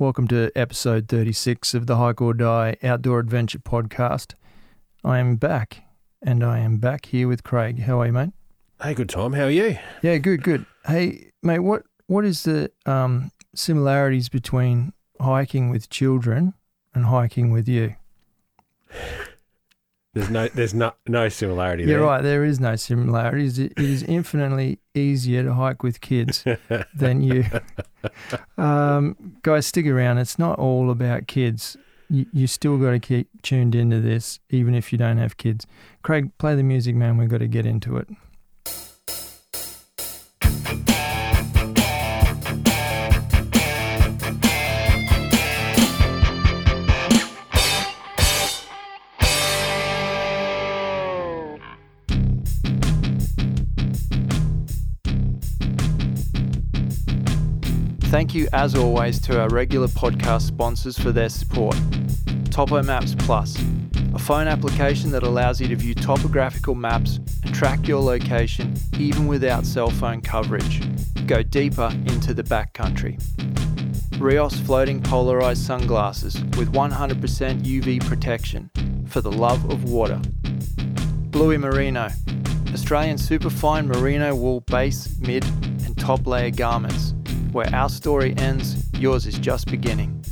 Welcome to episode 36 of the Hike or Die Outdoor Adventure Podcast. I am back, and I am back here with Craig. How are you, mate? Hey, good Tom. How are you? Yeah, good, good. Hey, mate, what what is the um, similarities between hiking with children and hiking with you? There's no, there's no, no similarity Yeah, there. right. There is no similarities. It, it is infinitely easier to hike with kids than you. Um, guys, stick around. It's not all about kids. You, you still got to keep tuned into this, even if you don't have kids. Craig, play the music, man. We've got to get into it. Thank you, as always, to our regular podcast sponsors for their support. Topo Maps Plus, a phone application that allows you to view topographical maps and track your location even without cell phone coverage. Go deeper into the backcountry. Rheos floating polarized sunglasses with 100% UV protection for the love of water. Bluey Merino, Australian superfine merino wool base, mid, and top layer garments. Where our story ends, yours is just beginning.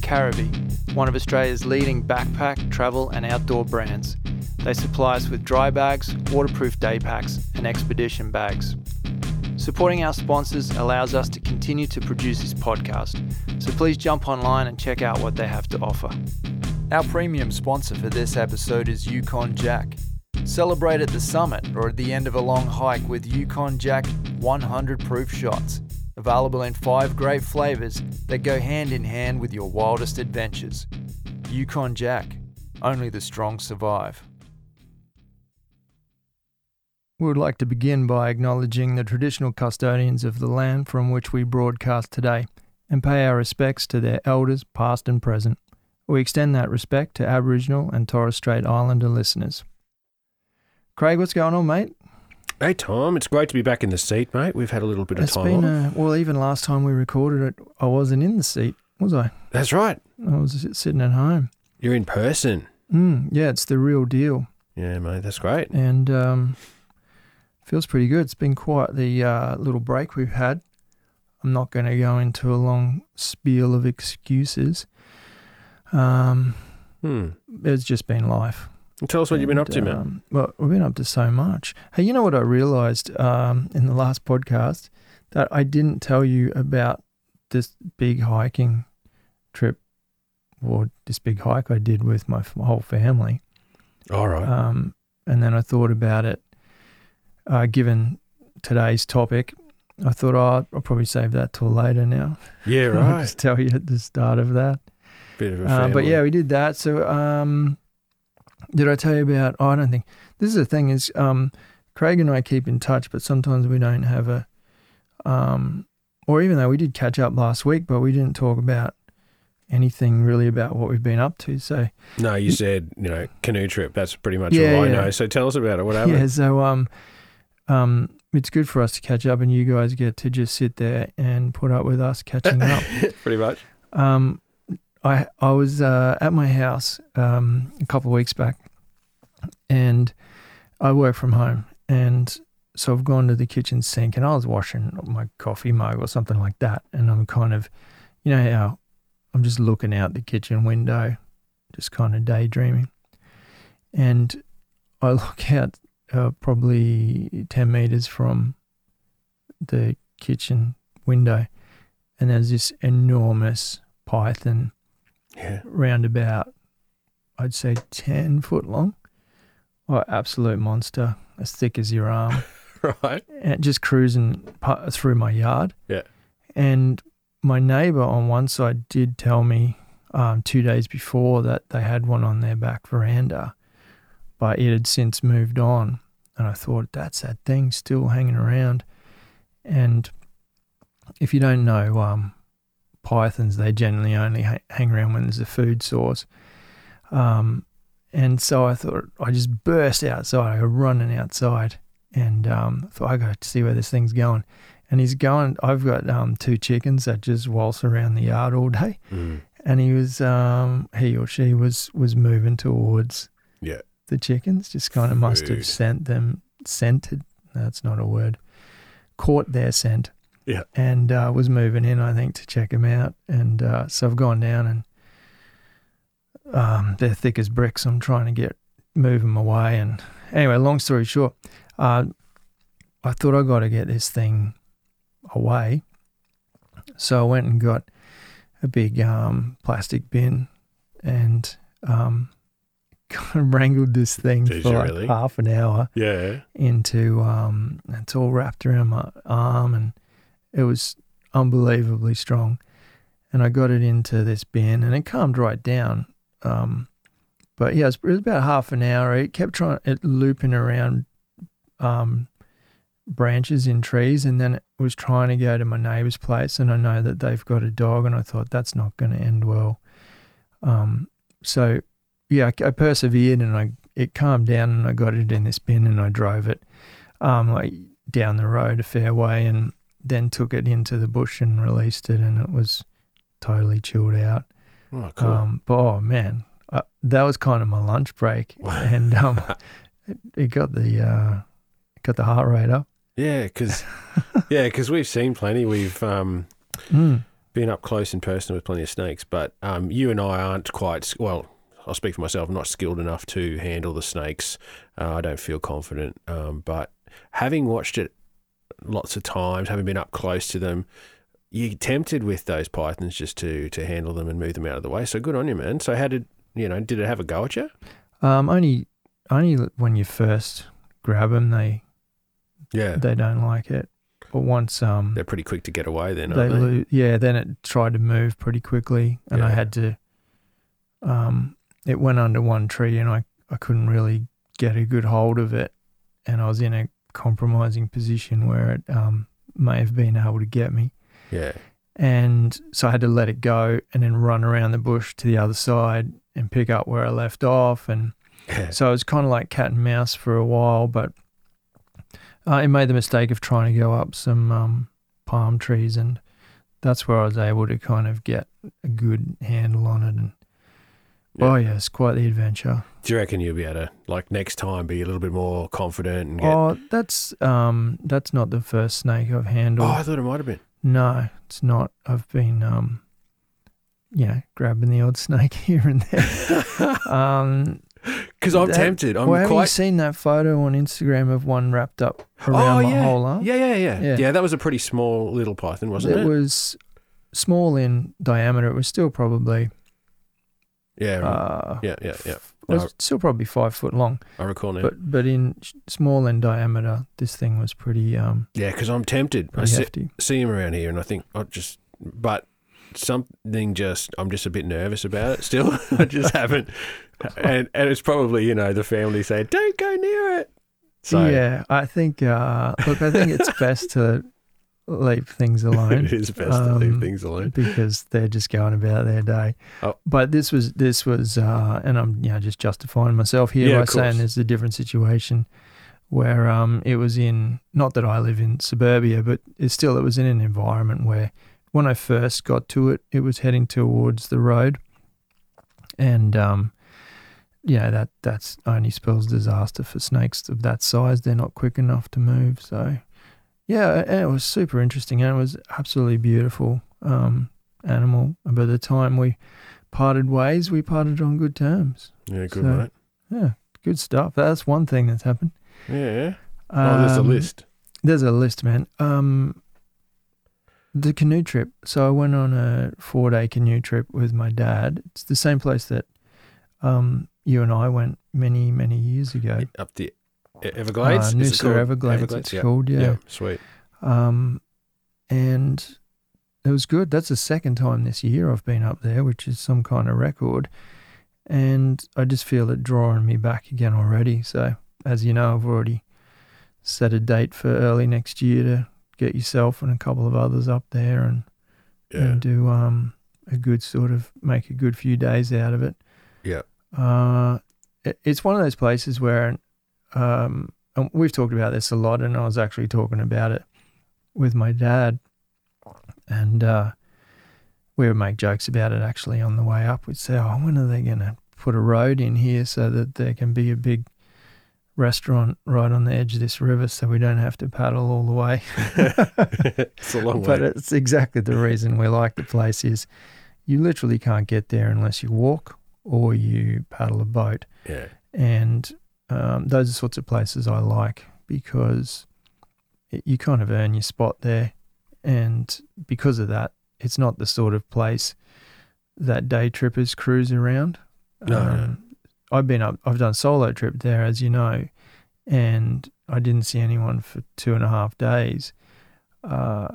Caribbee, one of Australia's leading backpack, travel, and outdoor brands. They supply us with dry bags, waterproof day packs, and expedition bags. Supporting our sponsors allows us to continue to produce this podcast, so please jump online and check out what they have to offer. Our premium sponsor for this episode is Yukon Jack. Celebrate at the summit or at the end of a long hike with Yukon Jack 100 proof shots. Available in five great flavors that go hand in hand with your wildest adventures. Yukon Jack. Only the strong survive. We would like to begin by acknowledging the traditional custodians of the land from which we broadcast today and pay our respects to their elders, past and present. We extend that respect to Aboriginal and Torres Strait Islander listeners. Craig, what's going on, mate? Hey, Tom. It's great to be back in the seat, mate. We've had a little bit of It's time been a, well, even last time we recorded it, I wasn't in the seat, was I? That's right. I was sitting at home. You're in person. Mm, yeah, it's the real deal, Yeah, mate. That's great. and um, feels pretty good. It's been quite the uh, little break we've had. I'm not going to go into a long spiel of excuses. Um, Hmm. it's just been life. Tell us what you've been up to, man. um, well, we've been up to so much. Hey, you know what I realized um, in the last podcast that I didn't tell you about this big hiking trip or this big hike I did with my whole family. All right. Um, and then I thought about it. Uh, given today's topic, I thought oh, I'll probably save that till later now. yeah, I'll right. just tell you at the start of that. Bit of a Uh, but yeah, we did that. So, um, did I tell you about? Oh, I don't think this is the thing. Is um, Craig and I keep in touch, but sometimes we don't have a, um, or even though we did catch up last week, but we didn't talk about anything really about what we've been up to. So No, you said, you know, canoe trip. That's pretty much Yeah, all I yeah. know. So tell us about it. What happened? yeah, so um, um, it's good for us to catch up, and you guys get to just sit there and put up with us catching up. pretty much. Um, I I was uh, at my house um, a couple of weeks back, and I work from home, and so I've gone to the kitchen sink, and I was washing my coffee mug or something like that, and I'm kind of, you know how I'm just looking out the kitchen window, just kind of daydreaming, and I look out uh, probably ten meters from the kitchen window, and there's this enormous python Yeah. round about, I'd say 10 foot long. Oh, absolute monster, as thick as your arm, Right. and just cruising through my yard. Yeah. And my neighbor on one side did tell me um, two days before that they had one on their back veranda, but it had since moved on. And I thought, that's that thing still hanging around. And if you don't know, um, pythons, they generally only ha- hang around when there's a food source. Um, and so I thought, I just burst outside. I go running outside and um, thought, I got to see where this thing's going. and he's going. I've got um, two chickens that just waltz around the yard all day, Mm. and he was um, he or she was was moving towards Yeah. the chickens. Just kind of must have sent them scented. That's not a word. Caught their scent. Yeah. And uh, was moving in, I think, to check him out. And uh, so I've gone down and um, they're thick as bricks. I'm trying to get move them away. And anyway, long story short, uh, I thought I got to get this thing away. So I went and got a big um, plastic bin and um, kind of wrangled this thing Did for like really? half an hour Yeah. into um, it's all wrapped around my arm and it was unbelievably strong. And I got it into this bin and it calmed right down. Um, but yeah, it was, it was about half an hour. It kept trying, it looping around um, branches in trees, and then it was trying to go to my neighbour's place. And I know that they've got a dog, and I thought that's not going to end well. Um, so yeah, I, I persevered, and I it calmed down, and I got it in this bin, and I drove it um, like down the road a fair way, and then took it into the bush and released it, and it was totally chilled out. Oh, cool. Um, but oh man, uh, that was kind of my lunch break, and um, it, it got the uh, got the heart rate up. yeah, because yeah, because we've seen plenty. We've um, Mm. been up close and personal with plenty of snakes, but um, you and I aren't quite well. I'll speak for myself. I'm not skilled enough to handle the snakes. Uh, I don't feel confident. Um, but having watched it lots of times, having been up close to them, you're tempted with those pythons just to to handle them and move them out of the way. So good on you, man. So how did you know? Did it have a go at you? Um, only only when you first grab them, they Yeah, they don't like it. But once um they're pretty quick to get away. Then they aren't they? lo- yeah, then it tried to move pretty quickly, and I had to. Um, it went under one tree, and I I couldn't really get a good hold of it, and I was in a compromising position where it um may have been able to get me, Yeah, and so I had to let it go, and then run around the bush to the other side and pick up where I left off, and yeah, so it was kind of like cat and mouse for a while, but uh, I made the mistake of trying to go up some um, palm trees, and that's where I was able to kind of get a good handle on it. And Yeah. oh yes, quite the adventure. Do you reckon you'll be able to like next time be a little bit more confident and get? Oh, that's um, that's not the first snake I've handled. oh I thought it might have been. No, it's not. I've been um, you know, grabbing the odd snake here and there. um, Because I'm That- tempted. I'm well, have you quite. seen that photo on Instagram of one wrapped up around oh my whole arm? yeah, yeah, yeah, Yeah. yeah. That was a pretty small little python, wasn't it? it was small in diameter. It was still probably yeah, uh, yeah, yeah, yeah. it was still probably five foot long, I recall now. but but in small in diameter, this thing was pretty um yeah, because I'm tempted. I see, see him around here, and I think I just, but something just, I'm just a bit nervous about it still. I just haven't, and and it's probably you know the family saying don't go near it. So yeah, I think uh, look, I think it's best to leave things alone. it is best to leave Um, things alone. because they're just going about their day. Oh. But this was this was, uh, and I'm you know just justifying myself here Yeah, by saying there's a different situation where um, it was in not that I live in suburbia, but it's still it was in an environment where when I first got to it, it was heading towards the road, and um, you know that that's only spells disaster for snakes of that size. They're not quick enough to move, so. Yeah, and it was super interesting, and it was absolutely beautiful um, animal. And by the time we parted ways, we parted on good terms. Yeah, good so- mate. Yeah, good stuff. That's one thing that's happened. Yeah. Oh, there's a Um, list. There's a list, man. Um, the canoe trip. So I went on a four day canoe trip with my dad. It's the same place that um, you and I went many, many years ago. Up the Everglades. Uh, Noosa called Everglades, it's yeah. called, yeah. sweet. Um, and it was good. That's the second time this year I've been up there, which is some kind of record. And I just feel it drawing me back again already. So, as you know, I've already set a date for early next year to get yourself and a couple of others up there and, Yeah. and do um, a good sort of make a good few days out of it. Yeah. Uh, it, it's one of those places where, um, and we've talked about this a lot, and I was actually talking about it with my dad, and uh, we would make jokes about it. Actually, on the way up, we'd say, "Oh, when are they going to put a road in here so that there can be a big restaurant right on the edge of this river, so we don't have to paddle all the way?" it's a long way, but it's exactly the reason we like the place is you literally can't get there unless you walk or you paddle a boat yeah. and um, those are sorts of places I like because it, you kind of earn your spot there, and because of that, it's not the sort of place that day trippers cruise around. Um, No, no. I've been up, I've done solo trip there, as you know, and I didn't see anyone for two and a half days, uh,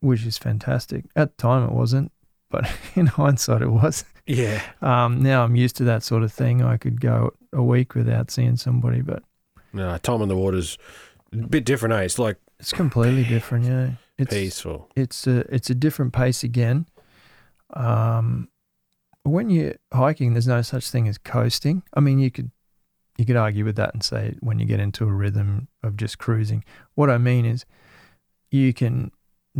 which is fantastic. At the time, it wasn't, but in hindsight, it was. Yeah. Um, now I'm used to that sort of thing. I could go a week without seeing somebody, but No, time on the water's a bit different, eh? It's like it's completely different. Yeah, it's peaceful. it's a it's a different pace again. Um, when you're hiking, there's no such thing as coasting. I mean, you could you could argue with that and say when you get into a rhythm of just cruising. What I mean is, you can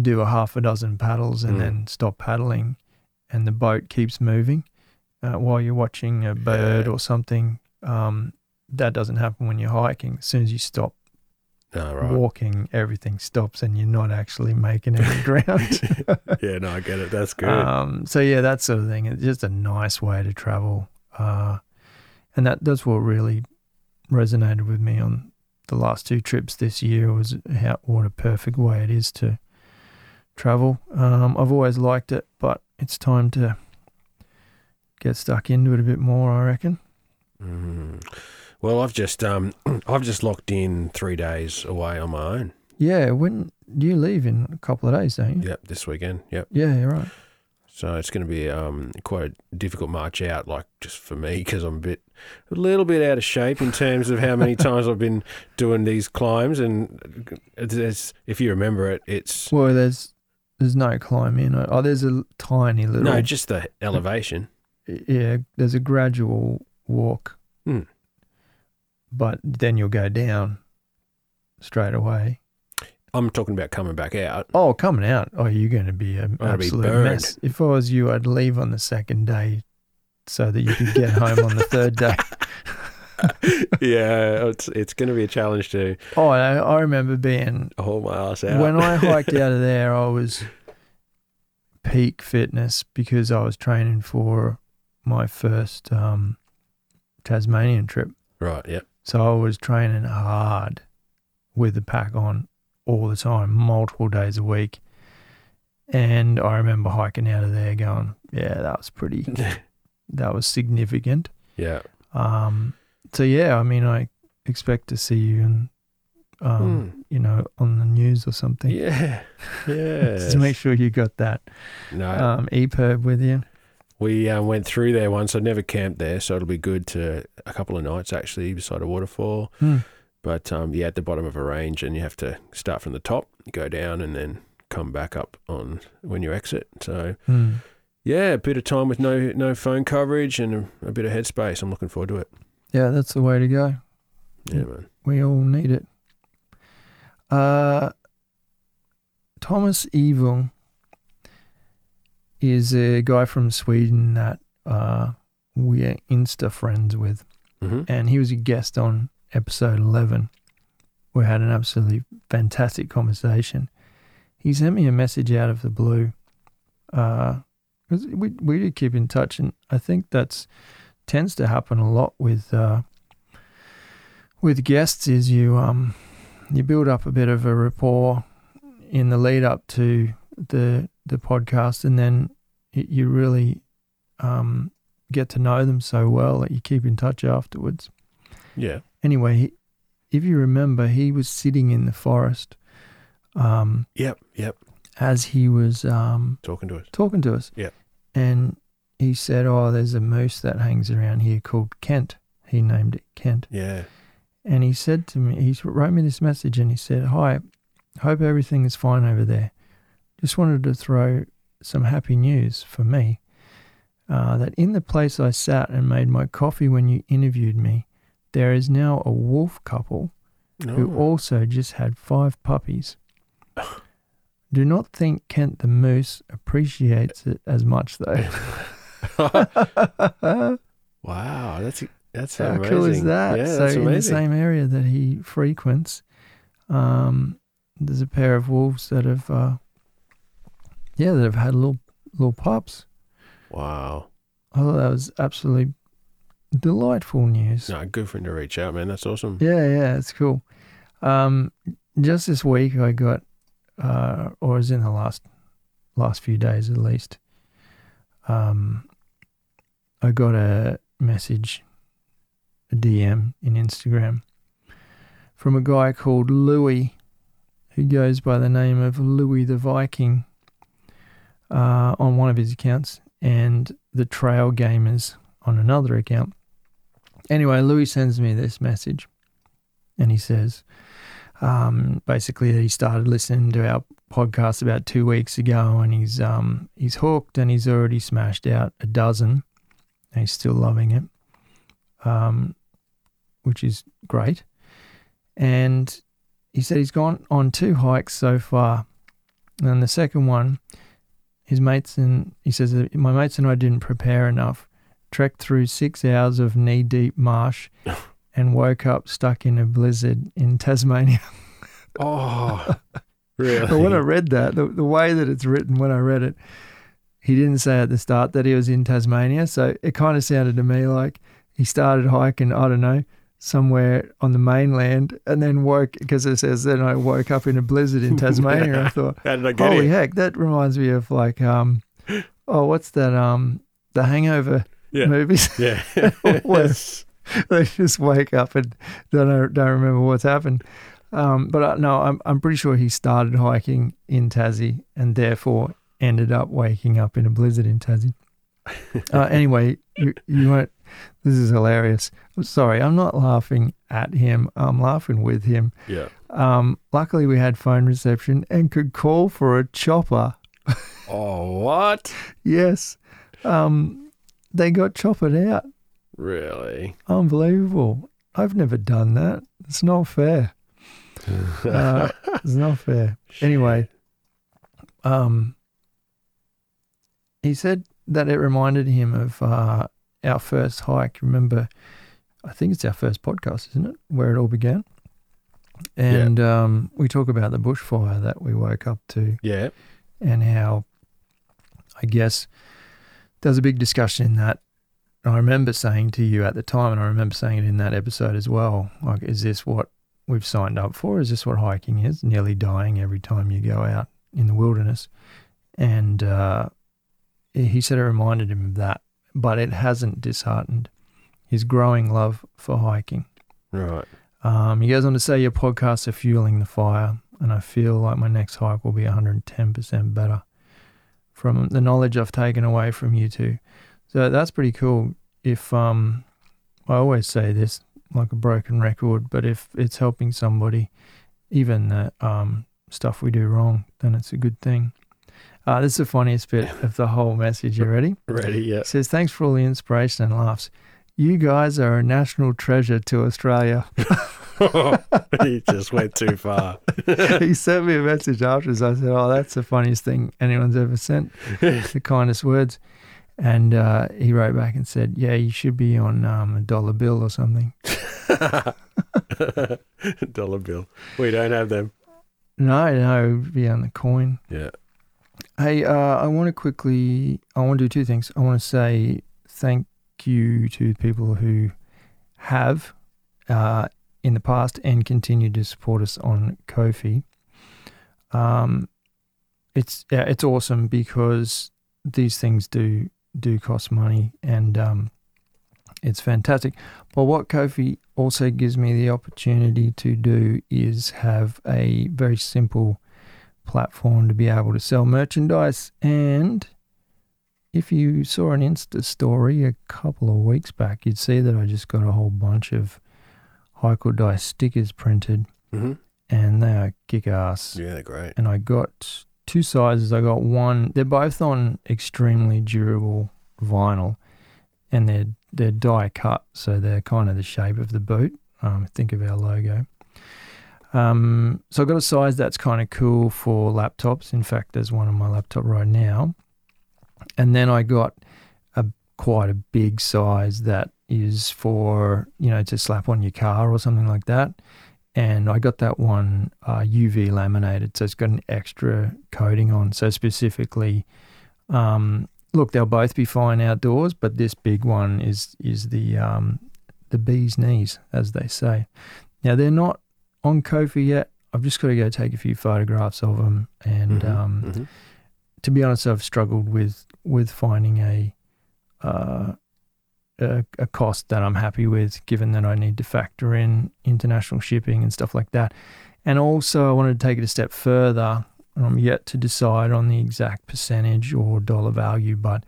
do a half a dozen paddles and Mm. then stop paddling, and the boat keeps moving uh, while you're watching a bird Yeah. or something. Um, that doesn't happen when you're hiking. As soon as you stop No, right. walking, everything stops and you're not actually making any ground. yeah, no, I get it. That's good. um, so yeah, that sort of thing. It's just a nice way to travel, uh, and that that's what really resonated with me on the last two trips this year was how what a perfect way it is to travel. Um, I've always liked it, but it's time to get stuck into it a bit more. I reckon. Mm. Well, I've just um, I've just locked in three days away on my own. Yeah, when you leave in a couple of days, don't you? Yep, this weekend. Yep. Yeah, you're right. So it's going to be um, quite a difficult march out, like just for me, because I'm a bit, a little bit out of shape in terms of how many times I've been doing these climbs. And if you remember it, it's Well, there's there's no climb in. Oh, there's a tiny little. no, just the elevation. yeah, there's a gradual walk, Hmm. but then you'll go down straight away. I'm talking about coming back out. Oh, coming out. Oh, you're going to be an I'd be absolute burned. mess. If I was you, I'd leave on the second day so that you could get home on the third day. yeah, it's it's going to be a challenge too. Oh, I, I remember being haul my ass out. when I hiked out of there. I was peak fitness because I was training for my first um, Tasmanian trip. right, Yep. So I was training hard with the pack on all the time, multiple days a week. And I remember hiking out of there going, yeah, that was pretty, that was significant. yeah. Um, so yeah, I mean, I expect to see you and um, you know, on the news or something. Yeah, yeah. Just make sure you got that no, um, EPIRB with you. we um, went through there once. I never camped there, so it'll be good to a couple of nights actually beside a waterfall. Hmm. But um, yeah, at the bottom of a range, and you have to start from the top, go down, and then come back up on when you exit. So Hmm. yeah, a bit of time with no no phone coverage and a, a bit of headspace. I'm looking forward to it. Yeah, that's the way to go. Yeah, man. We all need it. Uh, Thomas Evil is a guy from Sweden that uh, we're Insta friends with, hmm and he was a guest on episode 11. We had an absolutely fantastic conversation. He sent me a message out of the blue. Uh, we we do keep in touch, and I think that's tends to happen a lot with uh, with guests. Is you um you build up a bit of a rapport in the lead up to the the podcast, and then y- you really um get to know them so well that you keep in touch afterwards. Yeah. Anyway, he, if you remember, he was sitting in the forest um, Yep. Yep. as he was um, Talking to us. talking to us. Yeah. And he said, Oh, there's a moose that hangs around here called Kent. He named it Kent. Yeah. And he said to me, he wrote me this message and he said, Hi, hope everything is fine over there. Just wanted to throw some happy news for me uh, that in the place I sat and made my coffee when you interviewed me, there is now a wolf couple who Oh. also just had five puppies. Do not think Kent the Moose appreciates it as much, though. Wow, that's that's How amazing. cool is that? Yeah, so that's in the same area that he frequents, um, there's a pair of wolves that have, uh, yeah, that have had little little pups. Wow. I thought that was absolutely delightful news. No, good for him to reach out, man. That's awesome. Yeah, yeah, it's cool. Um, just this week, I got, uh, or it was in the last last few days at least. Um, I got a message, a DM in Instagram from a guy called Louis, who goes by the name of Louis the Viking, uh, on one of his accounts, and the Trail Gamers on another account. Anyway, Louis sends me this message and he says um, basically that he started listening to our podcast about two weeks ago and he's um, he's hooked and he's already smashed out a dozen and he's still loving it, um, which is great. And he said he's gone on two hikes so far, and the second one, his mates and he says my mates and I didn't prepare enough. Trekked through six hours of knee deep marsh and woke up stuck in a blizzard in Tasmania. Oh, really? But when I read that, the, the way that it's written, when I read it, he didn't say at the start that he was in Tasmania. So it kind of sounded to me like he started hiking, I don't know, somewhere on the mainland and then woke, because it says, then I woke up in a blizzard in Tasmania. I thought, I holy here? heck, that reminds me of like, um, oh, what's that? Um, the Hangover Yeah. movies. Yeah. Where they just wake up and don't don't remember what's happened. Um, but uh, no, I'm I'm pretty sure he started hiking in Tassie and therefore ended up waking up in a blizzard in Tassie. Uh, anyway, you you won't. This is hilarious. I'm sorry, I'm not laughing at him. I'm laughing with him. yeah. Um, luckily, we had phone reception and could call for a chopper. Oh, what? Yes, um, they got choppered out. Really? Unbelievable. I've never done that. It's not fair. Uh, it's not fair. Anyway, um, he said that it reminded him of uh, our first hike. Remember, I think it's our first podcast, isn't it? Where it all began. And um, we talk about the bushfire that we woke up to Yeah. and how I guess there was a big discussion in that. I remember saying to you at the time, and I remember saying it in that episode as well. Like, is this what we've signed up for? Is this what hiking is? Nearly dying every time you go out in the wilderness. And uh, he said it reminded him of that, but it hasn't disheartened his growing love for hiking. Right. Um, he goes on to say, Your podcasts are fueling the fire, and I feel like my next hike will be 110% better from the knowledge I've taken away from you two. So that's pretty cool. If, um, I always say this like a broken record, but if it's helping somebody, even the um, stuff we do wrong, then it's a good thing. Uh, this is the funniest bit of the whole message. You ready? Ready? Yeah. It says, Thanks for all the inspiration and laughs. You guys are a national treasure to Australia. he just went too far. he sent me a message afterwards. I said, "Oh, that's the funniest thing anyone's ever sent. the kindest words." And uh, he wrote back and said, "Yeah, you should be on um, a dollar bill or something." Dollar bill. We don't have them. No, no, be on the coin. Yeah. Hey, uh, I want to quickly. I want to do two things. I want to say thank you to people who have uh, in the past and continue to support us on Ko-fi. Um, it's yeah, it's awesome because these things do do cost money and um, it's fantastic. But what Ko-fi also gives me the opportunity to do is have a very simple platform to be able to sell merchandise. And if you saw an Insta story a couple of weeks back, you'd see that I just got a whole bunch of Hike or Die stickers printed, Mm-hmm. and they are kick ass. Yeah, they're great. And I got two sizes. I got one. They're both on extremely durable vinyl, and they're they're die cut, so they're kind of the shape of the boot. Um, think of our logo. Um, so I've got a size that's kind of cool for laptops. In fact, there's one on my laptop right now. And then I got a quite a big size that is for you know to slap on your car or something like that. And I got that one uh, UV laminated, so it's got an extra coating on. So specifically, um, look, they'll both be fine outdoors, but this big one is is the um, the bee's knees, as they say. Now they're not on Ko-fi yet. I've just got to go take a few photographs of them, and Mhm, um, mhm. to be honest, I've struggled with with finding a, uh, a a cost that I'm happy with, given that I need to factor in international shipping and stuff like that. And also, I wanted to take it a step further. I'm yet to decide on the exact percentage or dollar value, but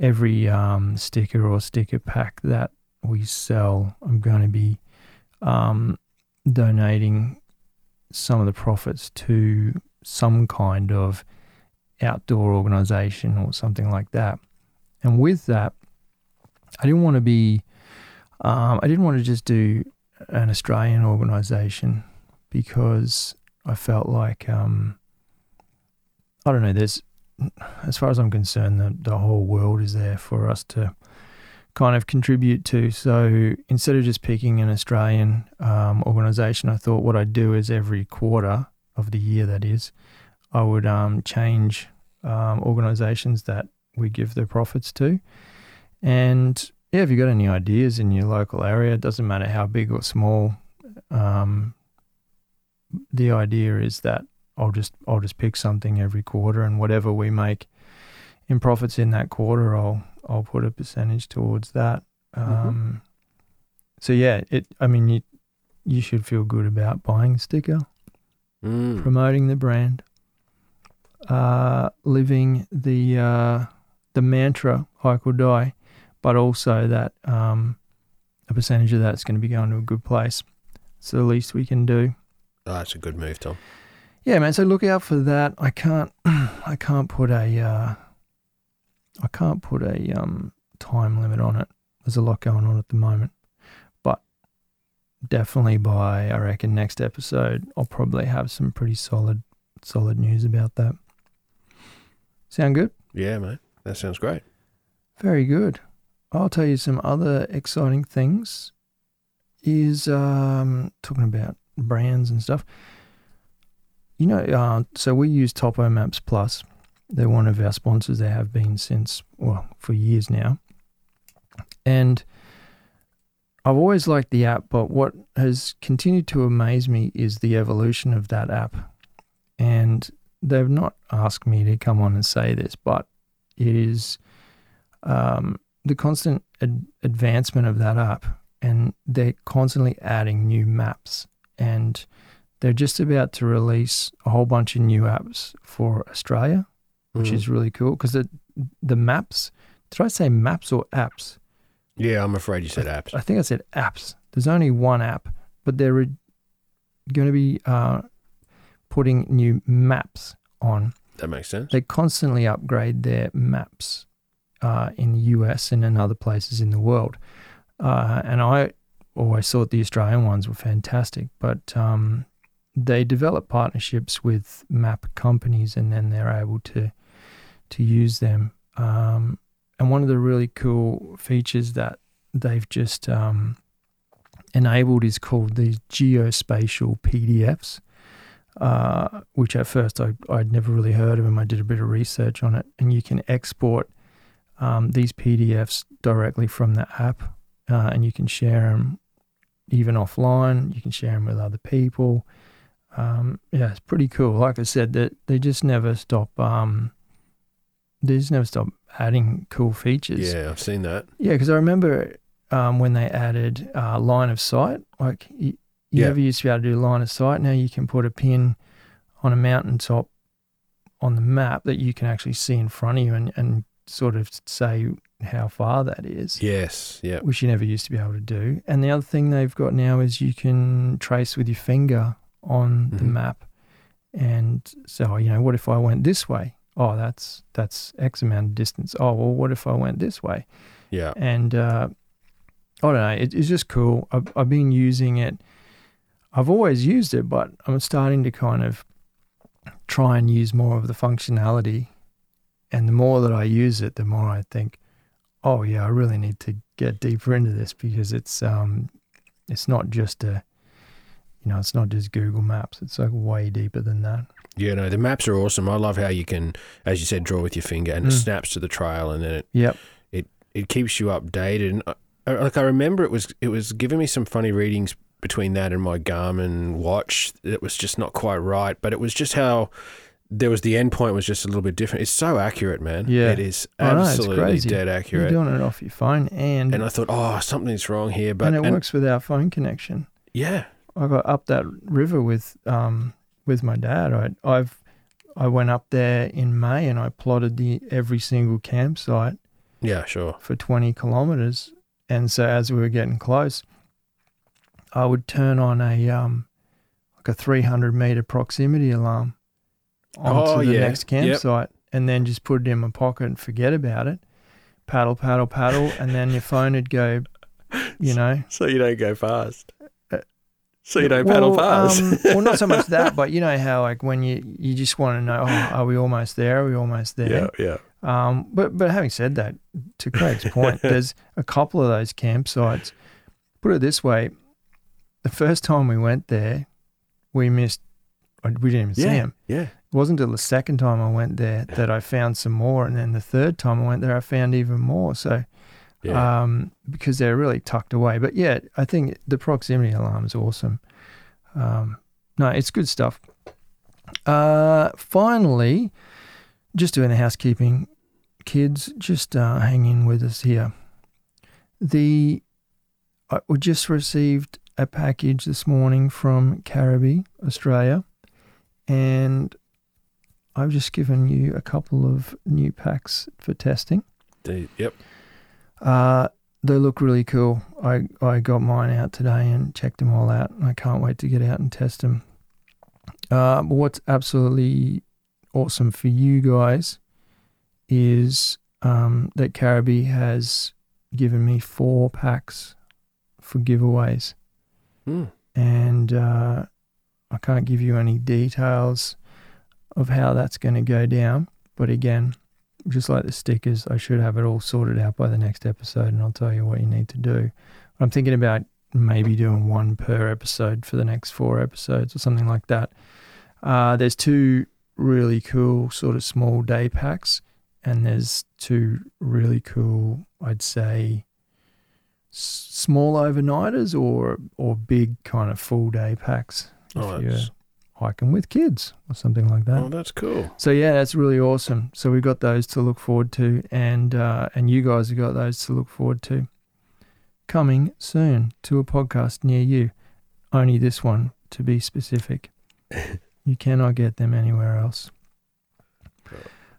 every um, sticker or sticker pack that we sell, I'm going to be um, donating some of the profits to some kind of outdoor organization or something like that. And with that, I didn't want to be, um, I didn't want to just do an Australian organization because I felt like, um, I don't know, there's, as far as I'm concerned, the, the whole world is there for us to kind of contribute to. So instead of just picking an Australian um, organization, I thought what I'd do is every quarter of the year, that is, I would um, change um, organizations that we give the profits to. And yeah, if you've got any ideas in your local area, it doesn't matter how big or small. Um, the idea is that I'll just I'll just pick something every quarter, and whatever we make in profits in that quarter, I'll I'll put a percentage towards that. Um, So yeah, it. I mean, you you should feel good about buying a sticker Mm. promoting the brand, uh, living the uh, the mantra "hike or die," but also that um, a percentage of that's going to be going to a good place. It's the least we can do. Oh, that's a good move, Tom. Yeah, man. So look out for that. I can't. I can't put a. Uh, I can't put a um, time limit on it. There's a lot going on at the moment, but definitely by I reckon next episode I'll probably have some pretty solid, solid news about that. Sound good? Yeah, mate. That sounds great. Very good. I'll tell you some other exciting things. Is um, talking about brands and stuff. You know, uh, so we use Topo Maps Plus. They're one of our sponsors. They have been since well for years now. And I've always liked the app, but what has continued to amaze me is the evolution of that app. And they've not asked me to come on and say this, but it is um, the constant ad- advancement of that app, and they're constantly adding new maps, and they're just about to release a whole bunch of new apps for Australia, which Mm. is really cool because the the maps. Did I say maps or apps? Yeah, I'm afraid you said apps. I think I said apps. There's only one app, but they're going to be uh, putting new maps on. That makes sense. They constantly upgrade their maps uh, in the US and in other places in the world. Uh, and I always thought the Australian ones were fantastic, but um, they develop partnerships with map companies and then they're able to to use them. Um, and one of the really cool features that they've just um, enabled is called these geospatial PDFs uh, which at first I, I'd never really heard of them. I did a bit of research on it, and you can export um, these PDFs directly from the app, uh, and you can share them even offline. You can share them with other people. Um, yeah, it's pretty cool. Like I said, that they, just never stop. Um, they just never stop adding cool features. Yeah, I've seen that. Yeah, because I remember um, when they added uh, line of sight. Like you, you Yeah. never used to be able to do line of sight. Now you can put a pin on a mountaintop on the map that you can actually see in front of you and, and sort of say how far that is, Yes. Yeah. which you never used to be able to do. And the other thing they've got now is you can trace with your finger on the Mhm. map. And so, you know, what if I went this way? Oh, that's that's X amount of distance. Oh, well, what if I went this way? Yeah. and uh, I don't know. It, it's just cool. I've, I've been using it I've always used it, but I'm starting to kind of try and use more of the functionality. And the more that I use it, the more I think, oh yeah, I really need to get deeper into this because it's um, it's not just a, you know, it's not just Google Maps. It's like way deeper than that. Yeah, no, the maps are awesome. I love how you can, as you said, draw with your finger and it Mm. snaps to the trail, and then it Yep. it keeps you updated. And I, I- like I remember, it was it was giving me some funny readings between that and my Garmin watch. It was just not quite right, but it was just how there was the end point was just a little bit different. It's so accurate, man. Yeah. it is know, it's absolutely crazy. dead You're accurate. doing it off your phone, and And I thought, oh, something's wrong here, but and it and- works with our phone connection. yeah, I got up that river with um with my dad. I I've I went up there in May and I plotted the every single campsite yeah, sure. for 20 kilometers. And so as we were getting close, I would turn on a um like a 300 meter proximity alarm onto Oh, the yeah. next Yep. campsite and then just put it in my pocket and forget about it. Paddle, paddle, paddle, and then your phone would go, you know, So you don't go fast. So you don't well, paddle fast. Um, well, not so much that, but you know how like when you you just want to know, oh, are we almost there? Are we almost there? yeah, yeah. Um, but but having said that, to Craig's point, there's a couple of those campsites. Put it this way: the first time we went there, we missed. We didn't even see him. yeah. It wasn't until the second time I went there that I found some more, and then the third time I went there, I found even more. So, Yeah. um, because they're really tucked away. But yeah, I think the proximity alarm is awesome. Um, no, it's good stuff. Uh, finally, just doing the housekeeping, kids, just uh, hang in with us here. The I we just received a package this morning from Caribbee, Australia, and I've just given you a couple of new packs for testing. Yep. Uh, they look really cool. I, I got mine out today and checked them all out, and I can't wait to get out and test them. Uh, but what's absolutely awesome for you guys is um, that Caribbee has given me four packs for giveaways Mm. and uh, I can't give you any details of how that's going to go down. But again, just like the stickers, I should have it all sorted out by the next episode, and I'll tell you what you need to do. I'm thinking about maybe doing one per episode for the next four episodes or something like that. Uh, there's two really cool sort of small day packs, and there's two really cool, I'd say, s- small overnighters or or big kind of full day packs if Oh, that's, hiking with kids or something like that. oh, that's cool. So yeah, that's really awesome. So we've got those to look forward to, and uh, and you guys have got those to look forward to. Coming soon to a podcast near you. Only this one, to be specific. you cannot get them anywhere else.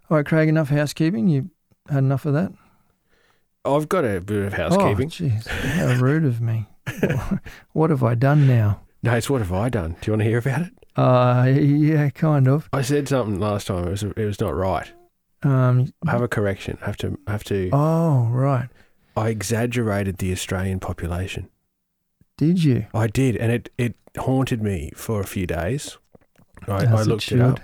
All right, Craig. Enough housekeeping. You had enough of that. I've got a bit of housekeeping. Oh, jeez, how rude of me. what have I done now? no, it's what have I done? Do you want to hear about it? Uh, yeah, kind of. I said something last time. It was it was not right. Um, I have a correction. I have to I have to. oh, right. I exaggerated the Australian population. Did you? I did, and it it haunted me for a few days. I, I looked it should. up.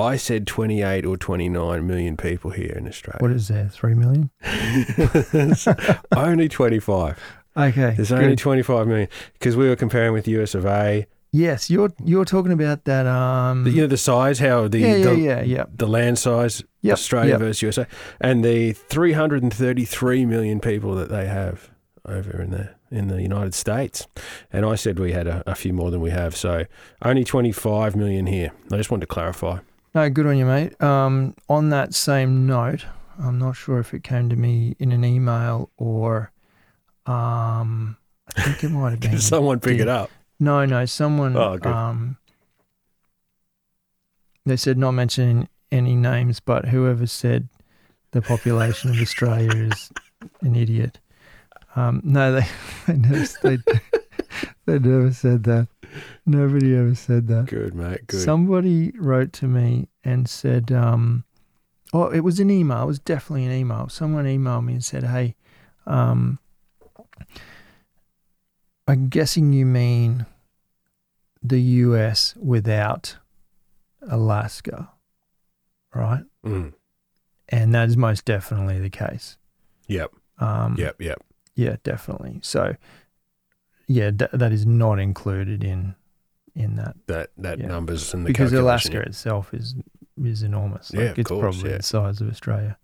I said 28 or 29 million people here in Australia. What is there? Three million? only 25. Okay. There's good. only 25 million because we were comparing with US of A. Yes, you're you're talking about that. Um, The- you know the size, how the yeah, yeah, the, yeah, yeah. the land size, Yep, Australia yep. versus USA, and the 333 million people that they have over in the in the United States. And I said we had a, a few more than we have, so only 25 million here. I just wanted to clarify. No, good on you, mate. Um, on that same note, I'm not sure if it came to me in an email or, um, I think it might have been. Someone pick it up? No, no, someone. Oh, good. Um, they said not mentioning any names, but whoever said the population of Australia is an idiot. Um, no, they they never, they, they never said that. Nobody ever said that. Good, mate. Good. Somebody wrote to me and said, um, oh, it was an email. It was definitely an email. Someone emailed me and said, hey, um, I'm guessing you mean the US without Alaska, right? Mm. And that is most definitely the case. Yep. Um, Yep. Yep. Yeah, definitely. So, yeah, th- that is not included in in that That that Yeah. numbers in the because Alaska itself is is enormous. Yeah, Like, of it's course, probably yeah. the size of Australia.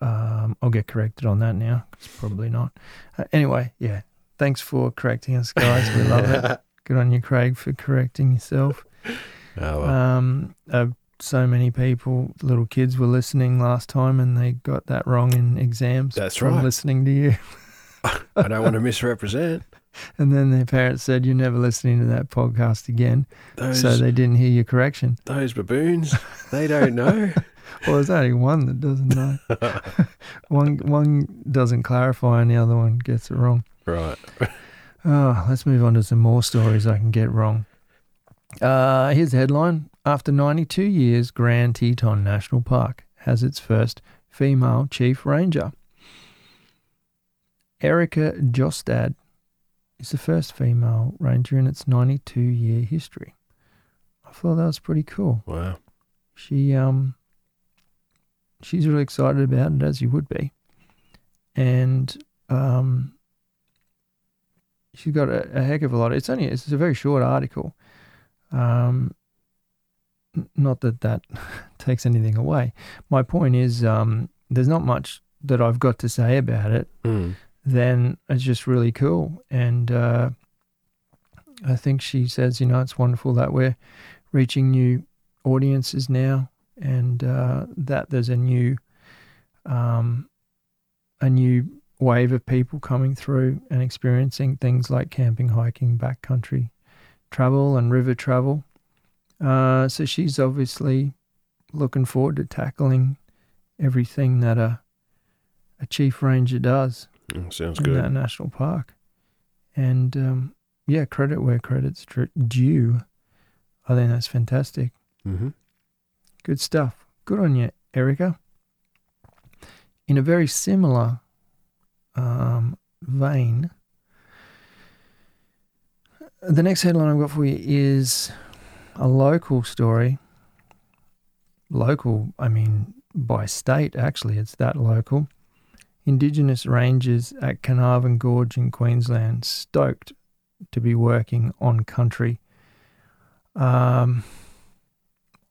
Um, I'll get corrected on that now. It's probably not. Uh, anyway, yeah. Thanks for correcting us, guys. We love it. Good on you, Craig, for correcting yourself. Oh, well. Um, uh, so many people, little kids, were listening last time, and they got that wrong in exams. That's from right. Listening to you, I don't want to misrepresent and then their parents said, "You're never listening to that podcast again," those so they didn't hear your correction. those baboons. They don't know. Well, there's only one that doesn't know. one one doesn't clarify, and the other one gets it wrong. Right. Oh, let's move on to some more stories I can get wrong. Uh, here's the headline. After 92 years, Grand Teton National Park has its first female chief ranger. Erica Jostad is the first female ranger in its 92 year history. I thought that was pretty cool. Wow. She um she's really excited about it as you would be. And um she's got a, a heck of a lot. It's only it's a very short article. Um not that that takes anything away. My point is um there's not much that I've got to say about it Mm. then it's just really cool. And uh, I think she says, you know, it's wonderful that we're reaching new audiences now, and uh, that there's a new, um, a new wave of people coming through and experiencing things like camping, hiking, backcountry travel, and river travel. Uh, so she's obviously looking forward to tackling everything that a a chief ranger does Mm, Sounds in good. that national park. And um, yeah, credit where credit's due. I think that's fantastic. Mm-hmm. Good stuff. Good on you, Erica. In a very similar um, vein, the next headline I've got for you is a local story. Local, I mean, by state, actually, it's that local. Indigenous rangers at Carnarvon Gorge in Queensland stoked to be working on country. Um,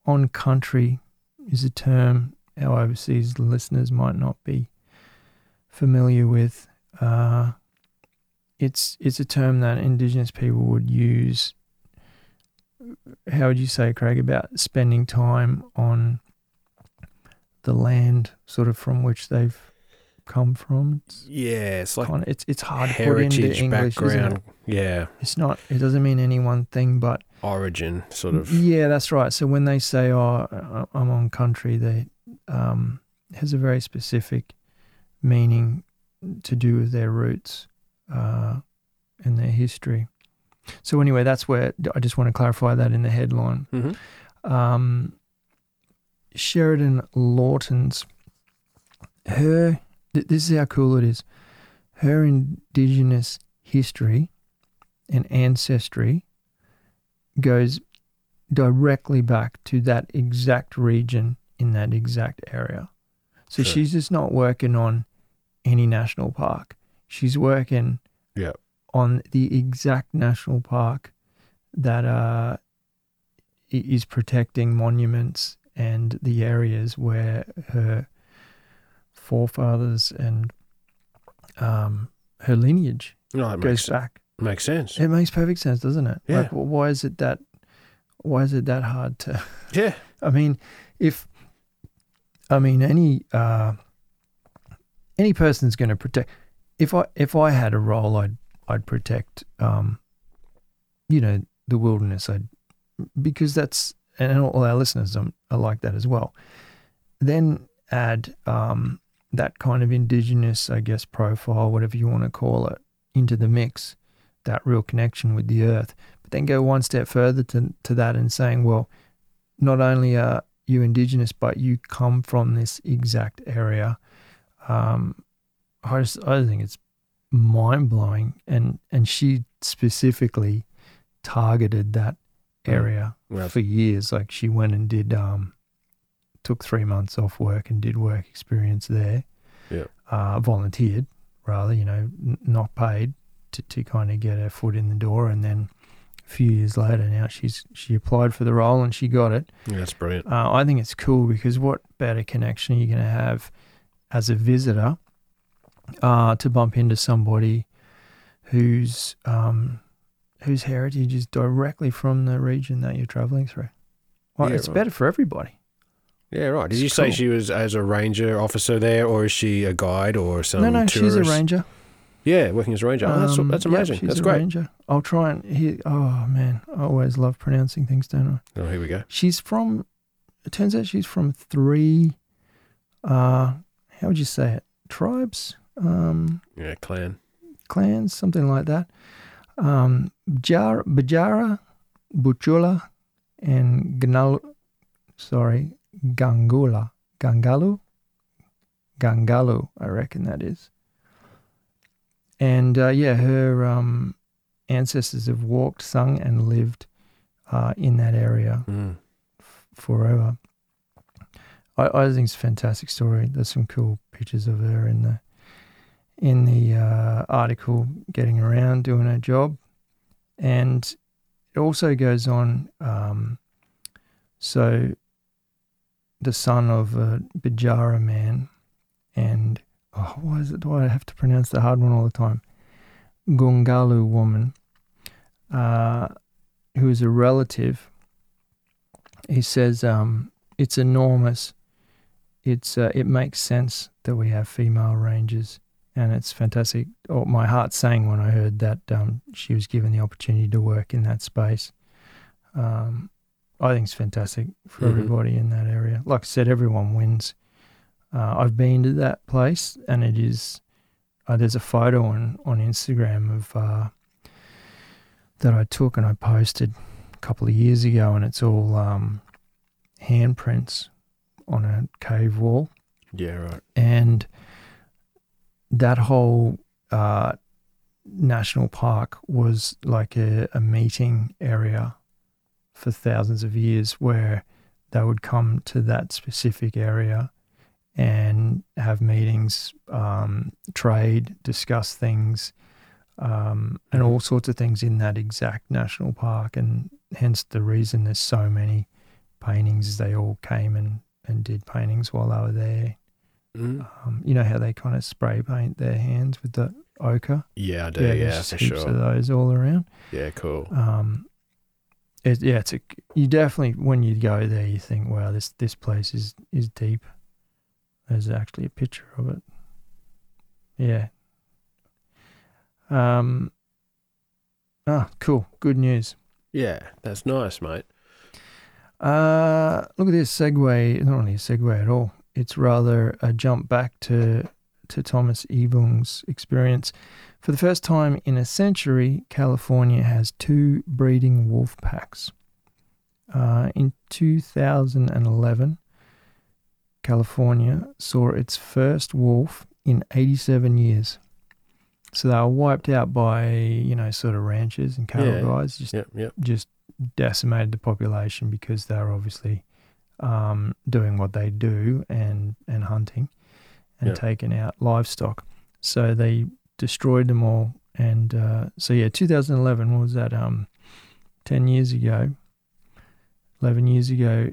on country is a term our overseas listeners might not be familiar with. Uh, it's it's a term that Indigenous people would use. How would you say, Craig, about spending time on the land, sort of from which they've come from? It's Yeah, it's like kind of, it's it's hard to put into heritage English, background. it? Yeah, It's not. It doesn't mean any one thing, but origin sort of. yeah, that's right. So when they say, "Oh, I'm on country," they um, has a very specific meaning to do with their roots uh, and their history. So anyway, that's where I just want to clarify that in the headline. Mm-hmm. Um, Sheridan Lawton's her. th- This is how cool it is. Her indigenous history and ancestry goes directly back to that exact region in that exact area. So Sure. she's just not working on any national park. She's working Yeah. on the exact national park that uh, is protecting monuments and the areas where her forefathers and um, her lineage No, goes makes, back. makes sense. It makes perfect sense, doesn't it? Yeah. Like, wh- why is it that? Why is it that hard to? Yeah. I mean, if I mean any uh, any person's going to protect. If I if I had a role, I'd I'd protect. Um, you know, the wilderness. I'd because that's and all our listeners are, like that as well. Then add um, that kind of indigenous, I guess, profile, whatever you want to call it, into the mix. That real connection with the earth. But then go one step further to to that and saying, well, not only are you indigenous, but you come from this exact area. Um, I just I think it's mind blowing, and and she specifically targeted that area Well, for years. Like she went and did, um, took three months off work and did work experience there. Yeah. Uh, volunteered, rather, you know, n- not paid to, to kind of get her foot in the door. And then few years later, now she's she applied for the role and she got it. yeah, that's brilliant. Uh, I think it's cool because what better connection are you going to have as a visitor uh, to bump into somebody whose um, whose heritage is directly from the region that you're traveling through? Well, Yeah, it's right. better for everybody. Yeah, right. Did It's you say she was as a ranger officer there, or is she a guide or some no, no, she's a tourist? ranger. Yeah, working as a ranger. Oh, that's Um, that's yeah, amazing. she's that's a great. Ranger. I'll try and hear. Oh man, I always love pronouncing things, don't I? Oh, here we go. She's from. It turns out she's from three. Uh, how would you say it? Tribes. Um, Yeah, clan. clans, something like that. Um, Jar- Bajara, Buchula, and Gnal, sorry, Gangula, Gangalu, Gangalu, I reckon that is. And uh, yeah, her um, ancestors have walked, sung, and lived uh, in that area Mm. forever. I, I think it's a fantastic story. There's some cool pictures of her in the in the uh, article, getting around, doing her job, and it also goes on. Um, so, the son of a Bijara man, and oh, why is it? Why Do I have to pronounce the hard one all the time? Gungalu woman, uh, who is a relative. He says um, it's enormous. It's uh, it makes sense that we have female rangers, and it's fantastic. Oh, my heart sang when I heard that um, she was given the opportunity to work in that space. Um, I think it's fantastic for Mhm. everybody in that area. Like I said, everyone wins. Uh, I've been to that place, and it is. Uh, there's a photo on on Instagram of uh, that I took and I posted a couple of years ago, and it's all um, handprints on a cave wall, Yeah, right. and that whole uh, national park was like a, a meeting area for thousands of years, where they would come to that specific area and have meetings, um, trade, discuss things, um, and all sorts of things in that exact national park. And hence the reason there's so many paintings is they all came and, and did paintings while they were there. Mm. Um, you know how they kind of spray paint their hands with the ochre? Yeah, I do. Yeah, there's for sure. of those all around. Yeah, cool. Um, it, yeah, it's a you definitely when you go there you think, wow, this this place is is deep. There's actually a picture of it. Yeah. Um. Ah, cool. Good news. Yeah, that's nice, mate. Uh, look at this segue. It's not really a segue at all. It's rather a jump back to to Thomas Evung's experience. For the first time in a century, California has two breeding wolf packs. Uh, in 2011, California saw its first wolf in 87 years. So they were wiped out by, you know, sort of ranchers and cattle Yeah. guys, just Yep, yep. just decimated the population because they're obviously um, doing what they do and and hunting and Yeah. taking out livestock. So they destroyed them all. And uh, so yeah, 2011 what was that um, ten years ago, eleven years ago.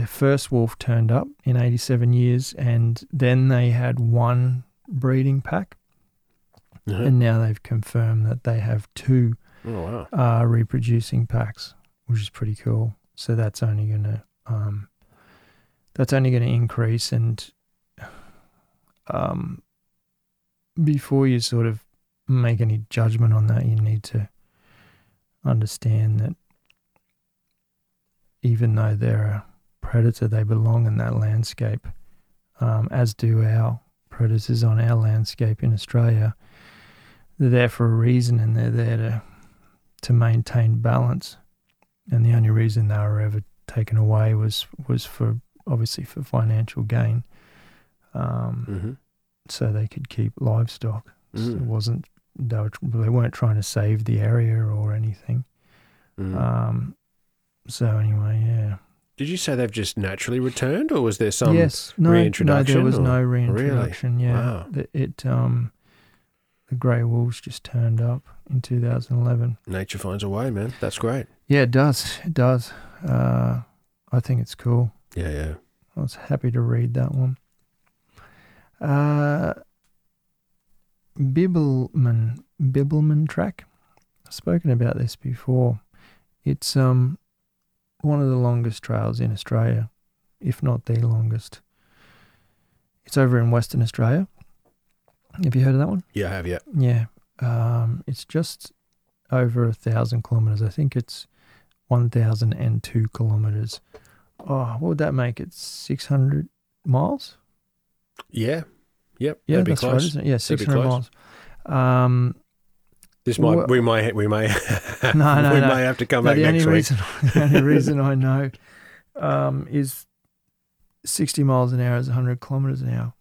Their first wolf turned up in 87 years, and then they had one breeding pack, Uh-huh. and now they've confirmed that they have two oh wow. uh, reproducing packs, which is pretty cool. So that's only gonna um, that's only gonna increase, and um, before you sort of make any judgment on that, you need to understand that even though they're a predator, they belong in that landscape, um, as do our predators on our landscape in Australia. They're there for a reason, and they're there to to maintain balance. And the only reason they were ever taken away was was for obviously for financial gain, um, Mm-hmm. so they could keep livestock. So it Mm. wasn't they were they weren't trying to save the area or anything. Mm. Um, So anyway, yeah. Did you say they've just naturally returned, or was there some? yes, no, no, reintroduction there was or- no reintroduction. Yeah, Wow. The- it um, the grey wolves just turned up in 2011. Nature finds a way, man. That's great. Yeah, it does. It does. Uh, I think it's cool. Yeah, yeah. I was happy to read that one. Uh, Bibbulmun, Bibbulmun track. I've spoken about this before. It's um one of the longest trails in Australia, if not the longest. It's over in Western Australia. Have you heard of that one? Yeah, I have. Yeah. Yeah. Um, it's just over a thousand kilometers. I think it's one thousand and two kilometers. Oh, what would that make it? Six hundred miles? Yeah. Yep. Yeah, that's close. right, isn't it? Yeah, six hundred miles. Um, This might Well- we may we may No, no, we no. may have to come no, back the only next week. reason the only reason I know um, is sixty miles an hour is hundred kilometers an hour.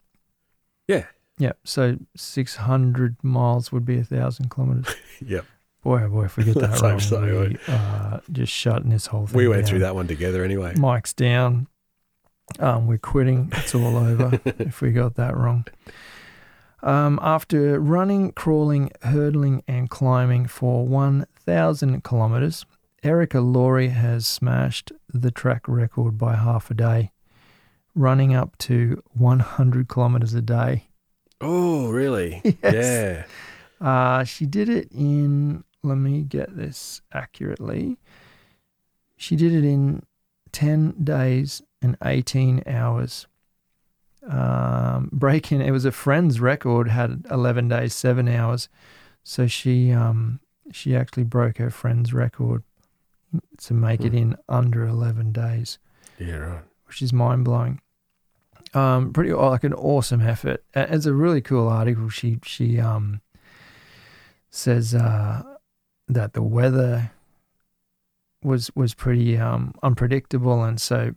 Yeah. Yeah, so six hundred miles would be a thousand kilometers. Yep. Boy, oh boy, if we get that wrong, so, we, uh, just shutting this whole thing. We went down. through that one together anyway. Mike's down. Um, we're quitting. It's all over if we got that wrong. Um, after running, crawling, hurdling, and climbing for 1,000 kilometres, Erica Laurie has smashed the track record by half a day, running up to 100 kilometres a day. Oh, really? Yes. Yeah. Uh, she did it in, let me get this accurately. She did it in 10 days and 18 hours. Um, breaking, it was a friend's record, had 11 days, 7 hours. So she, um, she actually broke her friend's record to make it Hmm. in under 11 days Yeah, right. which is mind blowing. Um, pretty like an awesome effort. It's a really cool article. She she um says uh, that the weather was was pretty um unpredictable, and so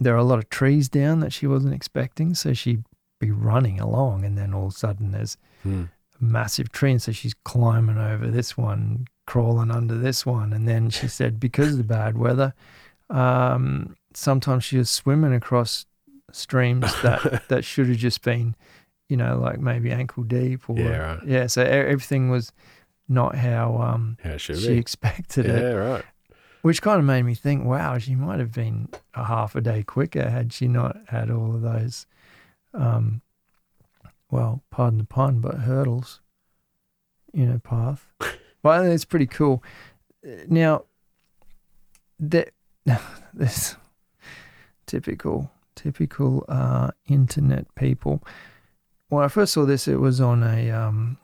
there are a lot of trees down that she wasn't expecting. So she'd be running along, and then all of a sudden there's Hmm. a massive tree, and so she's climbing over this one, crawling under this one, and then she said because of the bad weather, um, sometimes she was swimming across streams that that should have just been, you know, like maybe ankle deep or Yeah, right. yeah. So everything was not how um, she be. expected Yeah, it, Yeah, right. Which kind of made me think, wow, she might have been a half a day quicker had she not had all of those, um, well, pardon the pun, but hurdles, in her path. but I think it's pretty cool. Now, that this typical, typical uh, internet people. When I first saw this, it was on a, um,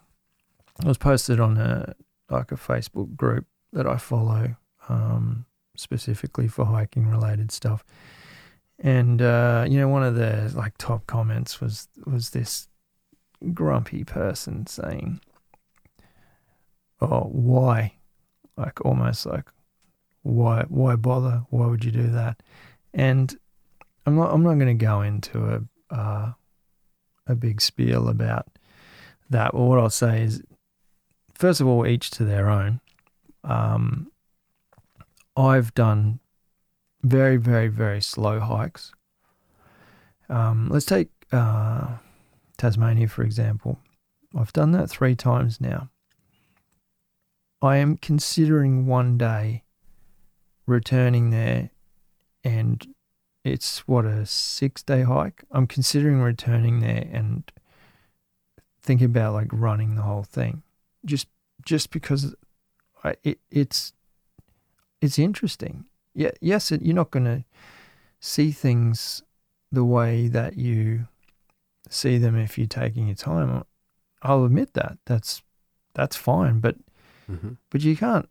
it was posted on a like a Facebook group that I follow, um, specifically for hiking related stuff. And uh, you know, one of the like top comments was was this grumpy person saying, "Oh, why?" Like almost like, "Why? Why bother? Why would you do that?" And I'm not I'm not going to go into a uh, a big spiel about that. But what I'll say is, first of all, each to their own. Um, I've done very, very, very slow hikes. Um, let's take uh, Tasmania, for example. I've done that three times now. I am considering one day returning there, and it's what a six day hike. I'm considering returning there and thinking about like running the whole thing, just just because I, it, it's it's interesting. Yeah, yes, it, you're not going to see things the way that you see them if you're taking your time. I'll admit that. That's that's fine, but hmm but you can't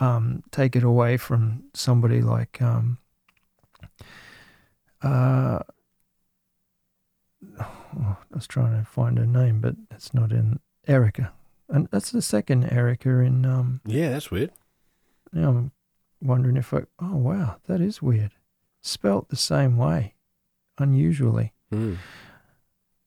um, take it away from somebody like um, uh, oh, I was trying to find her name, but it's not in Erica, and that's the second Erica in. Um, Yeah, that's weird. now I'm wondering if I. Oh wow, that is weird. Spelt the same way, unusually. Mm.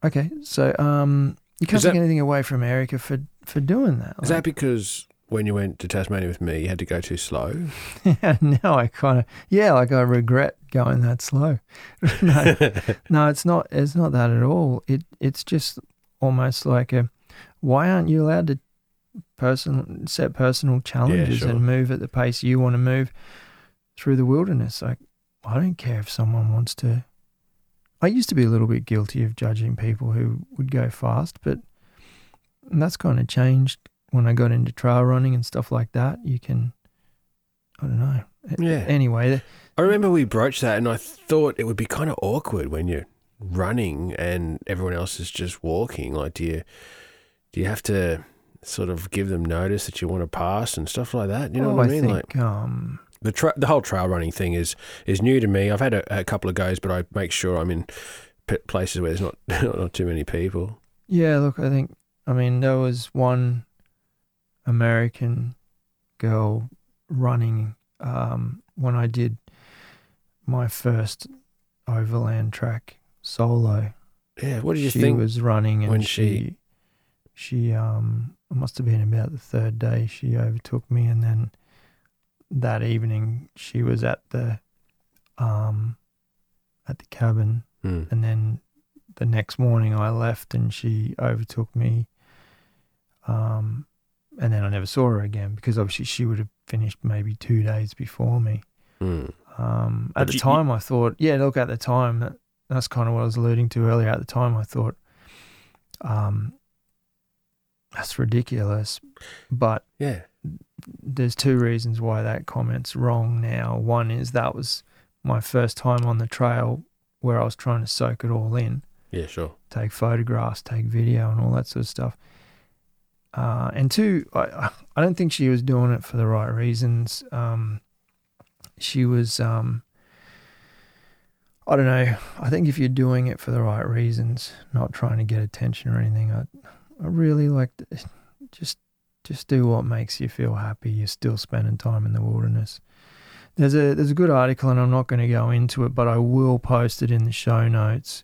Okay, so um, you can't Is take that- anything away from Erica for for doing that. Is Like, that because when you went to Tasmania with me, you had to go too slow. Yeah, now I kind of yeah, like I regret going that slow. no, no, it's not. It's not that at all. It it's just almost like a why aren't you allowed to person set personal challenges sure. and move at the pace you want to move through the wilderness? Like I don't care if someone wants to. I used to be a little bit guilty of judging people who would go fast, but that's kind of changed when I got into trail running and stuff like that. You can, I don't know. Yeah. Anyway, I remember we broached that, and I thought it would be kind of awkward when you're running and everyone else is just walking. Like, do you do you have to sort of give them notice that you want to pass and stuff like that? You know well, what I mean? think, like um, the tra- the whole trail running thing is is new to me. I've had a, a couple of goes, but I make sure I'm in p- places where there's not not too many people. Yeah, look, I think, I mean, there was one American girl running um, when I did my first overland track solo. Yeah, what did you she think? was running and when she, she, um, it must have been about the third day she overtook me. And then that evening she was at the, um, at the cabin Hmm. and then the next morning I left and she overtook me. Um, and then I never saw her again because obviously she would have finished maybe two days before me. Hmm. Um, But at the you- time, I thought, yeah, look, at the time, that, that's kind of what I was alluding to earlier. At the time, I thought, um, that's ridiculous. But Yeah, there's two reasons why that comment's wrong now. One is that was my first time on the trail where I was trying to soak it all in, yeah, sure. take photographs, take video, and all that sort of stuff. Uh, and two, I, I don't think she was doing it for the right reasons. Um, she was, um, I don't know. I think if you're doing it for the right reasons, not trying to get attention or anything, I, I really like just just do what makes you feel happy. You're still spending time in the wilderness. There's a there's a good article, and I'm not going to go into it, but I will post it in the show notes.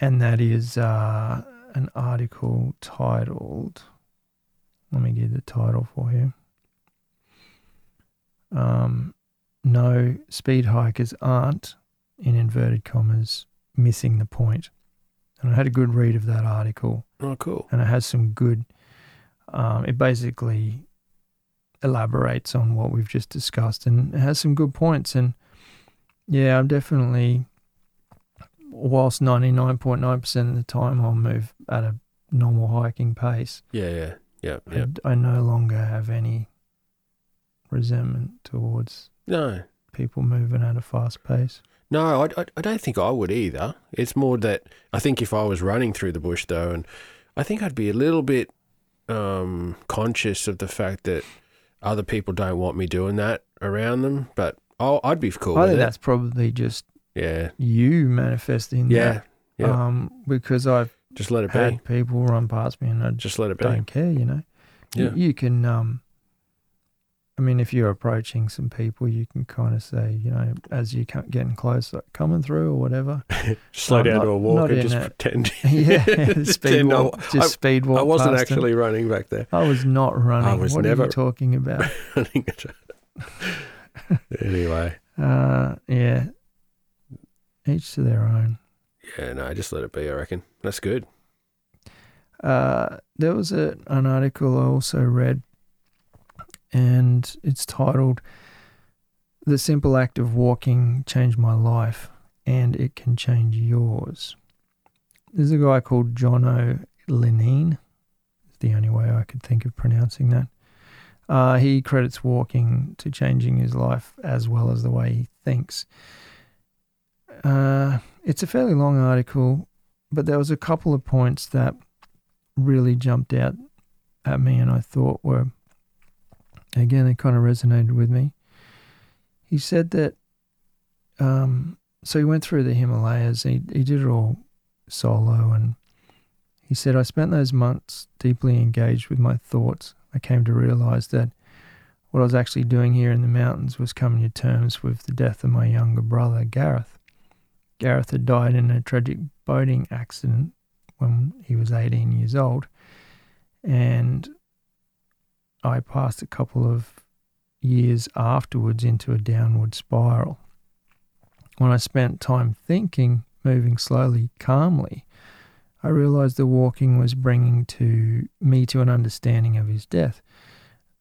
And that is uh, an article titled. Let me get the title for you. Um, no, speed hikers aren't, in inverted commas, missing the point. And I had a good read of that article Oh, cool. and it has some good. Um, it basically elaborates on what we've just discussed, and it has some good points. And yeah, I'm definitely, whilst 99.9% of the time I'll move at a normal hiking pace, Yeah, yeah, yeah, yeah. I, I no longer have any resentment towards No, people moving at a fast pace. No, I, I, I don't think I would either. It's more that I think if I was running through the bush though, and I think I'd be a little bit um, conscious of the fact that other people don't want me doing that around them. But I'll, I'd be cool I with think it. that's probably just Yeah, you manifesting yeah, that. yeah. Um, because I've just let it be. had people run past me and I Just let it be. don't care, you know. You- Yeah. You, can, um, I mean, if you're approaching some people, you can kind of say, you know, as you're getting close, like coming through or whatever. Slow down not- to a walk and just pretend. yeah, speed walk, just I- speed walk. I wasn't actually running back there. I was not running. I was what are never- you talking about? Running anyway, uh, yeah. Each to their own. yeah, no, just let it be. I reckon that's good. Uh, there was a, an article I also read, and it's titled "The Simple Act of Walking Changed My Life, and It Can Change Yours." There's a guy called Jono Lineen. It's the only way I could think of pronouncing that. Uh, he credits walking to changing his life as well as the way he thinks. Uh, it's a fairly long article, but there was a couple of points that really jumped out at me and I thought were, again, they kind of resonated with me. He said that, um, so he went through the Himalayas, he, he did it all solo, and he said, I spent those months deeply engaged with my thoughts. I came to realize that what I was actually doing here in the mountains was coming to terms with the death of my younger brother, Gareth. Gareth had died in a tragic boating accident when he was 18 years old. And I passed a couple of years afterwards into a downward spiral. When I spent time thinking, moving slowly, calmly, I realized the walking was bringing to me to an understanding of his death.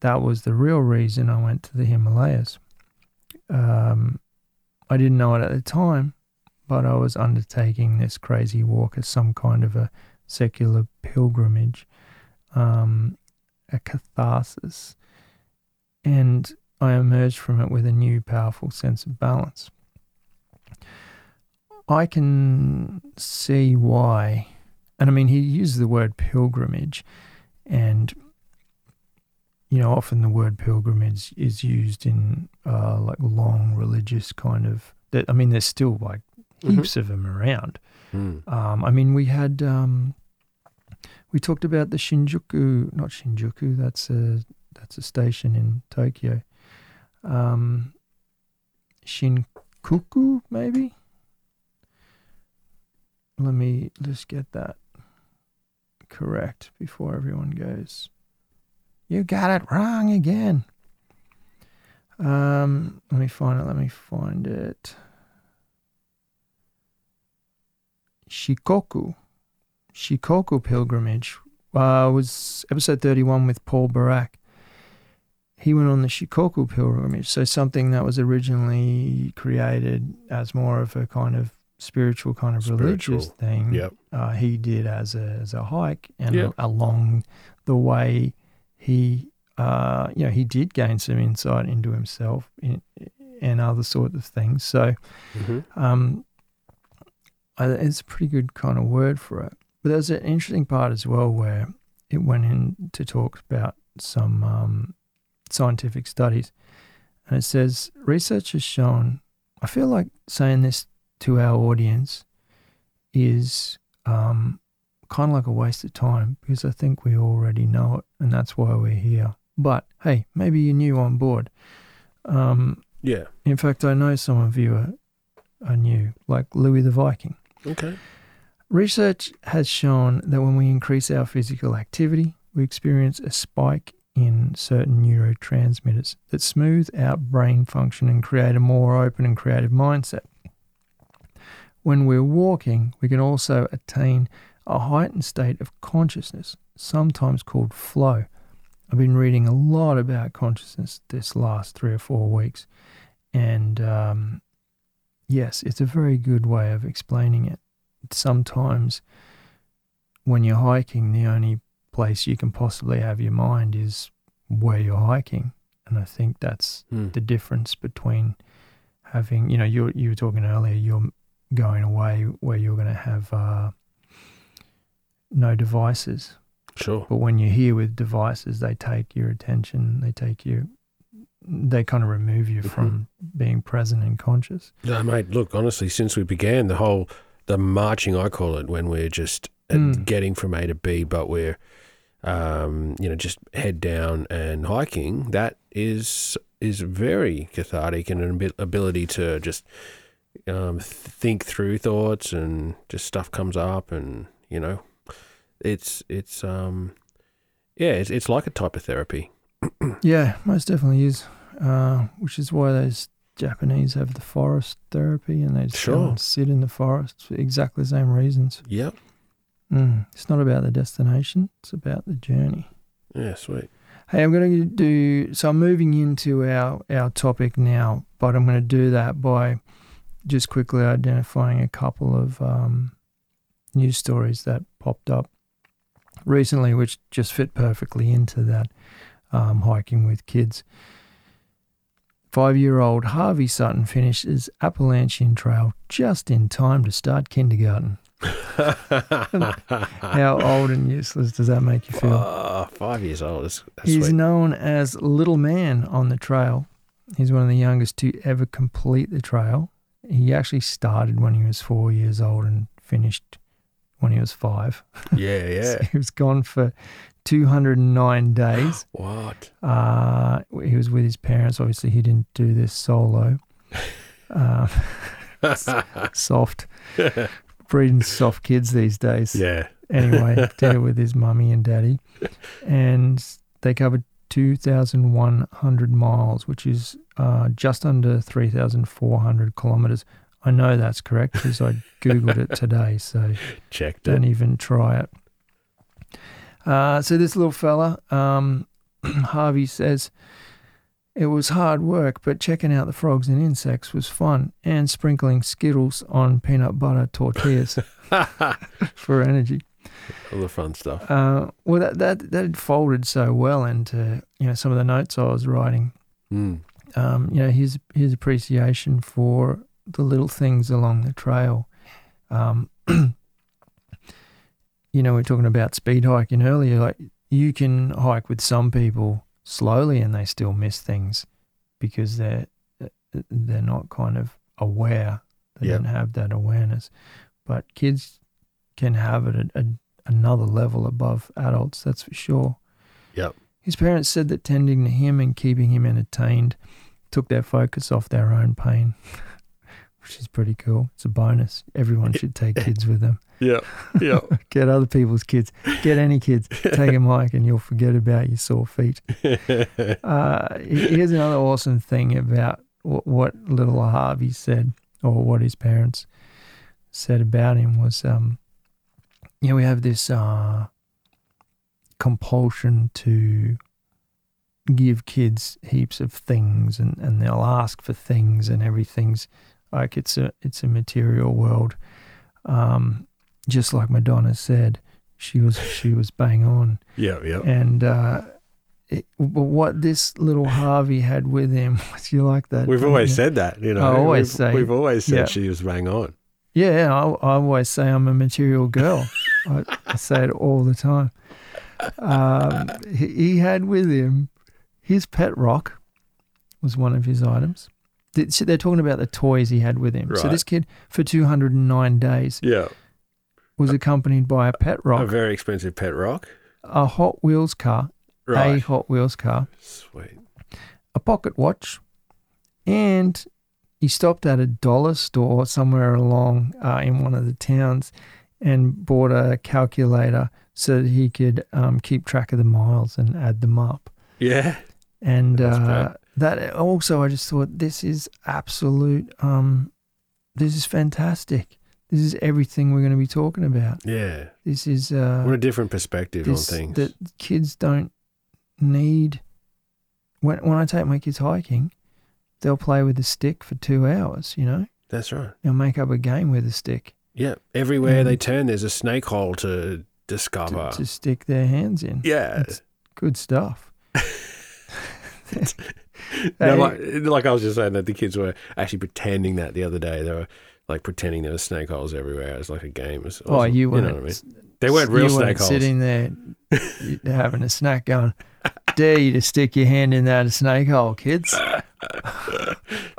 That was the real reason I went to the Himalayas. Um, I didn't know it at the time, but I was undertaking this crazy walk as some kind of a secular pilgrimage, um, a catharsis. And I emerged from it with a new, powerful sense of balance. I can see why, and I mean, he uses the word pilgrimage, and you know, often the word pilgrimage is used in uh, like long religious kind of. That I mean, there's still like heaps mm-hmm. of them around. Mm. Um, I mean, we had um, we talked about the Shinjuku, not Shinjuku. That's a that's a station in Tokyo. Um, Shinkuku, maybe. Let me just get that correct before everyone goes. You got it wrong again. Um, let me find it. Let me find it. Shikoku. Shikoku pilgrimage uh, was episode 31 with Paul Barak. He went on the Shikoku pilgrimage, so something that was originally created as more of a kind of spiritual kind of spiritual. religious thing. Yep. Uh, he did as a as a hike, and yep. along the way, he uh, you know he did gain some insight into himself in, and other sorts of things. So, mm-hmm. um, it's a pretty good kind of word for it. But there's an interesting part as well where it went in to talk about some um, scientific studies. And it says research has shown, I feel like saying this to our audience is um, kind of like a waste of time because I think we already know it and that's why we're here. But hey, maybe you're new on board. Um, yeah. In fact, I know some of you are, are new, like Louis the Viking. Okay. Research has shown that when we increase our physical activity, we experience a spike in certain neurotransmitters that smooth out brain function and create a more open and creative mindset. When we're walking, we can also attain a heightened state of consciousness, sometimes called flow. I've been reading a lot about consciousness this last three or four weeks, and um, yes, it's a very good way of explaining it. Sometimes when you're hiking, the only place you can possibly have your mind is where you're hiking. And I think that's hmm. the difference between having, you know, you you were talking earlier, you're going away where you're going to have uh, no devices. Sure. But when you're here with devices, they take your attention, they take you they kind of remove you mm-hmm. from being present and conscious. No, mate. Look, honestly, since we began the whole the marching, I call it, when we're just mm. getting from A to B, but we're um, you know just head down and hiking. That is is very cathartic and an ability to just um, think through thoughts and just stuff comes up and you know it's it's um yeah it's, it's like a type of therapy yeah most definitely is uh, which is why those Japanese have the forest therapy and they just sure. go and sit in the forest for exactly the same reasons. Yep. Mm, it's not about the destination, it's about the journey. Yeah, sweet. Hey, I'm going to do so. I'm moving into our, our topic now, but I'm going to do that by just quickly identifying a couple of um, news stories that popped up recently, which just fit perfectly into that um, hiking with kids. Five year old Harvey Sutton finishes Appalachian Trail just in time to start kindergarten. How old and useless does that make you feel? Uh, five years old. That's, that's He's sweet. known as Little Man on the trail. He's one of the youngest to ever complete the trail. He actually started when he was four years old and finished when he was five. Yeah, yeah. so he was gone for 209 days. what? Uh, he was with his parents. Obviously, he didn't do this solo. Uh, soft. Breeding soft kids these days. Yeah. Anyway, did it with his mummy and daddy. And they covered 2,100 miles, which is uh, just under 3,400 kilometers. I know that's correct because I Googled it today, so Checked don't it. even try it. Uh, so this little fella, um, Harvey says, it was hard work, but checking out the frogs and insects was fun, and sprinkling Skittles on peanut butter tortillas for energy. All the fun stuff. Uh, well, that, that that folded so well into you know some of the notes I was writing. Mm. Um, you know his his appreciation for the little things along the trail. Um, you know, we are talking about speed hiking earlier. Like you can hike with some people slowly and they still miss things because they're they're not kind of aware. They Yep. don't have that awareness. But kids can have it at a, another level above adults. That's for sure. Yep. His parents said that tending to him and keeping him entertained took their focus off their own pain, which is pretty cool. It's a bonus. Everyone should take kids with them. Yeah. Yeah. Get other people's kids. Get any kids. Take a mic and you'll forget about your sore feet. Uh, here's another awesome thing about what, what little Harvey said, or what his parents said about him was, um, you know, we have this uh, compulsion to give kids heaps of things, and, and they'll ask for things, and everything's like it's a it's a material world. Um, just like Madonna said, she was she was bang on. yeah. Yeah. And uh, it, but what this little Harvey had with him was you like that. We've always you? said that, you know. I always we've, say- we've always said yeah. she was bang on. Yeah, I, I always say I'm a material girl. I, I say it all the time. Um, he, he had with him his pet rock was one of his items. They're talking about the toys he had with him. So this kid, for 209 days, Yeah. was accompanied by a pet rock, A very expensive pet rock. a Hot Wheels car, a Hot Wheels car, Sweet. a pocket watch, and he stopped at a dollar store somewhere along uh, in one of the towns and bought a calculator so that he could um, keep track of the miles and add them up. Yeah. And uh, that also, I just thought this is absolute. Um, this is fantastic. This is everything we're going to be talking about. Yeah. This is uh, What a different perspective this, on things. that kids don't need. When when I take my kids hiking, they'll play with a stick for two hours. You know, That's right. they'll make up a game with a stick Yeah. Everywhere they turn, there's a snake hole to to, discover. to stick their hands in. yeah. It's good stuff. No, like, like I was just saying that the kids were actually pretending that the other day. They were like pretending there were snake holes everywhere. It was like a game. It was Oh, awesome. you know what I mean? They weren't real you snake weren't holes. sitting there having a snack, going, "Dare you to stick your hand in that snake hole, kids?"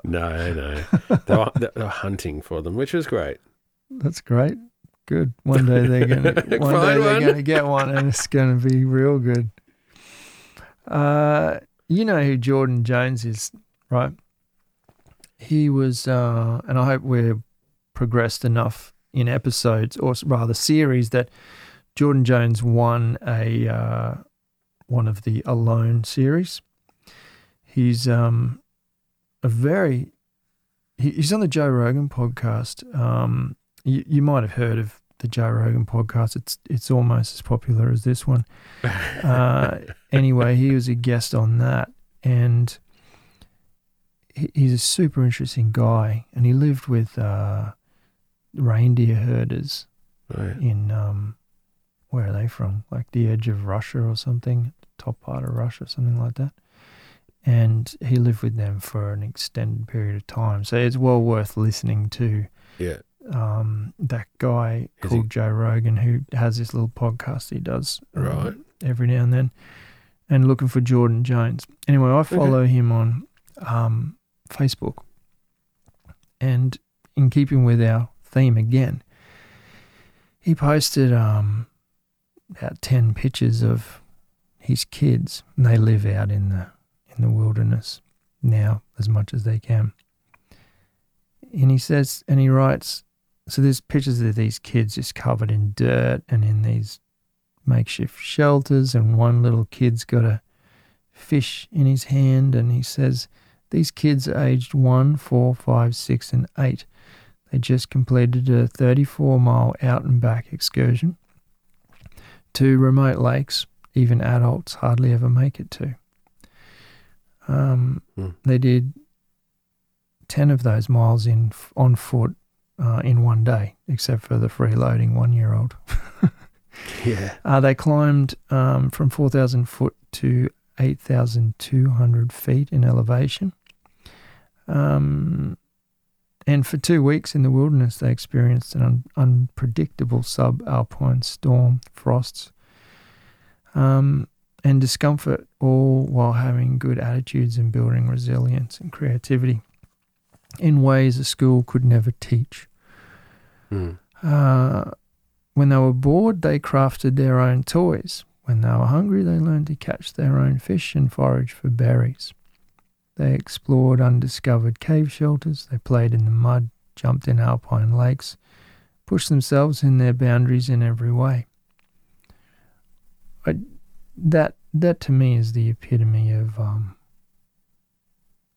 No, no. they, were, they were hunting for them, which was great. That's great. Good. One day they're gonna one day they're one. gonna get one and it's gonna be real good. Uh you know who Jordan Jonas is, right? He was uh and I hope we're progressed enough in episodes or rather series that Jordan Jonas won a uh one of the Alone series. He's um a very he, he's on the Joe Rogan podcast. Um you, you might have heard of the Joe Rogan podcast. It's it's almost as popular as this one. Uh, anyway, he was a guest on that, and he, he's a super interesting guy. And he lived with uh, reindeer herders Right. in um, where are they from? Like the edge of Russia or something, top part of Russia, something like that. And he lived with them for an extended period of time. So it's well worth listening to Yeah. Um, that guy Is called he- Joe Rogan who has this little podcast he does um, Right. every now and then, and looking for Jordan Jonas. Anyway, I follow him on um, Facebook, and in keeping with our theme again, he posted um, about ten pictures of his kids, and they live out in the in the wilderness now as much as they can. And he says, and he writes, so there's pictures of these kids just covered in dirt and in these makeshift shelters, and one little kid's got a fish in his hand, and he says, These kids are aged one, four, five, six, and 8. They just completed a 34 mile out and back excursion to remote lakes, even adults hardly ever make it to. Um, Hmm. They did 10 of those miles in on foot uh, in one day, except for the freeloading one year old. Yeah. Uh, they climbed um, from 4,000 foot to 8,200 feet in elevation. Um, and for two weeks in the wilderness, they experienced an un- unpredictable subalpine storm, frosts, um, and discomfort, all while having good attitudes and building resilience and creativity in ways a school could never teach. Mm. Uh, when they were bored, they crafted their own toys. When they were hungry, they learned to catch their own fish and forage for berries. They explored undiscovered cave shelters. They played in the mud, jumped in alpine lakes, pushed themselves in their boundaries in every way. I, that that to me is the epitome of um,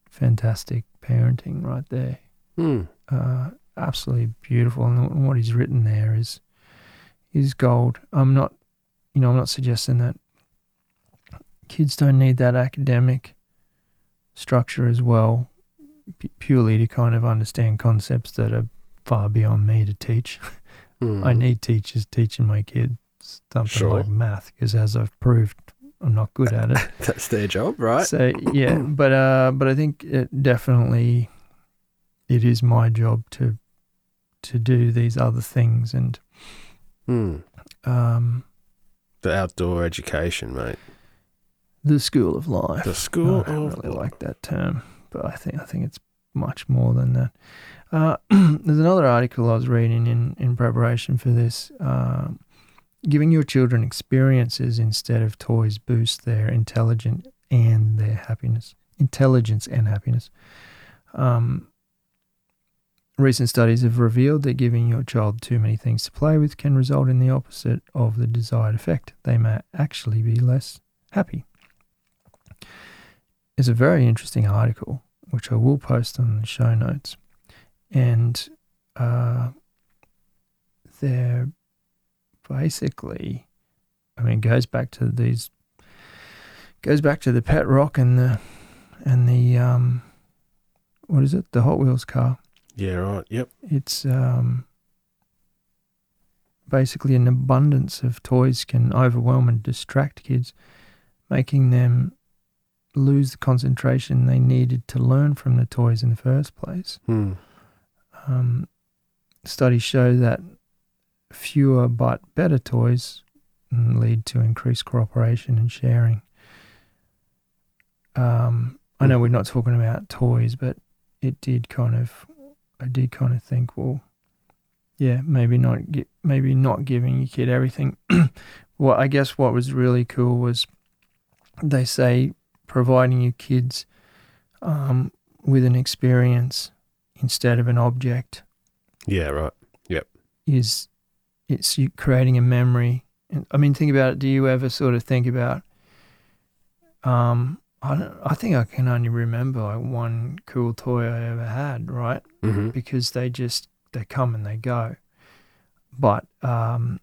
fantastic parenting, right there Mm. uh, absolutely beautiful, and what he's written there is is gold. I'm not, you know, I'm not suggesting that kids don't need that academic structure as well, p- purely to kind of understand concepts that are far beyond me to teach. Mm. I need teachers teaching my kids something Sure. like math, because as I've proved, I'm not good at it. That's their job, right? So yeah, but uh, but I think it definitely it is my job to to do these other things and Mm. um, The outdoor education, mate. the school of life. The school I don't really like that term, but I think I think it's much more than that. Uh, there's another article I was reading in in preparation for this. Um, giving your children experiences instead of toys boosts their intelligence and their happiness. Intelligence and happiness. Um, recent studies have revealed that giving your child too many things to play with can result in the opposite of the desired effect. They may actually be less happy. It's a very interesting article, which I will post on the show notes. And uh, they're basically, I mean, goes back to these, goes back to the pet rock and the, and the, um, what is it? The Hot Wheels car. Yeah, right. Yep. It's um, basically an abundance of toys can overwhelm and distract kids, making them lose the concentration they needed to learn from the toys in the first place. Mm. Um, studies show that fewer but better toys lead to increased cooperation and sharing. Um, I know we're not talking about toys, but it did kind of, I did kind of think, well, yeah, maybe not, gi- maybe not giving your kid everything. well, I guess what was really cool was they say providing your kids um, with an experience instead of an object Yeah, right. Yep. Is it's you creating a memory. And I mean, think about it. Do you ever sort of think about? Um, I. I think I can only remember like one cool toy I ever had, right? Mm-hmm. Because they just they come and they go. But um,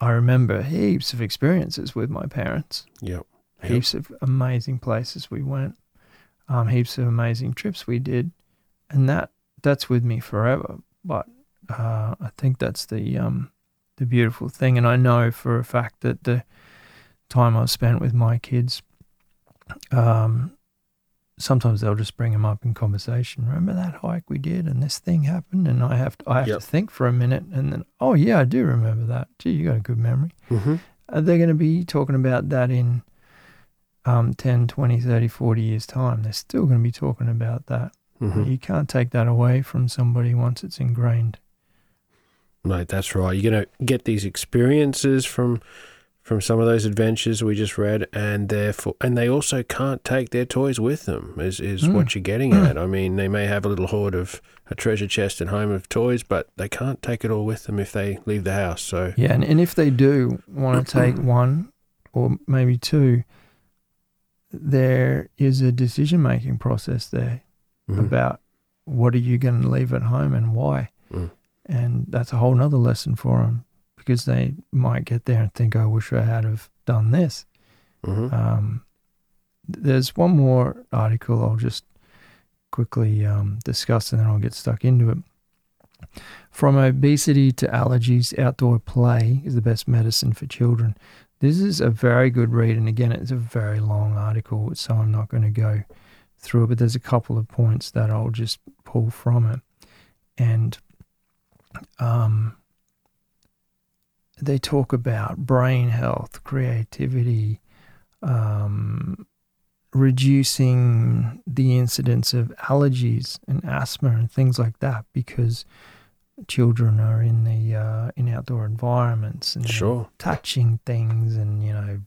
I remember heaps of experiences with my parents. Yep. Yep. Heaps of amazing places we went. Um, heaps of amazing trips we did, and that that's with me forever. But uh, I think that's the um, the beautiful thing, and I know for a fact that the time I've spent with my kids, um, sometimes they'll just bring them up in conversation. Remember that hike we did, and this thing happened, and I have to, I have Yep. to think for a minute, and then oh yeah, I do remember that. Gee, you got a good memory. Mm-hmm. Uh, they're going to be talking about that in um, 10, 20, 30, 40 years' time. They're still going to be talking about that. Mm-hmm. You can't take that away from somebody once it's ingrained. Mate, that's right. You're gonna get these experiences from from some of those adventures we just read, and therefore, and they also can't take their toys with them. Is is Mm. what you're getting at? I mean, they may have a little hoard of a treasure chest at home of toys, but they can't take it all with them if they leave the house. So Yeah, and, and if they do want to take one or maybe two, there is a decision making process there Mhm. about what are you going to leave at home and why. Mm. And that's a whole nother lesson for them because they might get there and think, I wish I had have done this. Mhm. Um, there's one more article I'll just quickly um, discuss and then I'll get stuck into it. From obesity to allergies, outdoor play is the best medicine for children. This is a very good read, and again, it's a very long article, so I'm not going to go through it, but there's a couple of points that I'll just pull from it. And um, they talk about brain health, creativity, um, reducing the incidence of allergies and asthma and things like that because children are in the uh, in outdoor environments and Sure. touching things and you know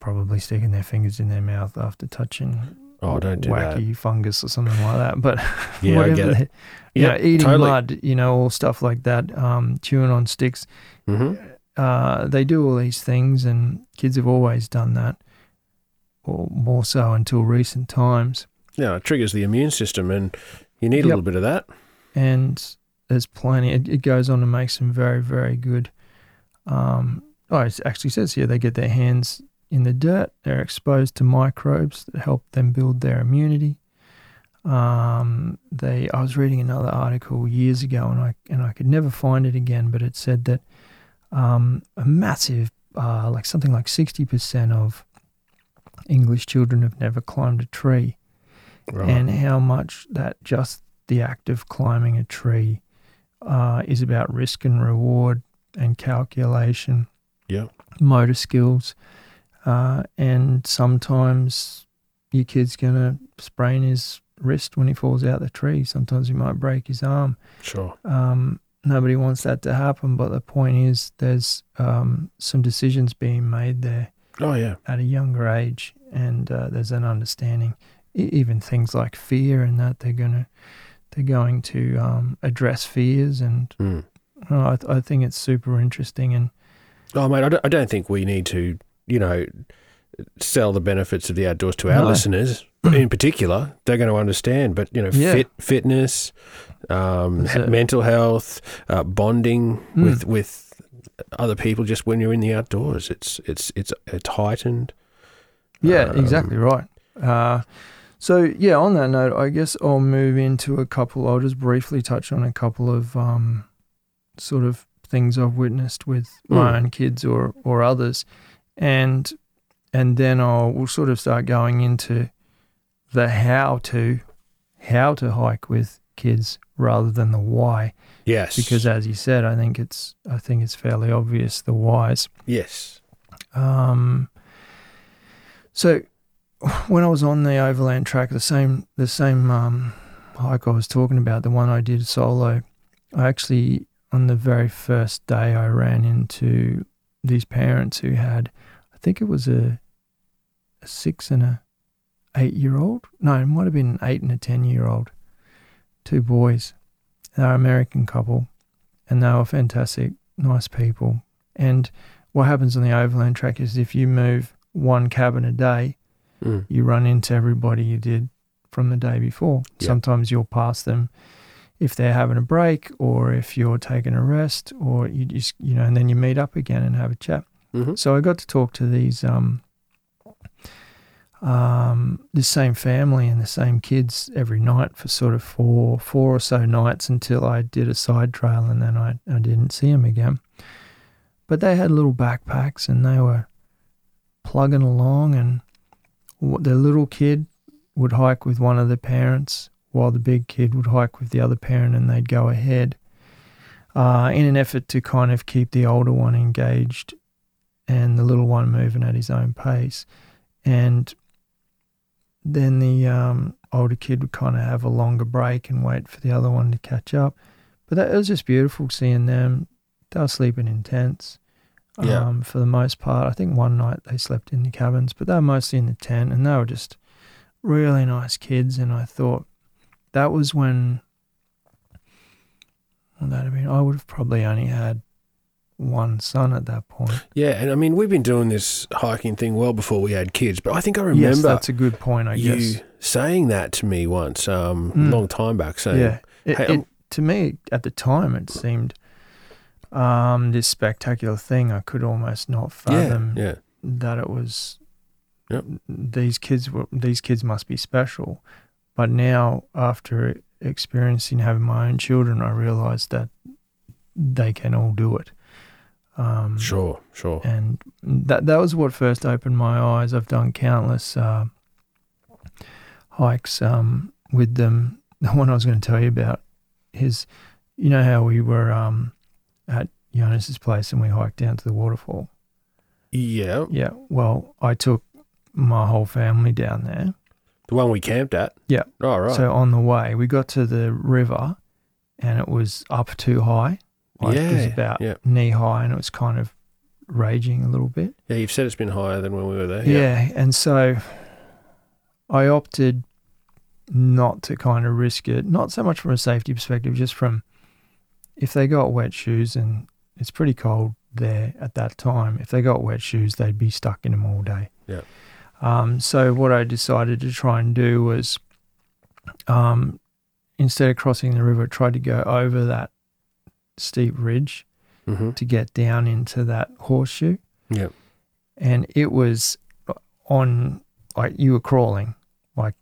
probably sticking their fingers in their mouth after touching Oh, don't do that. wacky fungus or something like that. But Yeah, I whatever, they- Yeah, know, eating totally. mud, you know, all stuff like that, um, chewing on sticks. hmm Uh, they do all these things, and kids have always done that, or more so until recent times. Yeah, it triggers the immune system, and you need a Yep. little bit of that. and there's plenty. It, it goes on to make some very, very good. Um, oh, it actually says here they get their hands in the dirt. They're exposed to microbes that help them build their immunity. Um, they. I was reading another article years ago, and I and I could never find it again, but it said that um, a massive, uh, like something like sixty percent of English children have never climbed a tree Right. and how much that just the act of climbing a tree uh, is about risk and reward and calculation, yeah. motor skills, uh, and sometimes your kid's gonna sprain his wrist when he falls out the tree. Sometimes he might break his arm. Sure. Um, nobody wants that to happen, but the point is, there's um, some decisions being made there Oh yeah. at a younger age, and uh, there's an understanding. E- even things like fear and that they're gonna they're going to um, address fears, and Mm. I, th- I think it's super interesting. And Oh mate, I don't, I don't think we need to, you know, sell the benefits of the outdoors to our No. listeners in particular. They're going to understand, but you know, Yeah. fit fitness, um, That's ha- it. mental health, uh, bonding Mm. with with other people. Just when you're in the outdoors, it's it's it's it's heightened. yeah, Um, exactly right. Uh, so yeah, on that note, I guess I'll move into a couple. I'll just briefly touch on a couple of um, sort of things I've witnessed with my Mm. own kids or or others, and and then I'll we'll sort of start going into the how to how to hike with kids rather than the why. Yes, because as you said I think it's I think it's fairly obvious the whys. Yes, um so when I was on the overland track the same the same um hike I was talking about the one I did solo I actually on the very first day I ran into these parents who had I think it was a a six and a eight year old. No, it might have been an eight and a ten year old. Two boys. They're an American couple and they were fantastic, nice people. And what happens on the overland track is if you move one cabin a day, Mm. you run into everybody you did from the day before. Yeah. Sometimes you'll pass them if they're having a break or if you're taking a rest or you just you know, and then you meet up again and have a chat. Hmm So I got to talk to these um um the same family and the same kids every night for sort of four four or so nights until I did a side trail and then I I didn't see them again. But they had little backpacks and they were plugging along and the little kid would hike with one of the parents while the big kid would hike with the other parent and they'd go ahead uh, in an effort to kind of keep the older one engaged and the little one moving at his own pace. And then the um, older kid would kind of have a longer break and wait for the other one to catch up. But that, it was just beautiful seeing them. They were sleeping in tents Yeah. um, for the most part. I think one night they slept in the cabins, but they were mostly in the tent and they were just really nice kids. And I thought that was when, well, that'd have been, I would have probably only had one son at that point. Yeah, and I mean we've been doing this hiking thing well before we had kids, but I think I yes, remember that's a good point. I you guess. saying that to me once, um, Mm. long time back, saying, Yeah. It, Hey, it, to me, at the time, it seemed um, this spectacular thing. I could almost not yeah, fathom yeah, that it was. Yep. These kids were. These kids must be special. But now, after experiencing having my own children, I realised that they can all do it. Um, sure, sure, and that that was what first opened my eyes. I've done countless uh, hikes um, with them. The one I was going to tell you about is, you know how we were um, at Jonas's place and we hiked down to the waterfall. yeah, Yeah, well, I took my whole family down there. the one we camped at. Yeah. oh, right, So on the way, we got to the river, and it was up too high. Like it was Yeah, about yeah. knee high, and it was kind of raging a little bit. yeah. You've said it's been higher than when we were there. Yeah. yeah. and so I opted not to kind of risk it, not so much from a safety perspective, just from if they got wet shoes and it's pretty cold there at that time, if they got wet shoes, they'd be stuck in them all day. Yeah. Um, so what I decided to try and do was, um, instead of crossing the river, try to go over that steep ridge hmm to get down into that horseshoe. Yeah, and it was on like you were crawling like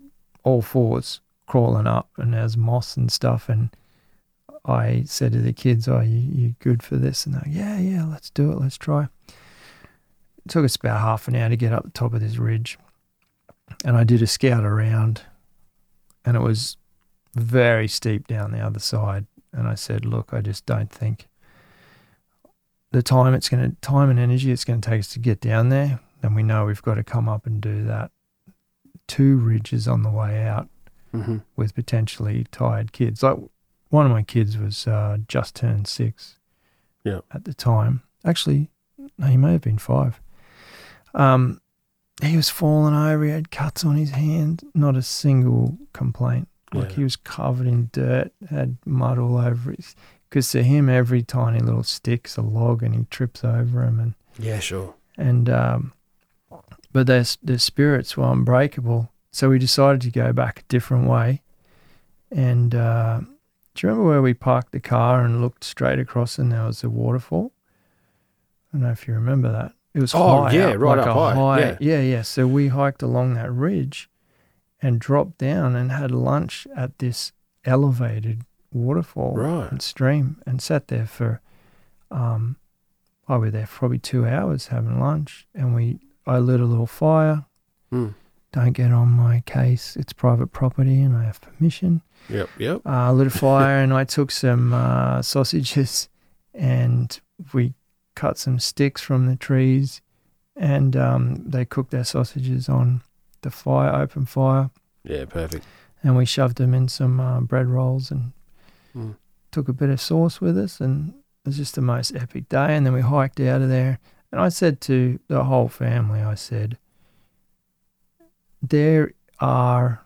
all fours crawling up and there's moss and stuff. And i said to the kids are you, you good for this? And they're like, yeah yeah let's do it let's try. It took us about half an hour to get up the top of this ridge. And i did a scout around and it was very steep down the other side and i said look i just don't think the time it's going to time and energy it's going to take us to get down there. Then we know we've got to come up and do that two ridges on the way out hmm with potentially tired kids. Like one of my kids was uh, just turned six Yeah. at the time. Actually no, he may have been five. Um, he was falling over. He had cuts on his hand. Not a single complaint like Yeah. he was covered in dirt had mud all over his because to him every tiny little stick's a log and he trips over him and yeah, sure. and um, but their their spirits were unbreakable. So we decided to go back a different way. And uh, do you remember where we parked the car and looked straight across and there was a waterfall? I don't know if you remember that. It was Oh, high, yeah, up, right like up a high, yeah. yeah, yeah. So we hiked along that ridge and dropped down and had lunch at this elevated waterfall Right. and stream and sat there for um I was there for probably two hours having lunch and we I lit a little fire. Mm. Don't get on my case. It's private property and I have permission. Yep, yep. Uh, I lit a fire and I took some uh, sausages and we cut some sticks from the trees and um, they cooked their sausages on the fire, open fire, Yeah, perfect. and we shoved them in some uh, bread rolls and Mm. took a bit of sauce with us and it was just the most epic day. And then we hiked out of there. And i said to the whole family i said there are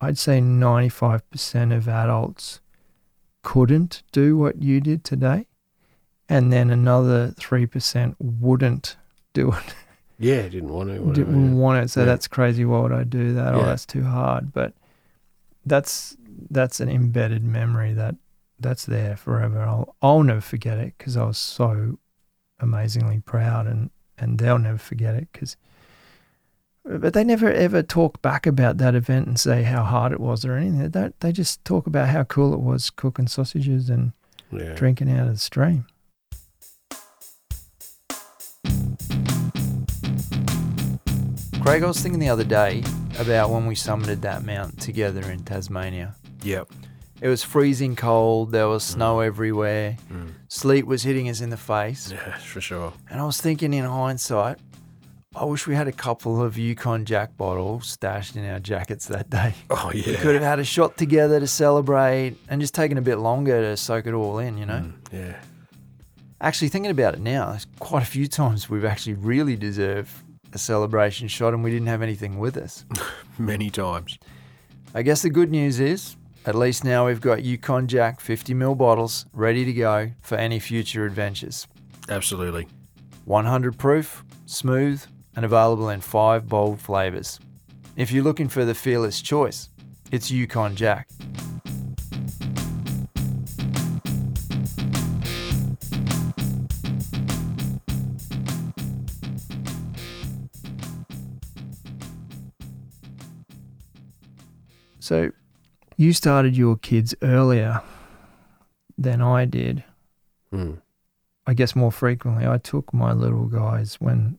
i'd say 95% of adults couldn't do what you did today. And then another 3% wouldn't do it Yeah, didn't want to. Whatever, didn't yeah. want it. So Yeah. that's crazy. Why would I do that? Oh, that's too hard. But that's that's an embedded memory that that's there forever. I'll I'll never forget it because I was so amazingly proud, and and they'll never forget it because. But they never ever talk back about that event and say how hard it was or anything. They don't. They just talk about how cool it was cooking sausages and Yeah. drinking out of the stream. Craig, I was thinking the other day about when we summited that mountain together in Tasmania. Yep. It was freezing cold, there was snow everywhere, Mm. sleet was hitting us in the face. Yeah, for sure. And I was thinking in hindsight, I wish we had a couple of Yukon Jack bottles stashed in our jackets that day. Oh yeah. We could have had a shot together to celebrate and just taken a bit longer to soak it all in, you know? Mm, yeah. Actually, thinking about it now, there's quite a few times we've actually really deserved a celebration shot and we didn't have anything with us. Many times. I guess the good news is, at least now we've got Yukon Jack 50ml bottles ready to go for any future adventures. Absolutely. 100 proof, smooth, and available in five bold flavours. If you're looking for the fearless choice, it's Yukon Jack. So, you started your kids earlier than I did. Mm. I guess more frequently. I took my little guys when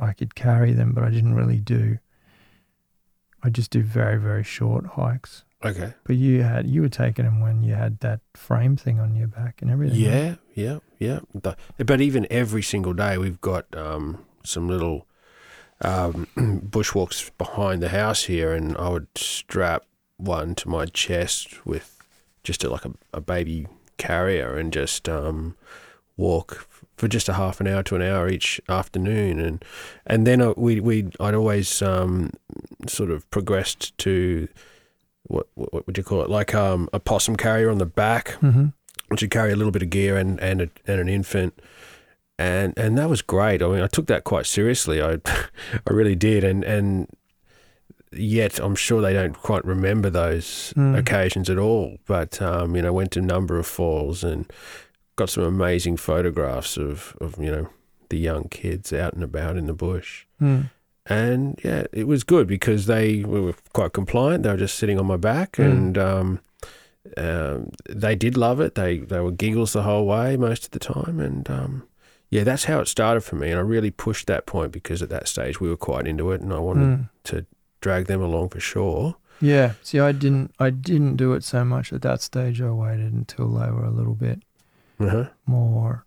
I could carry them, but I didn't really do. I just do very very short hikes. Okay. But you had you were taking them when you had that frame thing on your back and everything. right? Yeah, yeah, yeah. The- But even every single day, we've got um, some little um, bushwalks behind the house here, and I would strap one to my chest with just a, like a, a baby carrier and just um, walk for just a half an hour to an hour each afternoon, and and then we we I'd always um, sort of progressed to. What, what would you call it? Like um, a possum carrier on the back, Mhm. which would carry a little bit of gear and and, a, and an infant, and and that was great. I mean, I took that quite seriously. I I really did, and and yet I'm sure they don't quite remember those Mm. occasions at all. But um, you know, went to a number of falls and got some amazing photographs of of you know the young kids out and about in the bush. Mm. And yeah, it was good because they were quite compliant. They were just sitting on my back, Mm. and um, um, they did love it. They they were giggles the whole way most of the time, and um, yeah, that's how it started for me. And I really pushed that point because at that stage we were quite into it, and I wanted Mm. to drag them along for sure. Yeah. See, I didn't. I didn't do it so much at that stage. I waited until they were a little bit Uh-huh. more.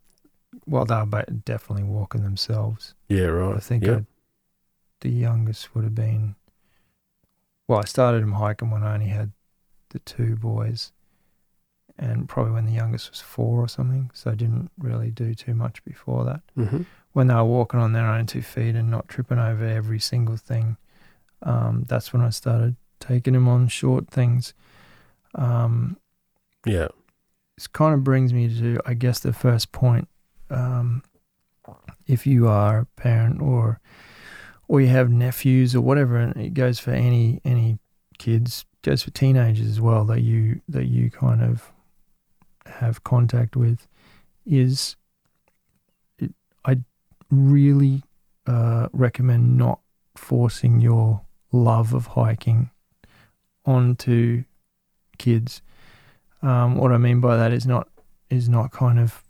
Well, they were definitely walking themselves. Yeah, right. I think yeah. I, the youngest would have been. Well, I started them hiking when I only had the two boys, and probably when the youngest was four or something. So I didn't really do too much before that. hmm When they were walking on their own two feet and not tripping over every single thing, um, that's when I started taking him on short things. Um, Yeah. this kind of brings me to, I guess, the first point. Um, if you are a parent or or you have nephews or whatever, and it goes for any any kids, goes for teenagers as well that you that you kind of have contact with, is it, I really uh, recommend not forcing your love of hiking onto kids. Um, what I mean by that is not is not kind of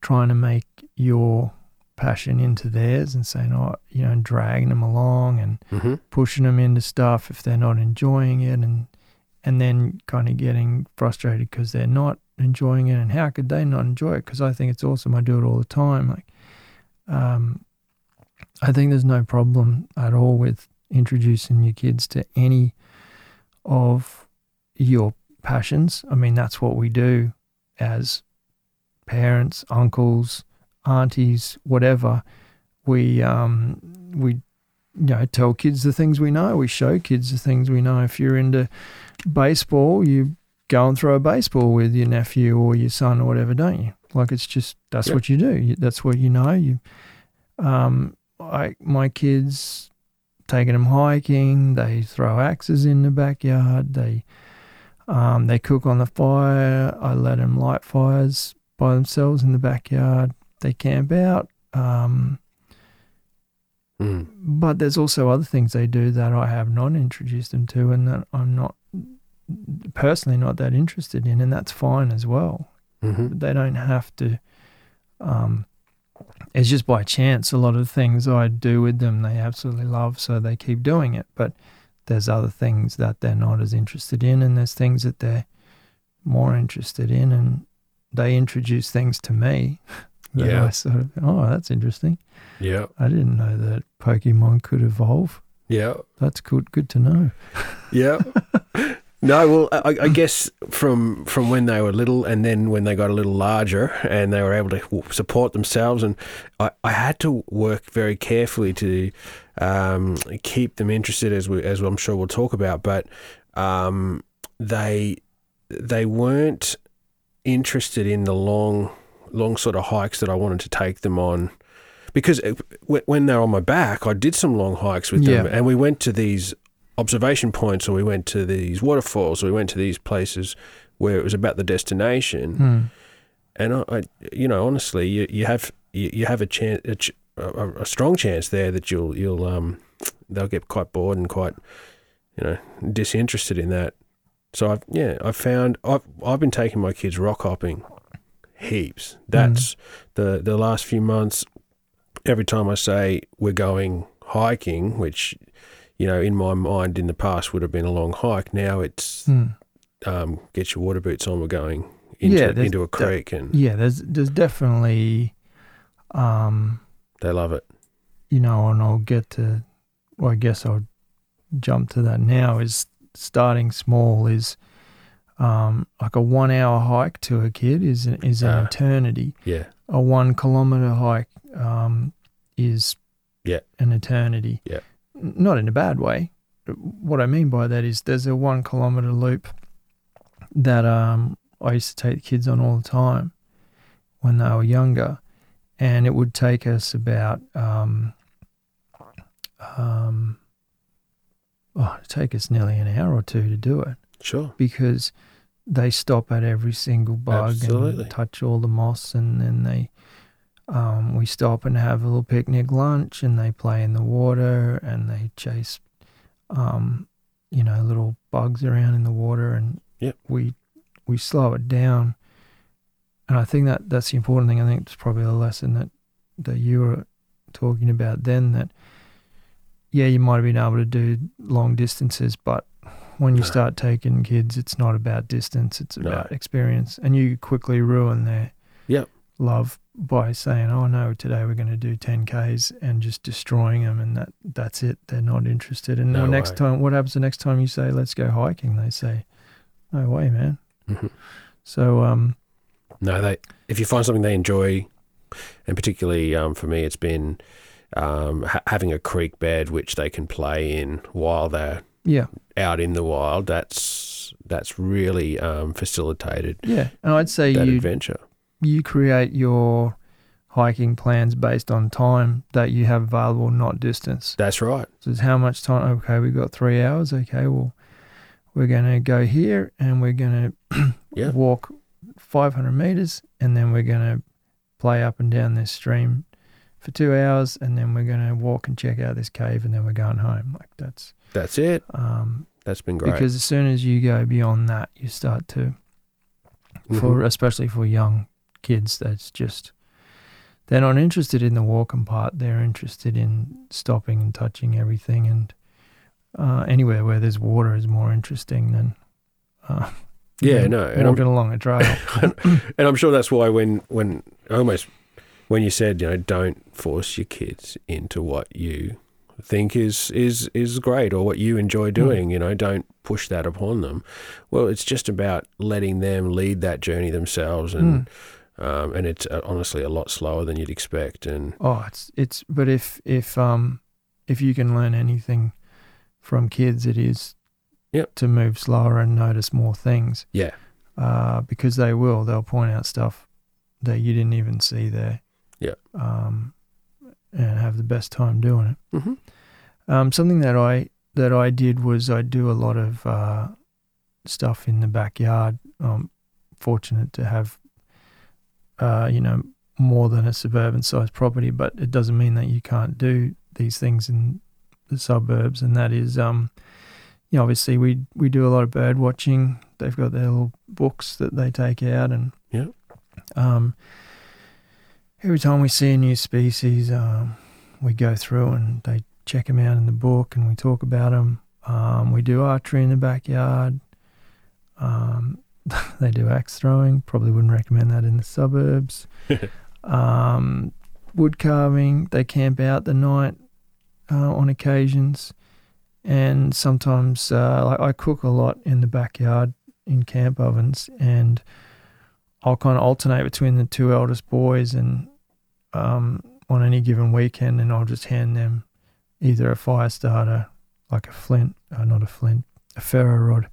trying to make your passion into theirs and saying, oh, you know, dragging them along and hmm pushing them into stuff if they're not enjoying it, and and then kind of getting frustrated because they're not enjoying it, and how could they not enjoy it? Because I think it's awesome. I do it all the time. Like, um, I think there's no problem at all with introducing your kids to any of your passions. I mean, that's what we do as parents, uncles, aunties, whatever. We um we you know tell kids the things we know. We show kids the things we know. If you're into baseball, you go and throw a baseball with your nephew or your son or whatever, don't you? Like it's just that's Yeah. what you do. That's what you know. You um I my kids taking them hiking. They throw axes in the backyard. They um, they cook on the fire. I let them light fires by themselves in the backyard. They camp out. Um, Mm. but there's also other things they do that I have not introduced them to, and that I'm not personally not that interested in, and that's fine as well. hmm They don't have to. Um, it's just by chance. A lot of things I do with them, they absolutely love, so they keep doing it. But there's other things that they're not as interested in, and there's things that they're more interested in, and they introduce things to me that Yeah. I sort of, oh, that's interesting. Yeah. I didn't know that Pokemon could evolve. Yeah. That's good. Good to know. Yeah. no, well, I, I guess from from when they were little, and then when they got a little larger, and they were able to support themselves, and I, I had to work very carefully to um, keep them interested, as we as I'm sure we'll talk about. But um, they they weren't interested in the long long sort of hikes that I wanted to take them on. Because when they're on my back, I did some long hikes with them, Yeah. and we went to these observation points, or we went to these waterfalls, or we went to these places where it was about the destination. Hmm. And I, I you know, honestly, you, you have you, you have a chance, a, ch- a, a strong chance there that you'll you'll um they'll get quite bored and quite you know disinterested in that. So I've yeah I've found I've I've been taking my kids rock hopping heaps. That's the the last few months. Every time I say we're going hiking, which you know in my mind in the past would have been a long hike, now it's Hmm. um, get your water boots on. We're going into Yeah, into a creek, and Yeah, there's there's definitely, um, they love it. you know, and I'll get to. Well, I guess I'll jump to that now. Is starting small is, um, like a one hour hike to a kid is an, is an Ah. eternity. Yeah, A one kilometer hike, um, is Yeah. an eternity. Yeah. Not in a bad way. What I mean by that is there's a one kilometer loop that um I used to take the kids on all the time when they were younger, and it would take us about um um oh it'd take us nearly an hour or two to do it sure. because they stop at every single bug Absolutely. and touch all the moss and then they um, we stop and have a little picnic lunch and they play in the water and they chase um, you know little bugs around in the water and Yep. we we slow it down and I think that that's the important thing I think it's probably the lesson that that you were talking about then that yeah you might have been able to do long distances but when you No. start taking kids, it's not about distance; it's No. about experience, and you quickly ruin their Yep. love by saying, "Oh no, today we're going to do 10 k's," and just destroying them, and that that's it. They're not interested. And No the next way. time, what happens the next time you say, "Let's go hiking"? They say, "No way, man." Mhm. So, um, No, they if you find something they enjoy, and particularly um, for me, it's been um, ha- having a creek bed which they can play in while they're yeah, out in the wild. That's that's really um, facilitated yeah, and I'd say that you adventure. You create your hiking plans based on time that you have available, not distance. That's right. So it's how much time? Okay, we've got three hours. Okay, well, we're going to go here and we're going to Yeah. walk 500 meters and then we're going to play up and down this stream for two hours and then we're going to walk and check out this cave and then we're going home. Like that's, That's it. um, That's been great. because as soon as you go beyond that, you start to, Mhm. for especially for young kids, that's just, they're not interested in the walking part. They're interested in stopping and touching everything. And uh, anywhere where there's water is more interesting than uh, yeah, than no, and I'm, walking along a trail. and I'm sure that's why when when almost when you said you know don't force your kids into what you think is is is great or what you enjoy doing you know don't push that upon them well it's just about letting them lead that journey themselves and um, and it's uh, honestly a lot slower than you'd expect and oh, it's it's. But if if um if you can learn anything from kids, it is Yep. to move slower and notice more things. yeah uh, because they will. They'll point out stuff that you didn't even see there. Yeah. Um, and have the best time doing it. hmm Um, something that I that I did was I do a lot of uh, stuff in the backyard. I'm fortunate to have, uh, you know, more than a suburban sized property, but it doesn't mean that you can't do these things in the suburbs. And that is, um, you know, obviously we we do a lot of bird watching. They've got their little books that they take out, and Yeah. um, every time we see a new species, um, we go through and they check them out in the book, and we talk about them. Um, we do archery in the backyard. Um, they do axe throwing. Probably wouldn't recommend that in the suburbs. um, wood carving. They camp out the night uh, on occasions, and sometimes uh, like I cook a lot in the backyard in camp ovens, and I'll kind of alternate between the two eldest boys, and um, on any given weekend, and I'll just hand them either a fire starter, like a flint, uh, not a flint, a ferro rod,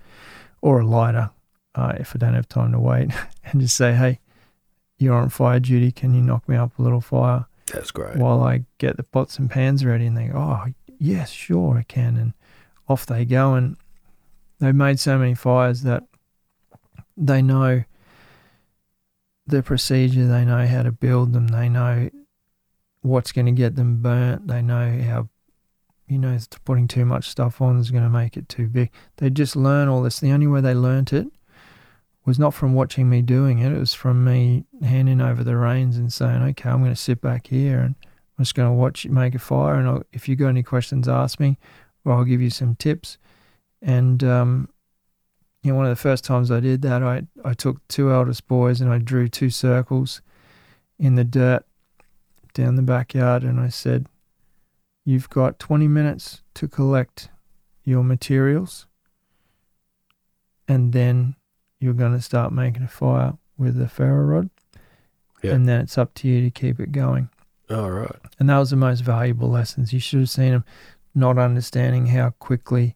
or a lighter, uh, if I don't have time to wait, and just say, hey, you're on fire duty. Can you knock me up a little fire That's great. while I get the pots and pans ready?" And they go, "Oh, yes, sure, I can." And off they go, and they've made so many fires that they know the procedure. They know how to build them. They know what's going to get them burnt. They know how, you know, putting too much stuff on is going to make it too big. They just learn all this. The only way they learnt it was not from watching me doing it. It was from me handing over the reins and saying, okay, I'm going to sit back here and I'm just going to watch you make a fire. And I'll, if you've got any questions, ask me, or I'll give you some tips. And, um, you know, one of the first times I did that, I, I took two eldest boys and I drew two circles in the dirt down the backyard and I said, You've got 20 minutes to collect your materials and then you're going to start making a fire with the ferro rod. Yeah. And then it's up to you to keep it going. All right. And that was the most valuable lessons. You should have seen them not understanding how quickly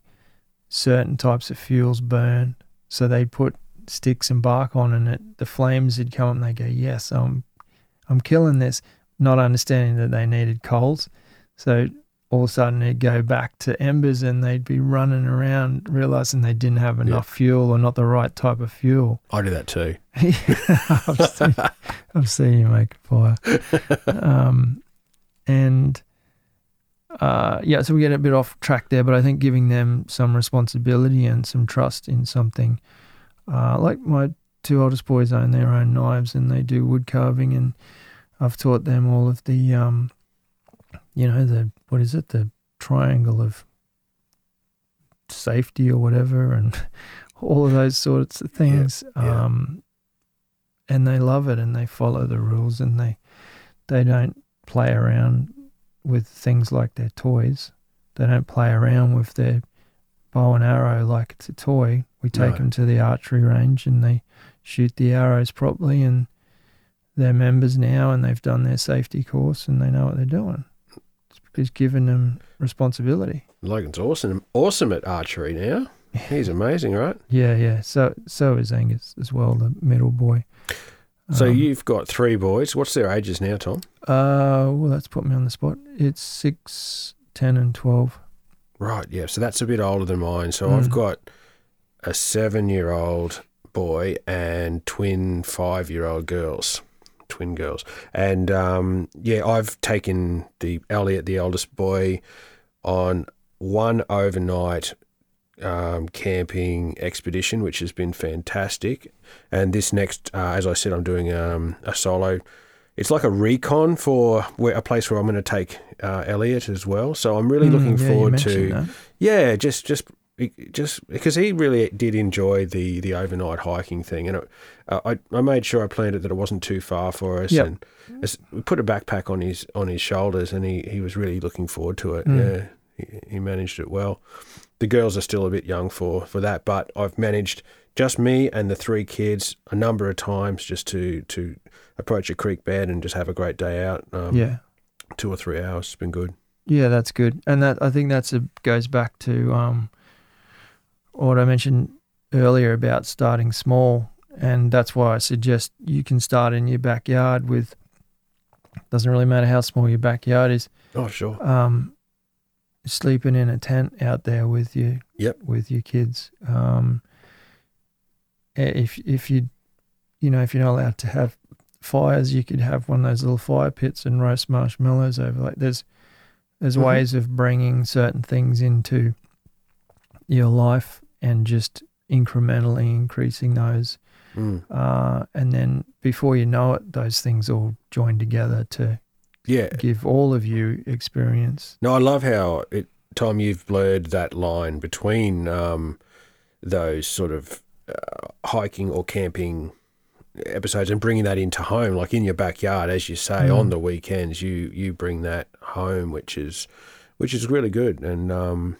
certain types of fuels burn. So they'd put sticks and bark on and it, the flames would come up and they go, Yes, I'm I'm killing this, not understanding that they needed coals. So all of a sudden it'd go back to embers and they'd be running around realizing they didn't have enough fuel or not the right type of fuel. I do that too. I've, seen, I've seen you make a fire. Um, and uh, yeah, so we get a bit off track there, but I think giving them some responsibility and some trust in something, uh, like my two oldest boys own their own knives and they do wood carving, and I've taught them all of the, um, you know, the what is it, the triangle of safety or whatever, and all of those sorts of things. yeah. Um, and they love it, and they follow the rules, and they they don't play around with things like their toys. They don't play around with their bow and arrow like it's a toy. We take No. them to the archery range and they shoot the arrows properly, and they're members now, and they've done their safety course, and they know what they're doing. It's given them responsibility. Logan's awesome. Awesome at archery now. He's amazing, right? Yeah, yeah. So so is Angus as well, the middle boy. So Um, you've got three boys. What's their ages now, Tom? Uh, well, that's put me on the spot. It's six, ten, and twelve. Right, yeah. So that's a bit older than mine. So Mm. I've got a seven year old boy and twin five year old girls. Twin girls. And um, yeah, I've taken the Elliot, the eldest boy, on one overnight um, camping expedition, which has been fantastic. And this next, uh, as I said, I'm doing um, a solo. It's like a recon for where a place where I'm going to take uh, Elliot as well. So I'm really Mm, looking yeah, forward to that. yeah, just just just because he really did enjoy the the overnight hiking thing, and it, uh, I I made sure I planned it that it wasn't too far for us, Yep. and we put a backpack on his on his shoulders, and he, he was really looking forward to it. Mm. Yeah, he, he managed it well. The girls are still a bit young for for that, but I've managed just me and the three kids a number of times just to to approach a creek bed and just have a great day out. Um, Yeah. two or three hours. It's been good. Yeah, that's good, and that I think that's a goes back to um, what I mentioned earlier about starting small, and that's why I suggest you can start in your backyard with. Doesn't really matter how small your backyard is. Oh sure. Um, sleeping in a tent out there with you. Yep. With your kids. Um, if if you, you know, if you're not allowed to have fires, you could have one of those little fire pits and roast marshmallows over. Like there's there's Mhm. ways of bringing certain things into your life and just incrementally increasing those. Mm. Uh, and then before you know it, those things all join together to Yeah. give all of you experience. No, I love how it, Tom, you've blurred that line between um, those sort of uh, hiking or camping episodes and bringing that into home, like in your backyard, as you say, Mm. on the weekends. You you bring that home, which is which is really good. And um,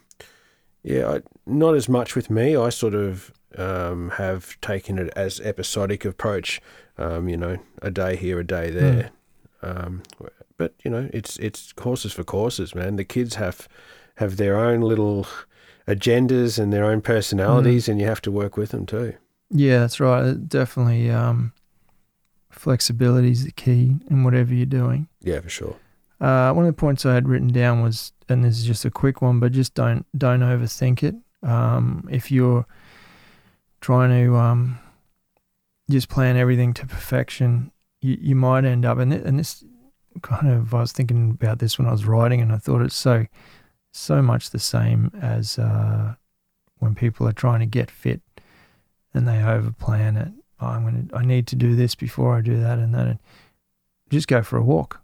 yeah, I, not as much with me. I sort of um, have taken it as episodic approach. Um, you know, a day here, a day there. Um, but you know, it's it's courses for courses, man. The kids have have their own little agendas and their own personalities, and you have to work with them too. Yeah, that's right. It definitely um, flexibility is the key in whatever you're doing. Yeah, for sure. Uh, one of the points I had written down was, and this is just a quick one, but just don't don't overthink it. Um, if you're trying to um, just plan everything to perfection, you, you might end up, and th- and this kind of I was thinking about this when I was writing, and I thought it's so so much the same as uh, when people are trying to get fit and they overplan it. Oh, I'm gonna, I need to do this before I do that and that. And just go for a walk.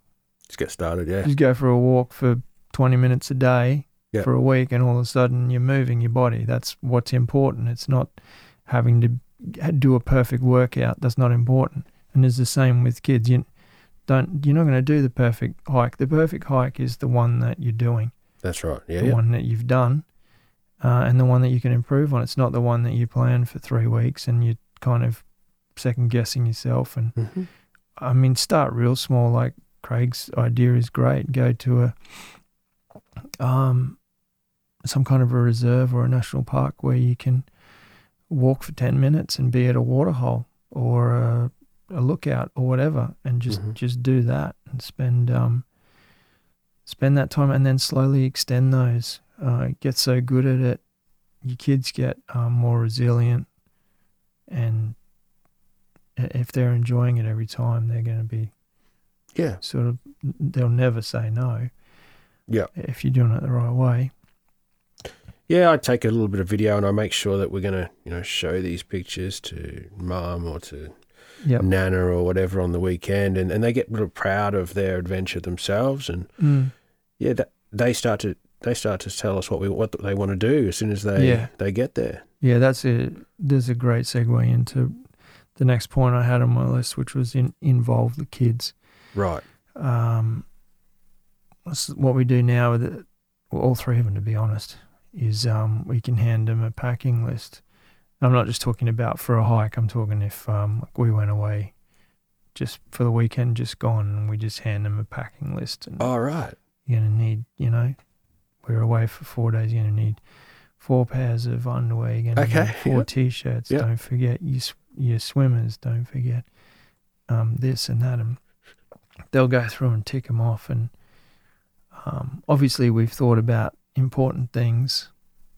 Just get started, yeah. Just go for a walk for 20 minutes a day Yeah. for a week, and all of a sudden you're moving your body. That's what's important. It's not having to do a perfect workout. That's not important. And it's the same with kids. You don't. You're not going to do the perfect hike. The perfect hike is the one that you're doing, That's right. Yeah, the yeah. one that you've done, uh, and the one that you can improve on. It's not the one that you plan for three weeks and you're kind of second guessing yourself and Mhm. I mean, start real small. Like Craig's idea is great. Go to a um, some kind of a reserve or a national park where you can walk for ten minutes and be at a waterhole or a, a lookout or whatever, and just Mhm. just do that and spend um, spend that time, and then slowly extend those. Uh, get so good at it, your kids get um, more resilient, and if they're enjoying it every time, they're going to be Yeah. sort of they'll never say no. Yeah. If you're doing it the right way. Yeah, I take a little bit of video and I make sure that we're going to, you know, show these pictures to mum or to Yep. nana or whatever on the weekend, and, and they get real proud of their adventure themselves, and Mm. yeah, that, they start to they start to tell us what we what they want to do as soon as they Yeah. they get there. Yeah, that's a there's a great segue into the next point I had on my list, which was in, involve the kids. Right. Um, what we do now with it, well, all three of them, to be honest, is um, we can hand them a packing list. I'm not just talking about for a hike. I'm talking if um, like we went away just for the weekend, just gone, and we just hand them a packing list. And All right. you're gonna need, you know, we're away for four days. You're gonna need four pairs of underwear. You're gonna Okay, need four yeah. t-shirts. Yeah. Don't forget your your swimmers. Don't forget um, this and that. And they'll go through and tick them off. And um, obviously, we've thought about important things.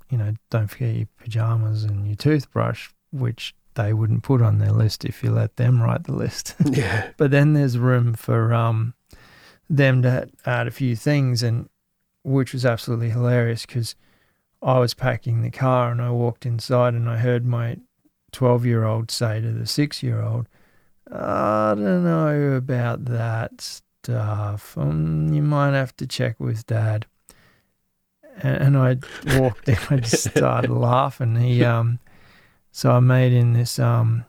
You know, don't forget your pajamas and your toothbrush, which they wouldn't put on their list if you let them write the list. Yeah. but then there's room for um, them to add a few things, and which was absolutely hilarious because I was packing the car and I walked inside and I heard my 12 year old say to the six year old, I don't know about that stuff. Um, you might have to check with dad. And, and I walked in, I just started laughing. He, um, so I made in this um,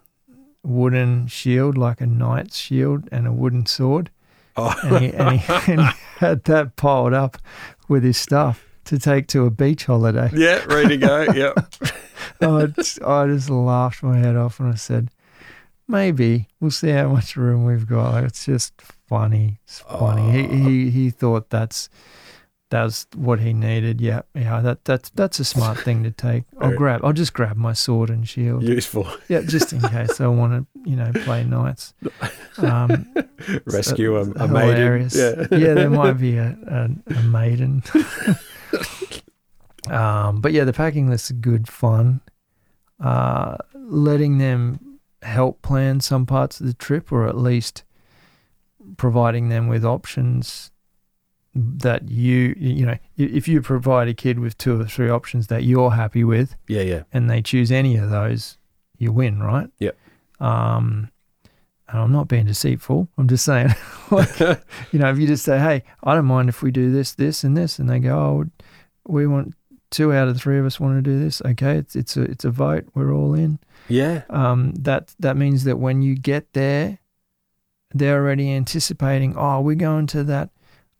wooden shield, like a knight's shield, and a wooden sword. Oh. And he, and, he, and he had that piled up with his stuff to take to a beach holiday. yeah, ready to go. Yep. I, just, I just laughed my head off and I said, maybe we'll see how much room we've got. Like, it's just funny. Funny. He, he he thought that's that's what he needed. Yeah, yeah. That that's that's a smart thing to take. I'll Very- grab. I'll just grab my sword and shield. Useful. Yeah, just in case I want to, you know, play knights. Um, Rescue a, a maiden. Yeah. yeah, there might be a, a, a maiden. um, but yeah, the packing list is good fun. Uh, letting them help plan some parts of the trip, or at least providing them with options that you, you know, if you provide a kid with two or three options that you're happy with, Yeah, yeah. and they choose any of those, you win, right? Yep. Um, and I'm not being deceitful. I'm just saying, like, you know, if you just say, "Hey, I don't mind if we do this, this, and this," and they go, "Oh, we want two out of the three of us want to do this," okay, it's it's a it's a vote. We're all in. Yeah. Um, that that means that when you get there, they're already anticipating. Oh, we're going to that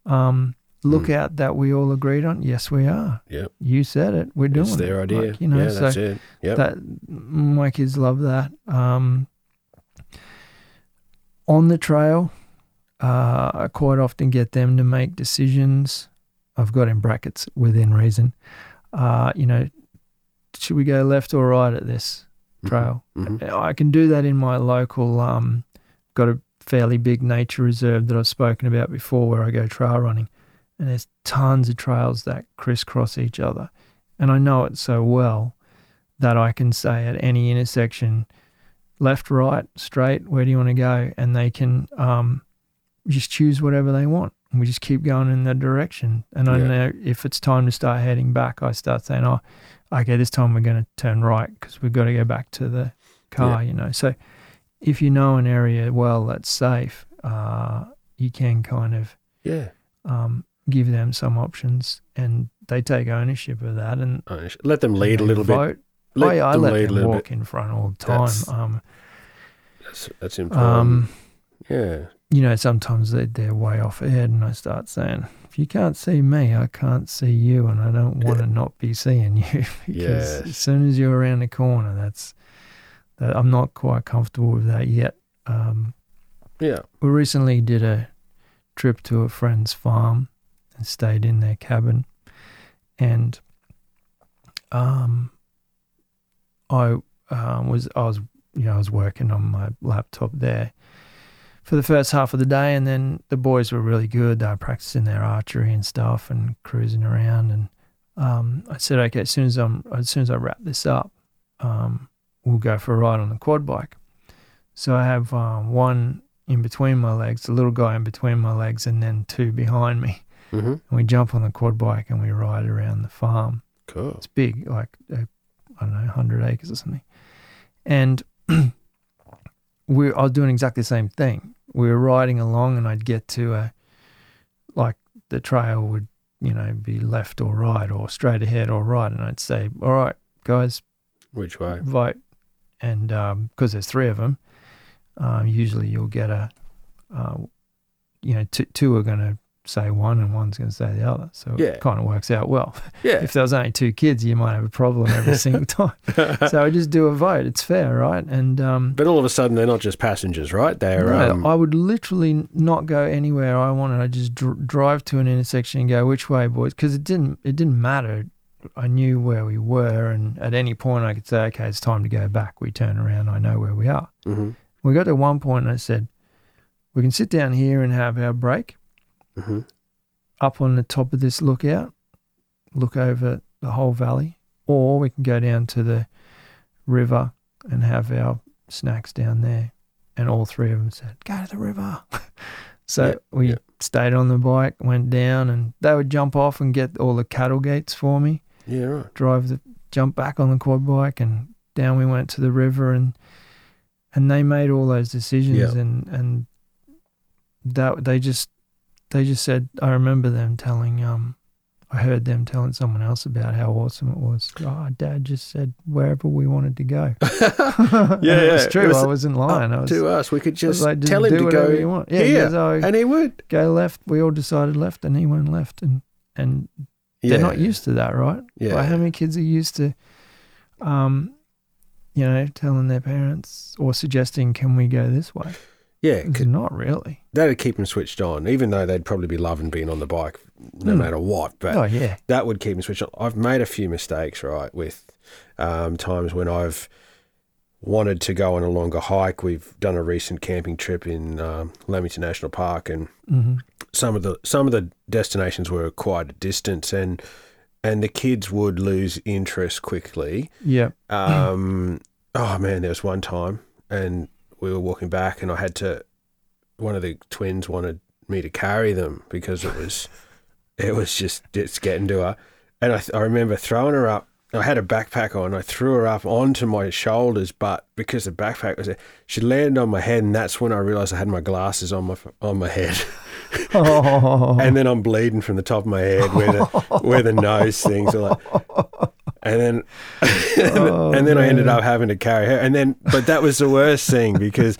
um, lookout that we all agreed on. Yes, we are. Yep. You said it. We're doing It's their it. idea. Like, you know, yeah, so that's it. Yep. that my kids love that. Um, on the trail, uh, I quite often get them to make decisions. I've got in brackets within reason. Uh, you know, should we go left or right at this Mhm. trail? Mhm. I can do that in my local. Um, got a fairly big nature reserve that I've spoken about before where I go trail running. And there's tons of trails that crisscross each other. And I know it so well that I can say at any intersection, left, right, straight, where do you want to go? And they can um, just choose whatever they want. And we just keep going in that direction. And I know if it's time to start heading back, I start saying, oh, okay, this time we're going to turn right because we've got to go back to the car, you know. So if you know an area well that's safe, uh, you can kind of Yeah. um, give them some options and they take ownership of that and Uh, Let them lead a little bit. Let yeah, I let lead them walk bit. in front all the time. That's- Um, That's, that's important. um, yeah. you know, sometimes they, they're way off ahead, and I start saying, if you can't see me, I can't see you, and I don't want to not be seeing you because Yes. as soon as you're around the corner, that's that I'm not quite comfortable with that yet. Um, Yeah. we recently did a trip to a friend's farm and stayed in their cabin, and um, I um, was I was you know I was working on my laptop there for the first half of the day, and then the boys were really good. They were practicing their archery and stuff and cruising around, and um, I said, okay, as soon as I'm as soon as I wrap this up, um, we'll go for a ride on the quad bike. So I have um, one in between my legs, the little guy in between my legs, and then two behind me. Mm-hmm. And we jump on the quad bike and we ride around the farm. Cool. It's big, like uh, I don't know, hundred acres or something. And we, I was doing exactly the same thing. We were riding along, and I'd get to a, like the trail would, you know, be left or right or straight ahead or right, and I'd say, "All right, guys, Which way? vote." And because there's three of them, um, usually you'll get a, uh, you know, two, two are going to say one and one's going to say the other. So Yeah. it kind of works out well Yeah. if there was only two kids, you might have a problem every single time. so I just do a vote. It's fair, right? And um, but all of a sudden, they're not just passengers, right? They're. no, um, I would literally not go anywhere I wanted. I just dr- drive to an intersection and go, "Which way, boys?" Because it didn't. It didn't matter. I knew where we were, and at any point I could say, "Okay, it's time to go back." We turn around. I know where we are. mhm, We got to one point, and I said, "We can sit down here and have our break." mhm. up on the top of this lookout, look over the whole valley, or we can go down to the river and have our snacks down there. And all three of them said, "Go to the river." so Yeah, we yeah. stayed on the bike, went down, and they would jump off and get all the cattle gates for me. Yeah, right. Drive the jump back on the quad bike, and down we went to the river, and and they made all those decisions, Yeah. and and that they just they just said I remember them telling um I heard them telling someone else about how awesome it was. Oh, Dad just said wherever we wanted to go. Yeah, And yeah. it was It true. was I wasn't lying. I was, to us, we could just like, just tell him to go you want. Yeah, here, goes, oh, and he would. go left. We all decided left, and he went left, and and they're not used to that, right? Yeah. Like how many kids are used to, um, you know, telling their parents or suggesting, "Can we go this way?" Yeah, 'cause not really. that'd keep them switched on, even though they'd probably be loving being on the bike no Hmm. matter what. But oh yeah, that would keep them switched on. I've made a few mistakes, right, with um, times when I've wanted to go on a longer hike. We've done a recent camping trip in um, Lamington National Park, and hmm some of the some of the destinations were quite a distance, and and the kids would lose interest quickly. yeah, Um, oh man, there was one time, and we were walking back, and I had to. One of the twins wanted me to carry them because it was, it was just it's getting to her, and I I remember throwing her up. I had a backpack on. I threw her up onto my shoulders, but because the backpack was there, she landed on my head, and that's when I realized I had my glasses on my on my head. oh, and then I'm bleeding from the top of my head where the where the nose things are like. And then, Oh, and then I ended up having to carry her. And then, but that was the worst thing because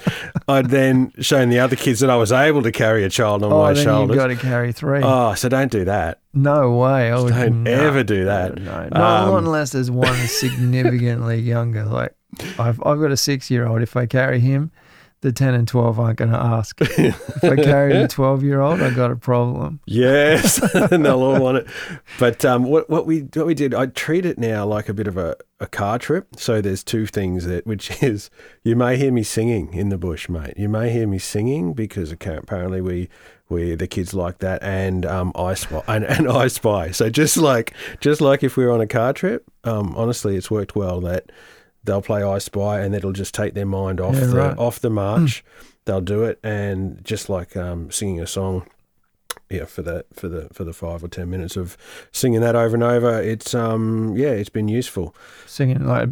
I'd then shown the other kids that I was able to carry a child on oh, my then shoulders. you've got to carry three. Oh, so don't do that. no way. I would Don't no, ever do that. No, no. not Um, unless there's one significantly younger. Like I've I've got a six year old. If I carry him, the 10 and 12 aren't going to ask. if I carry a 12 year old, I got a problem. Yes, and they'll all want it. But um, what what we what we did, I treat it now like a bit of a, a car trip. So there's two things that, which is you may hear me singing in the bush, mate. You may hear me singing because apparently we we the kids like that, and um, I spy and, and I spy. So just like just like if we were on a car trip, um, honestly, it's worked well that they'll play I Spy and it'll just take their mind off Yeah, the right. off the march. they'll do it and just like um, singing a song. Yeah, for the for the for the five or ten minutes of singing that over and over, it's um yeah, it's been useful. Singing like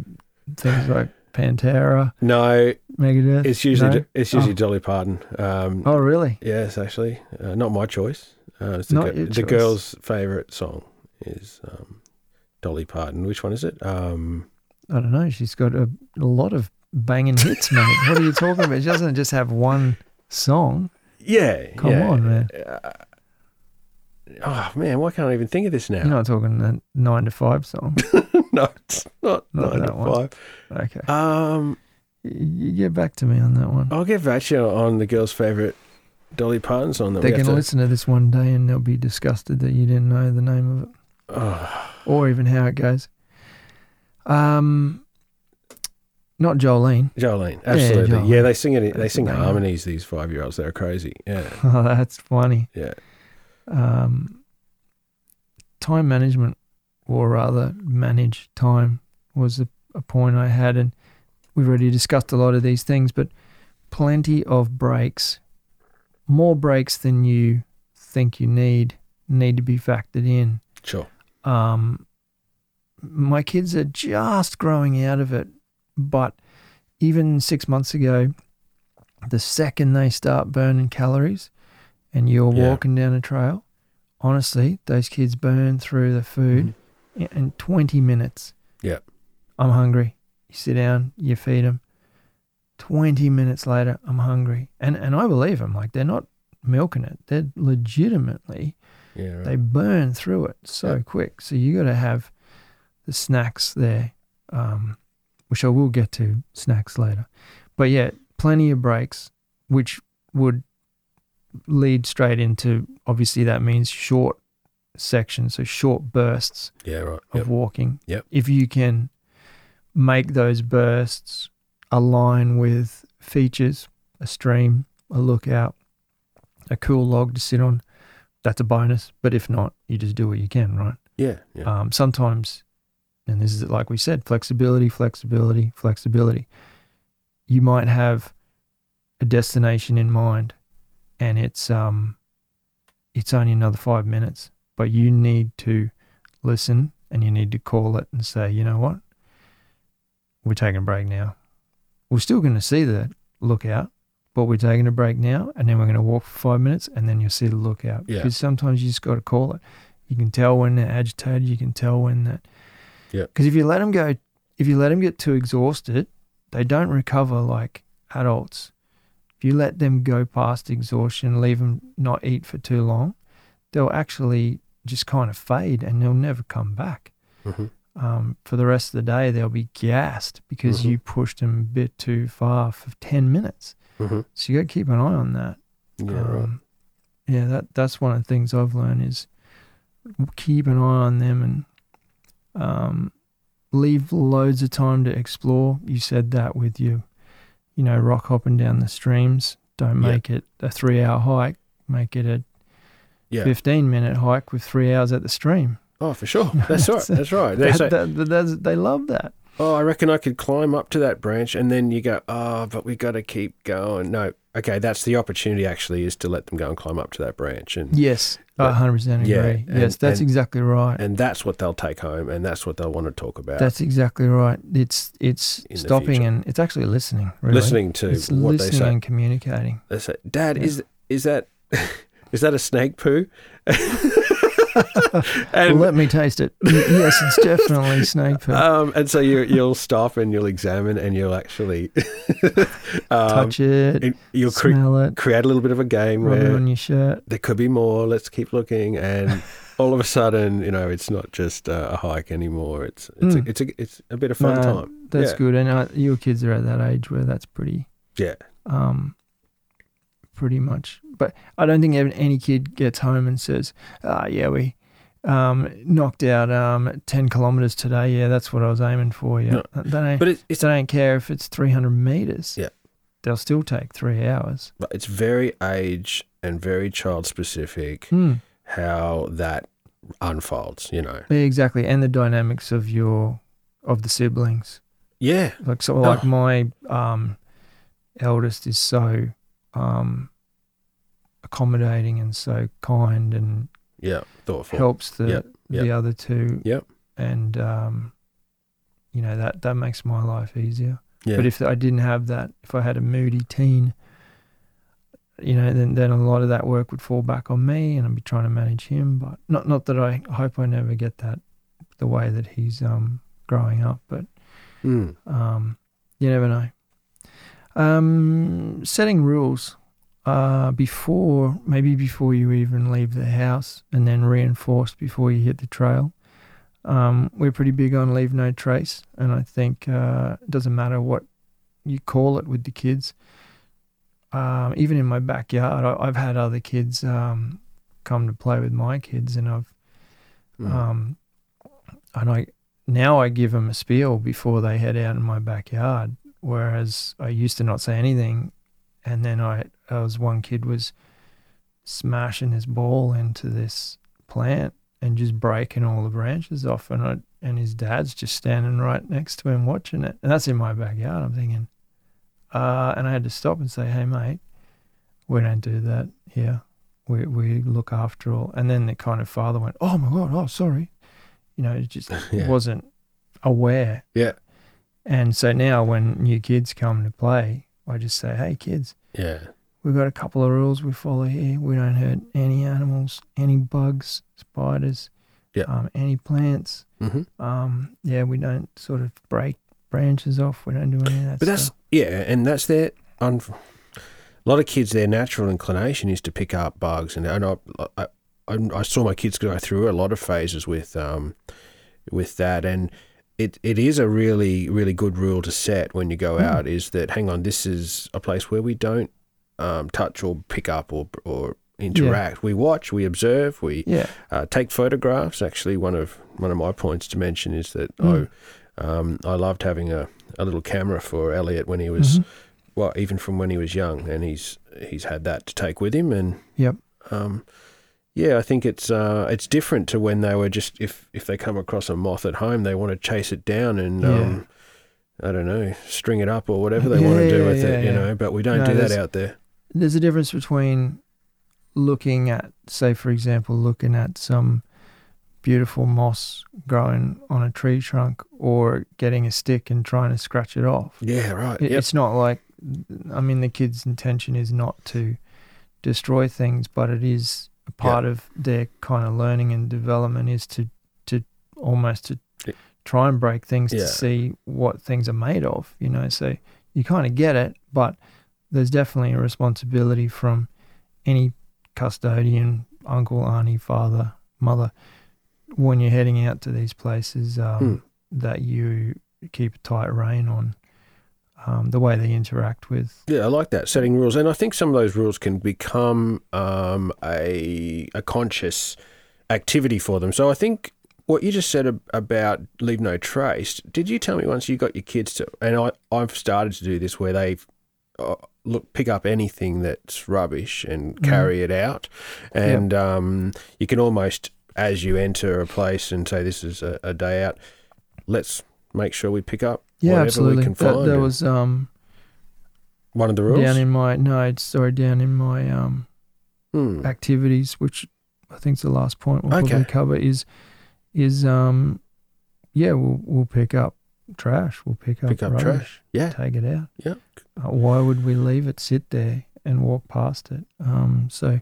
things like Pantera, No, Megadeth. it's usually no? it's usually Oh. Dolly Parton. Um, Oh, really? Yes, actually, uh, not my choice. Uh, it's the, Not your the choice. girl's favorite song is um, Dolly Parton. Which one is it? Um, I don't know. She's got a, a lot of banging hits, mate. What are you talking about? She doesn't just have one song. yeah, Come yeah. on, man. Uh, oh man, why can't I even think of this now? You're not talking that nine to five song. no, it's not, Not nine to one. five. Okay. Um, You get back to me on that one. I'll get back to you on the girl's favorite Dolly Parton song. That They're going to to. listen to this one day and they'll be disgusted that you didn't know the name of it Oh, or even how it goes. Um, not Jolene. Jolene, absolutely. Jolene. Yeah, they sing it. They sing harmonies. These five-year-olds, they're crazy. Yeah, Oh, that's funny. yeah. Um, time management, or rather, manage time, was a, a point I had, and we've already discussed a lot of these things, but plenty of breaks, more breaks than you think you need, need to be factored in. Sure. Um, my kids are just growing out of it, but even six months ago, the second they start burning calories and you're Yeah. walking down a trail, honestly, those kids burn through the food mm-hmm. in, in 20 minutes. Yeah. I'm hungry. You sit down, you feed them. 20 minutes later, I'm hungry. And, and I believe them. Like, they're not milking it. They're legitimately Yeah. Right. they burn through it so Yeah. quick. So you got to have the snacks there, um, which I will get to snacks later. But yeah, plenty of breaks, which would lead straight into obviously that means short sections, so short bursts yeah. Right. of Yep. walking. Yep. If you can make those bursts align with features, a stream, a lookout, a cool log to sit on, that's a bonus. But if not, you just do what you can, right? Yeah. Yeah. Um, sometimes, and this is like we said, flexibility, flexibility, flexibility. You might have a destination in mind, and it's um, it's only another five minutes, but you need to listen and you need to call it and say, you know what, we're taking a break now. We're still going to see the lookout, but we're taking a break now, and then we're going to walk for five minutes, and then you'll see the lookout. Yeah. Because sometimes you just got to call it. You can tell when they're agitated. You can tell when that. Yep. Because if you let them go, if you let them get too exhausted, they don't recover like adults. If you let them go past exhaustion, leave them not eat for too long, they'll actually just kind of fade and they'll never come back. Mhm. Um, for the rest of the day, they'll be gassed because Mhm. you pushed them a bit too far for 10 minutes. Mhm. So you got to keep an eye on that. Yeah. right. Um, yeah, that that's one of the things I've learned is keep an eye on them and um, leave loads of time to explore. You said that with you, you know, rock hopping down the streams. Don't Yeah. make it a three-hour hike. Make it a Yeah. fifteen-minute hike with three hours at the stream. Oh, for sure. That's right. That's right. They That, say, that, that- that's- they love that. Oh, I reckon I could climb up to that branch, and then you go, oh, but we got to keep going. No, okay, that's the opportunity. Actually, is to let them go and climb up to that branch, and Yes, I 100% agree. yeah, and- yes, that's and- exactly right. and that's what they'll take home, and that's what they'll want to talk about. That's exactly right. It's it's In stopping and it's actually listening. Really. listening to it's what they listening say. and communicating. They say, Dad, Yeah. is is that is that a snake poo? and Let me taste it. Yes, it's definitely snake poo. um, and so you you'll stop and you'll examine and you'll actually um, Touch it, and you'll cre- smell it, create a little bit of a game rub where on your shirt. there could be more. Let's keep looking, and all of a sudden, you know, it's not just uh, a hike anymore. It's it's Mm. a, it's a it's a bit of fun No, time. That's Yeah. good. And uh, your kids are at that age where that's pretty Yeah, Um, pretty much, but I don't think any kid gets home and says, "Ah, yeah, we." Um, knocked out um, ten kilometers today. Yeah, that's what I was aiming for. Yeah, No, they don't. But it, it's they don't care if it's three hundred meters. Yeah. they'll still take three hours. but it's very age and very child specific Hmm. how that unfolds. You know. Exactly, and the dynamics of your of the siblings. Yeah. Like so, like Oh. my um, eldest is so um, accommodating and so kind and Yeah. Thoughtful. helps the Yep, the other two. Yep. And um, you know that that makes my life easier. Yeah. But if I didn't have that, if I had a moody teen, you know, then then a lot of that work would fall back on me, and I'd be trying to manage him. But not not that I hope I never get that the way that he's um growing up, but Mm. um, you never know. Um, setting rules uh, before, maybe before you even leave the house, and then reinforced before you hit the trail. Um, we're pretty big on leave no trace, and I think uh, it doesn't matter what you call it with the kids. Um, even in my backyard, I, I've had other kids um, come to play with my kids, and I've Mm. um, and I now I give them a spiel before they head out in my backyard. Whereas I used to not say anything, and then I, I was one kid was smashing his ball into this plant and just breaking all the branches off, and I and his dad's just standing right next to him watching it, and that's in my backyard. I'm thinking, uh, and I had to stop and say, "Hey, mate, we don't do that here." we we look after all. And then the kind of father went, "Oh my god, oh sorry," you know, it just Yeah. wasn't aware. Yeah. And so now when new kids come to play, I just say, "Hey kids, Yeah. we've got a couple of rules we follow here. We don't hurt any animals, any bugs, spiders, Yeah. um, any plants. hmm Um, yeah, we don't sort of break branches off. We don't do any of that But that's stuff. yeah, and that's their. Un- a lot of kids, their natural inclination is to pick up bugs, and, and I, I, I, I saw my kids go through a lot of phases with um, with that, and it, it is a really really good rule to set when you go Mm. out is that hang on, this is a place where we don't um, touch or pick up or or interact. We watch, we observe, we yeah, uh, take photographs. Actually, one of one of my points to mention is that Mm. I um, I loved having a, a little camera for Elliot when he was Mhm. well, even from when he was young, and he's he's had that to take with him, and Yep. um, yeah, I think it's uh, it's different to when they were just if if they come across a moth at home, they want to chase it down and um, I don't know, string it up or whatever they want to do Yeah, with yeah, it, you know. But we don't No, do that out there. there's a difference between looking at, say, for example, looking at some beautiful moss growing on a tree trunk or getting a stick and trying to scratch it off. Yeah, right. It, Yep. It's not like, I mean, the kid's intention is not to destroy things, but it is a part of their kind of learning and development is to, to almost to try and break things Yeah. to see what things are made of, you know. So you kind of get it, but there's definitely a responsibility from any custodian, uncle, auntie, father, mother, when you're heading out to these places, um, Hmm. that you keep a tight rein on um, the way they interact with. Yeah, I like that setting rules, and I think some of those rules can become um, a a conscious activity for them. So I think what you just said about leave no trace. Did you tell me once you got your kids to? And I I've started to do this where they uh, look pick up anything that's rubbish and Mhm. carry it out, and um, you can almost as you enter a place and say this is a, a day out. Let's make sure we pick up Yeah, absolutely. That, was um, one of the rules. down in my no, sorry, down in my um, Hmm. activities, which I think is the last point we'll Okay. probably cover is is um, yeah, we'll we'll pick up trash. We'll pick up Pick up rubbish, trash. Yeah. take it out. Yeah. Uh, why would we leave it sit there and walk past it? Um, so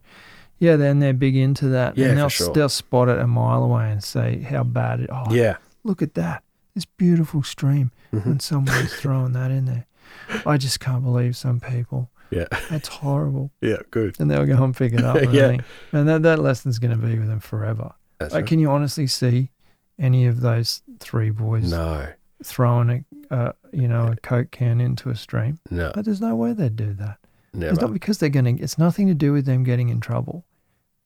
yeah, then they're big into that. Yeah, and for they'll sure. they'll spot it a mile away and say how bad it. Oh, Yeah. look at that, this beautiful stream, Mhm. and someone's throwing that in there. I just can't believe some people. Yeah. That's horrible. Yeah. Good. And they'll go and pick it up. And, Yeah. Think, and that, that lesson's going to be with them forever. That's Like, right. can you honestly see any of those three boys No. throwing a, uh, you know, a Coke can into a stream. No, But there's no way they'd do that. never. It's not because they're going to, it's nothing to do with them getting in trouble.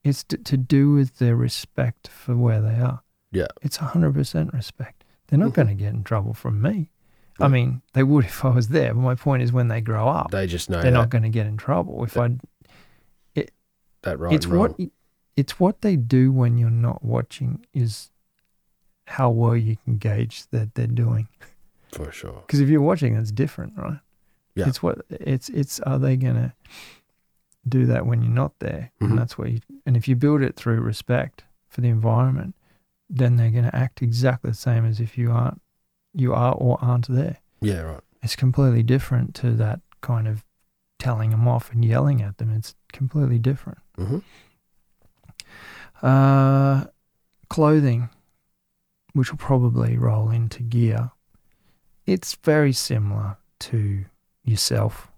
It's to, to do with their respect for where they are. Yeah. It's 100% respect. They're not Mhm. going to get in trouble from me. I mean, they would if I was there, but my point is when they grow up, They just know they're that, not going to get in trouble. If I, it, that right it's what, it's what they do when you're not watching is how well you can gauge that they're doing. for sure. Because if you're watching, it's different, right? Yeah. It's what it's it's are they gonna do that when you're not there? Mhm. And that's where you and if you build it through respect for the environment, then they're gonna act exactly the same as if you aren't you are or aren't there. Yeah, right. It's completely different to that kind of telling them off and yelling at them. It's completely different. hmm Uh, clothing, which will probably roll into gear, it's very similar to yourself.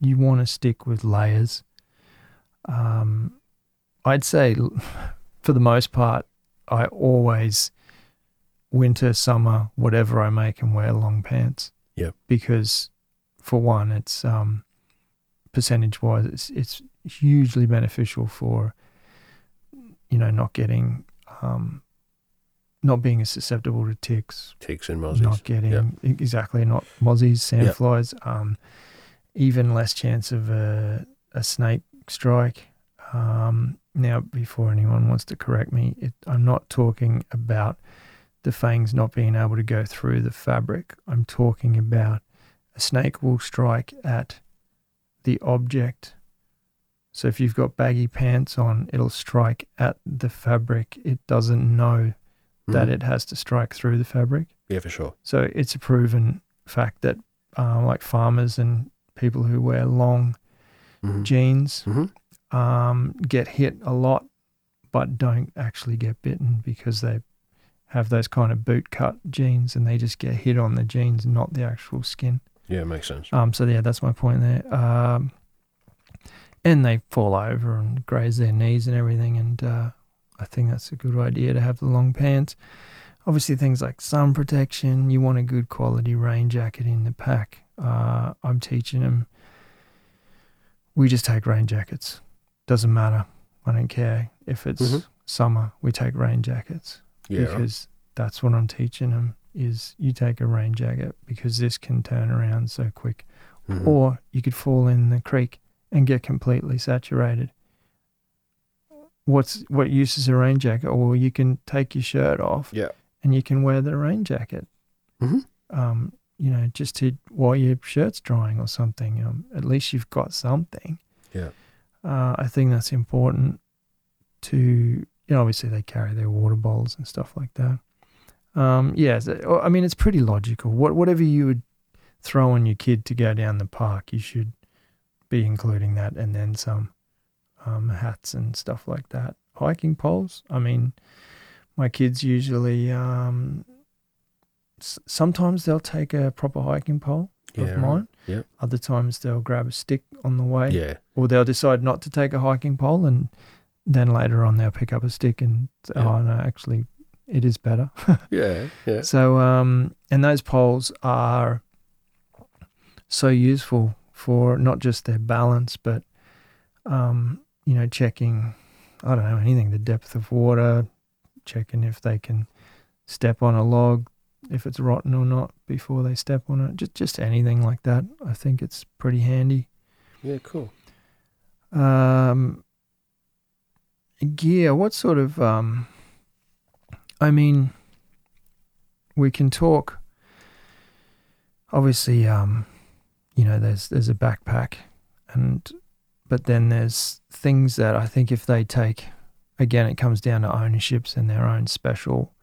You want to stick with layers. Um, I'd say, for the most part, I always winter, summer, whatever I make and wear long pants. Yep. Because, for one, it's um, percentage wise, it's it's hugely beneficial for you know, not getting, um, not being as susceptible to ticks, Ticks and mozzies. not getting Yep. exactly not mozzies, Yep. sandflies, um, even less chance of a, a snake strike. Um, now, before anyone wants to correct me, it, I'm not talking about the fangs not being able to go through the fabric. I'm talking about a snake will strike at the object. So if you've got baggy pants on, it'll strike at the fabric. It doesn't know that Mhm. it has to strike through the fabric. Yeah, for sure. So it's a proven fact that, uh, like farmers and people who wear long Mhm. jeans, Mhm. Um, get hit a lot, but don't actually get bitten because they have those kind of boot cut jeans and they just get hit on the jeans, not the actual skin. Yeah, makes sense. Um, so yeah, that's my point there. Um, and they fall over and graze their knees and everything. And uh, I think that's a good idea to have the long pants. Obviously, things like sun protection. You want a good quality rain jacket in the pack. Uh, I'm teaching them. We just take rain jackets. Doesn't matter. I don't care if it's Mhm. summer. We take rain jackets Yeah, because that's what I'm teaching them. Is you take a rain jacket because this can turn around so quick Mhm. or you could fall in the creek and get completely saturated. What's what use is a rain jacket? Or you can take your shirt off Yeah. and you can wear the rain jacket. Mhm. Um, you know, just to while your shirt's drying or something. Um, at least you've got something. Yeah. Uh, I think that's important to you know. Obviously, they carry their water bowls and stuff like that. Um, yeah, I mean, it's pretty logical. What whatever you would throw on your kid to go down the park, you should be including that, and then some um, hats and stuff like that. Hiking poles. I mean, my kids usually um, s- sometimes they'll take a proper hiking pole Yeah, of right. Yep. Other times they'll grab a stick on the way, Yeah. or they'll decide not to take a hiking pole, and then later on they'll pick up a stick and Yeah. oh no, actually, it is better. Yeah. Yeah. So, um, and those poles are so useful for not just their balance, but, um, you know, checking, I don't know, anything, the depth of water, checking if they can step on a log, if it's rotten or not before they step on it, just, just anything like that. I think it's pretty handy. Yeah. Cool. Um, gear. What sort of? Um, I mean, we can talk. Obviously, um, you know, there's there's a backpack, and but then there's things that I think if they take, again, it comes down to ownerships and their own special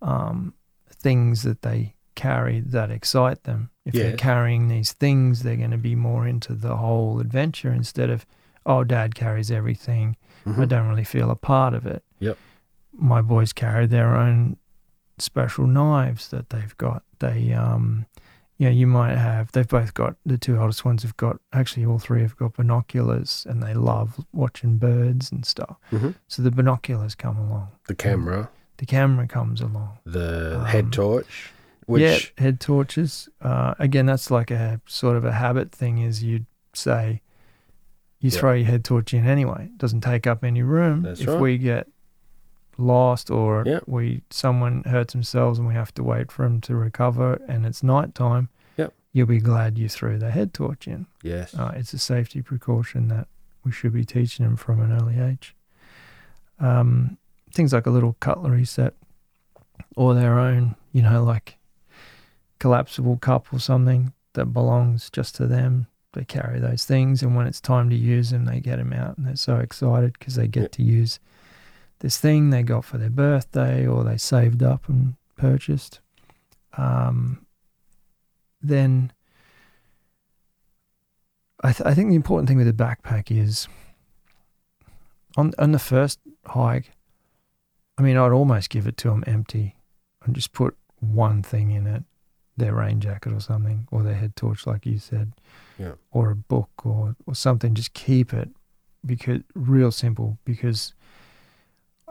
um, things that they carry that excite them. If Yeah. they're carrying these things, they're going to be more into the whole adventure instead of, oh, dad carries everything. I Mhm. don't really feel a part of it. Yep. My boys carry their own special knives that they've got. They, um, you know, you might have, they've both got, the two oldest ones have got, actually, all three have got binoculars and they love watching birds and stuff. Mhm. So the binoculars come along, The camera, the camera comes along. the Um, head torch, Which yeah, head torches. Uh, again, that's like a sort of a habit thing. Is you say you Yeah. throw your head torch in anyway. It doesn't take up any room. That's if right. we get lost or Yeah. we someone hurts themselves and we have to wait for them to recover and it's night time, Yep. you'll be glad you threw the head torch in. yes, Uh, it's a safety precaution that we should be teaching them from an early age. Um, things like a little cutlery set or their own, you know, like collapsible cup or something that belongs just to them. They carry those things, and when it's time to use them, they get them out, and they're so excited because they get Yeah. to use this thing they got for their birthday or they saved up and purchased. Um, then I, th- I think the important thing with the backpack is on on the first hike. I mean, I'd almost give it to them empty and just put one thing in it, their rain jacket or something, or their head torch, like you said, Yeah. or a book or or something. Just keep it because real simple. Because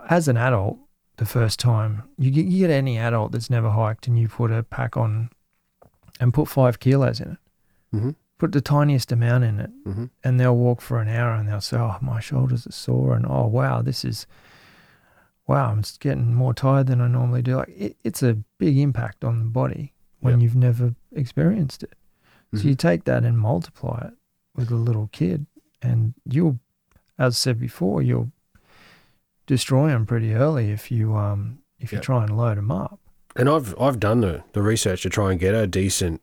as an adult, the first time you get, you get any adult that's never hiked and you put a pack on and put five kilos in it, mm-hmm. put the tiniest amount in it, Mm-hmm. and they'll walk for an hour and they'll say, "Oh, my shoulders are sore," and "Oh, wow, this is wow, I'm just getting more tired than I normally do." Like it, it's a big impact on the body when Yeah. you've never experienced it. Mm-hmm. So you take that and multiply it with a little kid, and you'll, as I said before, you'll destroy them pretty early if you um if you try and load them up. And I've I've done the, the research to try and get a decent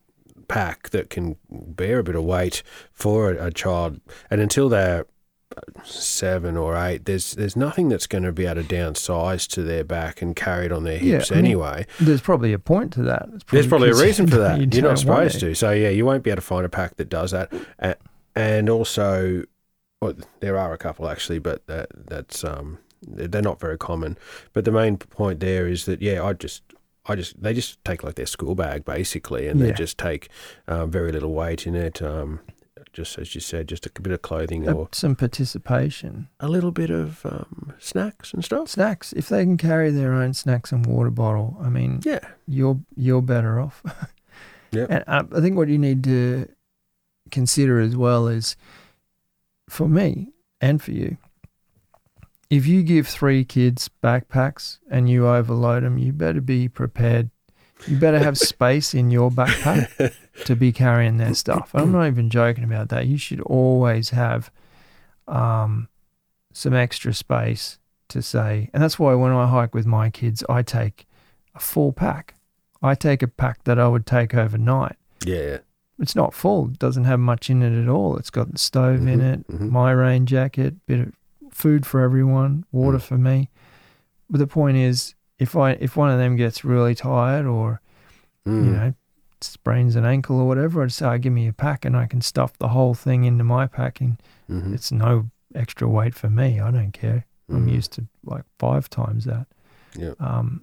pack that can bear a bit of weight for a, a child. And until they're seven or eight, there's there's nothing that's going to be able to downsize to their back and carry it on their Yeah, hips I mean. There's probably a point to that. It's There's probably a reason for that. You're don't supposed to. So yeah, you won't be able to find a pack that does that. And also, well, there are a couple actually, but that that's um they're not very common. But the main point there is that yeah, I just I just they just take like their school bag basically, and they just take um, very little weight in it. Um, just as you said, just a bit of clothing Uh, or some participation. a little bit of um, snacks and stuff. Snacks. If they can carry their own snacks and water bottle, I mean, Yeah, you're you're better off. Yeah. And I, I think what you need to consider as well is, for me and for you, if you give three kids backpacks and you overload them, you better be prepared. You better have space in your backpack to be carrying their stuff. And I'm not even joking about that. You should always have um, some extra space to say, and that's why when I hike with my kids, I take a full pack. I take a pack that I would take overnight. yeah, It's not full; it doesn't have much in it at all. It's got the stove in Mhm, it, mhm. my rain jacket, bit of food for everyone, water Mm. for me. But the point is, if I if one of them gets really tired or Mm. you know, sprains an ankle or whatever, I'd say, "Oh, give me a pack and I can stuff the whole thing into my pack and Mhm. it's no extra weight for me. I don't care. I'm Mm. used to like five times that. Yeah. Um,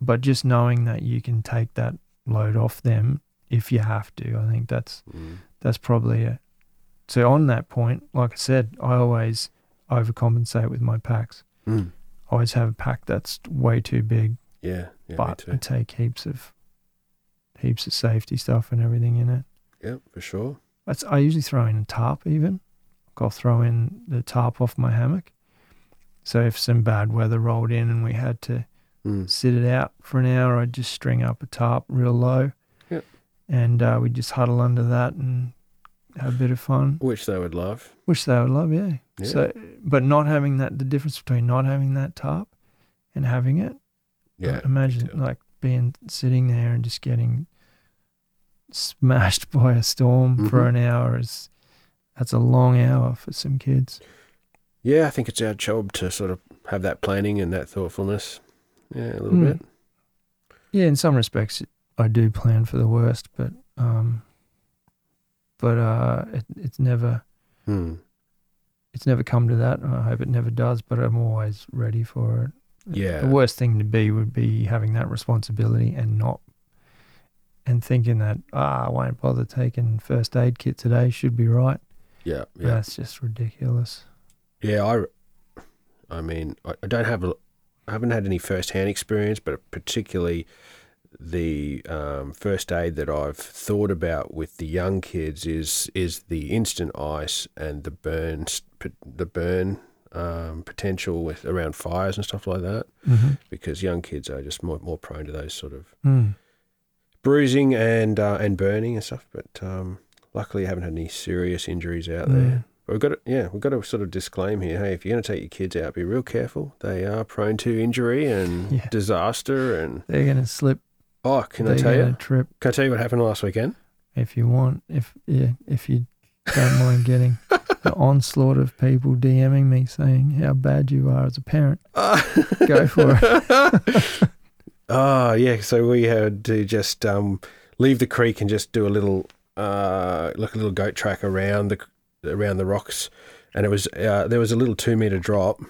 but just knowing that you can take that load off them if you have to, I think that's Mm. that's probably it. So on that point, like I said, I always overcompensate with my packs. Mm. I always have a pack that's way too big, Yeah, yeah, but. I take heaps of heaps of safety stuff and everything in it. Yeah, for sure. That's, I usually throw in a tarp even. I'll throw in the tarp off my hammock. So if some bad weather rolled in and we had to Mm. sit it out for an hour, I'd just string up a tarp real low. Yep. And uh, we'd just huddle under that and have a bit of fun, Which they would love. which they would love, yeah. Yeah. So, but not having that, the difference between not having that tarp and having it, Yeah. imagine like being sitting there and just getting smashed by a storm for Mhm. an hour is that's a long hour for some kids. Yeah, I think it's our job to sort of have that planning and that thoughtfulness. Yeah, a little Hmm. bit. Yeah, in some respects, I do plan for the worst, but um, but uh, it, it's never Hmm. it's never come to that. I hope it never does, but I'm always ready for it. Yeah. The worst thing to be would be having that responsibility and not and thinking that ah, I won't bother taking first aid kit today. Should be right. Yeah, yeah. That's just ridiculous. Yeah, I, I mean, I, don't have, a, I haven't had any first-hand experience, but particularly the um, first aid that I've thought about with the young kids is is the instant ice and the burn the burn um, potential with around fires and stuff like that, Mm-hmm. because young kids are just more more prone to those sort of Mm. Bruising and uh, and burning and stuff. But um, luckily, I haven't had any serious injuries out Mm. there. But we've got to, yeah, we've got to sort of disclaim here. Hey, if you're going to take your kids out, be real careful. They are prone to injury and Yeah. disaster. And They're gonna slip. oh, can they're I tell you? trip Can I tell you what happened last weekend? if you want. If yeah, if you don't mind getting the onslaught of people DMing me saying how bad you are as a parent, go for it. Oh yeah, so we had to just um, leave the creek and just do a little uh, like a little goat track around the around the rocks, and it was uh, there was a little two meter drop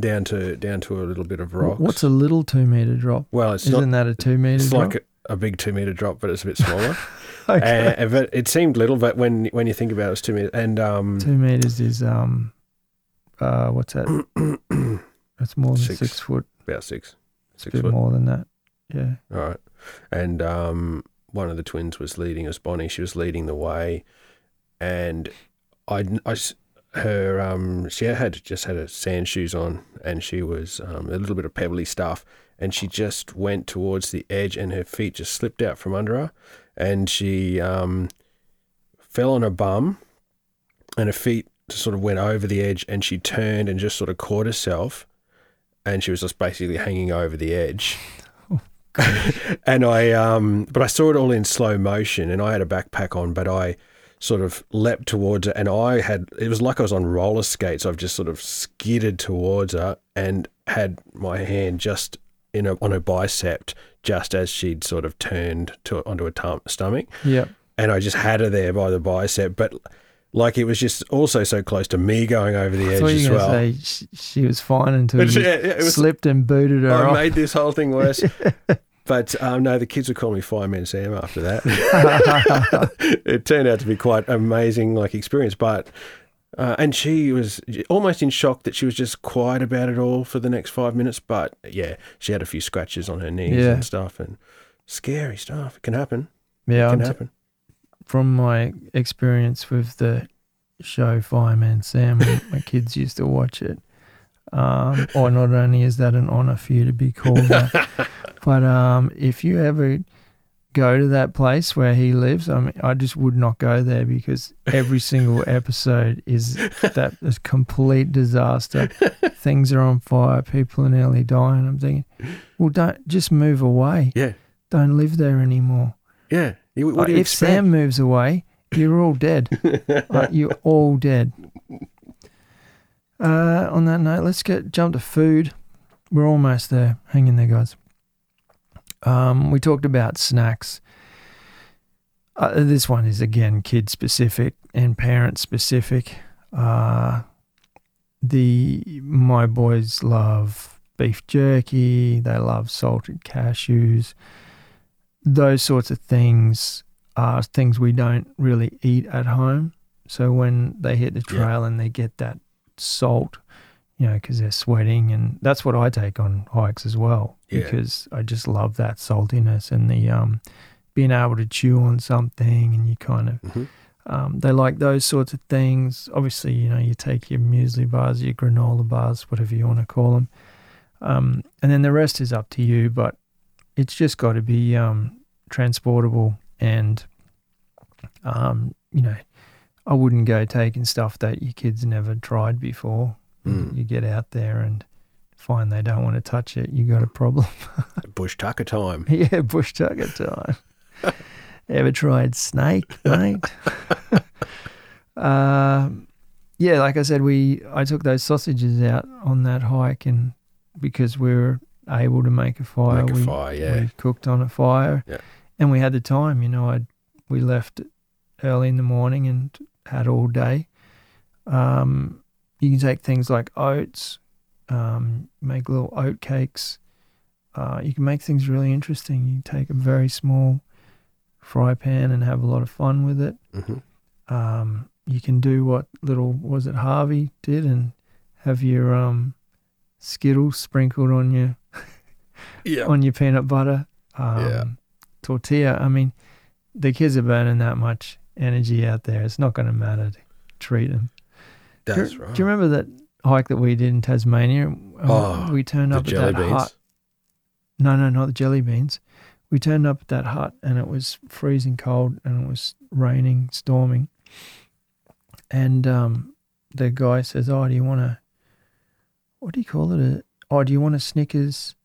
down to down to a little bit of rocks. What's a little two meter drop? well, it's Isn't not. that a two meter It's drop? like a, a big two meter drop, but it's a bit smaller. okay. and, but it seemed little, but when when you think about it, it's two meters. And um, two meters is um, uh, what's that? That's more than Six. six, foot. about six, six bit foot. more than that. Yeah. All right. And um, one of the twins was leading us, Bonnie. She was leading the way. And I, I her, um, she had just had her sand shoes on and she was um, a little bit of pebbly stuff. And she just went towards the edge and her feet just slipped out from under her. And she um, fell on her bum and her feet sort of went over the edge and she turned and just sort of caught herself. And she was just basically hanging over the edge. And I um but I saw it all in slow motion and I had a backpack on but I sort of leapt towards her and I had it was like I was on roller skates. I've just sort of skidded towards her and had my hand just in a, on her bicep just as she'd sort of turned to onto her tum- stomach. Yep. and I just had her there by the bicep but like it was just also so close to me going over the I edge thought you as were well say she, she was fine until But you yeah, it was slipped and booted her I off. made this whole thing worse. But um, no, the kids would call me Fireman Sam after that. it turned out to be quite amazing, like experience. But uh, and she was almost in shock that she was just quiet about it all for the next five minutes. But yeah, she had a few scratches on her knees Yeah. and stuff, and scary stuff. It can happen. yeah, It I'm can t- happen. From my experience with the show Fireman Sam, when my kids used to watch it. Um, or not only is that an honor for you to be called that, but um, if you ever go to that place where he lives, I mean, I just would not go there because every single episode is that is complete disaster. Things are on fire, people are nearly dying. I'm thinking, well, don't just move away. Yeah, Don't live there anymore. yeah. You- What Like, do you if expect? Sam moves away, you're all dead. Like, you're all dead. Uh, on that note, let's get jump to food. We're almost there. Hang in there, guys. Um, we talked about snacks. Uh, this one is again kid specific and parent specific. Uh, the my boys love beef jerky. They love salted cashews. Those sorts of things are things we don't really eat at home. So when they hit the Yeah. trail and they get that salt, you know, because they're sweating, and that's what I take on hikes as well, Yeah. because I just love that saltiness and the um, being able to chew on something, and you kind of Mhm. um, they like those sorts of things. Obviously, you know, you take your muesli bars, your granola bars, whatever you want to call them, um, and then the rest is up to you. But it's just got to be um, transportable, and um, you know, I wouldn't go taking stuff that your kids never tried before. Mm. You get out there and find they don't want to touch it. You got a problem. Bush tucker time. yeah, bush tucker time. Ever tried snake, mate? um, yeah, like I said, we I took those sausages out on that hike, and because we were able to make a fire, Make a we, fire, yeah. we cooked on a fire, Yeah. and we had the time. You know, I we left early in the morning and had all day. Um, you can take things like oats, um, make little oat cakes. Uh, you can make things really interesting. You take a very small fry pan and have a lot of fun with it. hmm Um, you can do what little was it Harvey did and have your um, Skittles sprinkled on your Yeah. on your peanut butter. um, Yeah. tortilla. I mean, the kids are burning that much energy out there. It's not going to matter to treat them. Do you- That's right. Do you remember that hike that we did in Tasmania? Um, Oh, we turned up at jelly that beans? hut. No, no, not the jelly beans. We turned up at that hut and it was freezing cold and it was raining, storming. And um, the guy says, "Oh, do you want to? What do you call it? A, oh, do you want a Snickers?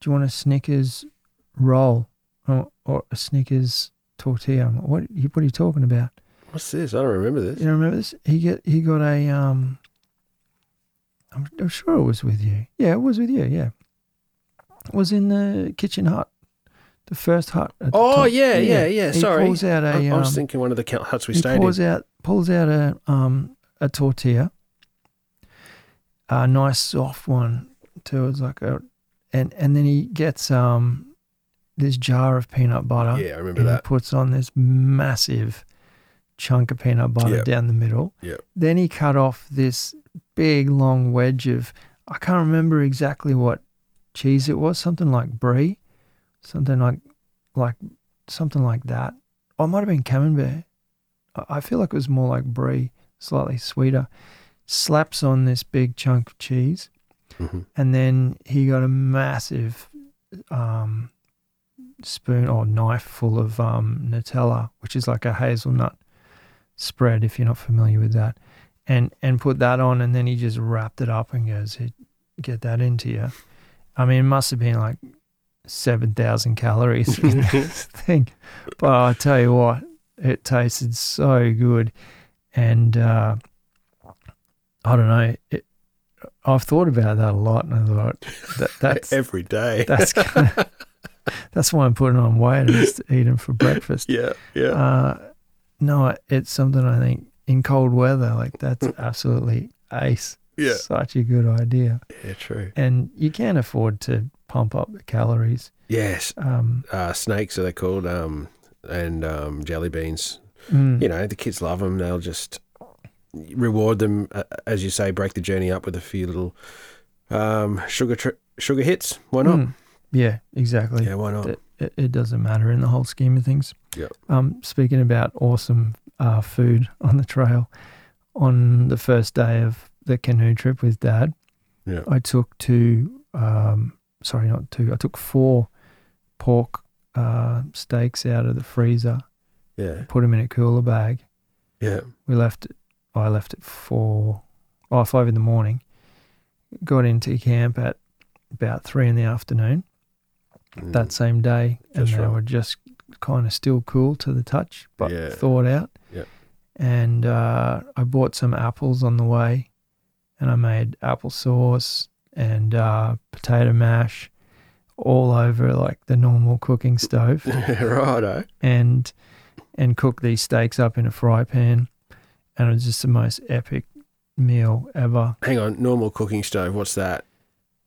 Do you want a Snickers roll or, or a Snickers tortilla?" Like, what? What are you talking about? What's this? I don't remember this. You don't remember this? He get he got a um. I'm, I'm sure it was with you. Yeah, it was with you. Yeah, it was in the kitchen hut, the first hut. Oh top. yeah, yeah, yeah. He Sorry, pulls out a. I, I was um, thinking one of the count- huts we he stayed pulls in. out pulls out a um a tortilla, a nice soft one too. It's like a, and and then he gets um this jar of peanut butter. Yeah, I remember and he puts on this massive chunk of peanut butter Yep. down the middle. Yeah. Then he cut off this big long wedge of I can't remember exactly what cheese it was, something like brie, something like like something like that. Or it might have been camembert. I feel like it was more like brie, slightly sweeter. Slaps on this big chunk of cheese, Mhm. and then he got a massive um, spoon or knife full of um, Nutella, which is like a hazelnut spread. If you're not familiar with that, and and put that on, and then he just wrapped it up and goes, "Here, "Get that into you." I mean, it must have been like seven thousand calories in this thing, but I tell you what, it tasted so good, and uh, I don't know. It, I've thought about that a lot, and I thought that that's every day. that's kinda, that's why I'm putting on weight. I just eat them for breakfast. yeah, yeah. Uh, no, it's something I think in cold weather, like that's absolutely ace. Yeah. Such a good idea. yeah, true. And you can't afford to pump up the calories. Yes, Um, uh, snakes are they called? Um, and um, jelly beans. mm, You know, the kids love them. They'll just reward them, uh, as you say, break the journey up with a few little um, sugar tr- sugar hits. Why not? mm, yeah, exactly. Yeah, why not? It, it, it doesn't matter in the whole scheme of things. Yep. Um, speaking about awesome uh, food on the trail, on the first day of the canoe trip with Dad, Yeah. I took two, um, sorry, not two, I took four pork uh, steaks out of the freezer, Yeah, put them in a cooler bag. yeah. We left, I left at four, oh, five in the morning. Got into camp at about three in the afternoon Mm. that same day, and Just they right. were just kind of still cool to the touch, but Yeah. thawed out. Yep. And uh, I bought some apples on the way, and I made applesauce and uh, potato mash all over like the normal cooking stove, Righto. and and cooked these steaks up in a fry pan, and it was just the most epic meal ever. Hang on, normal cooking stove. What's that?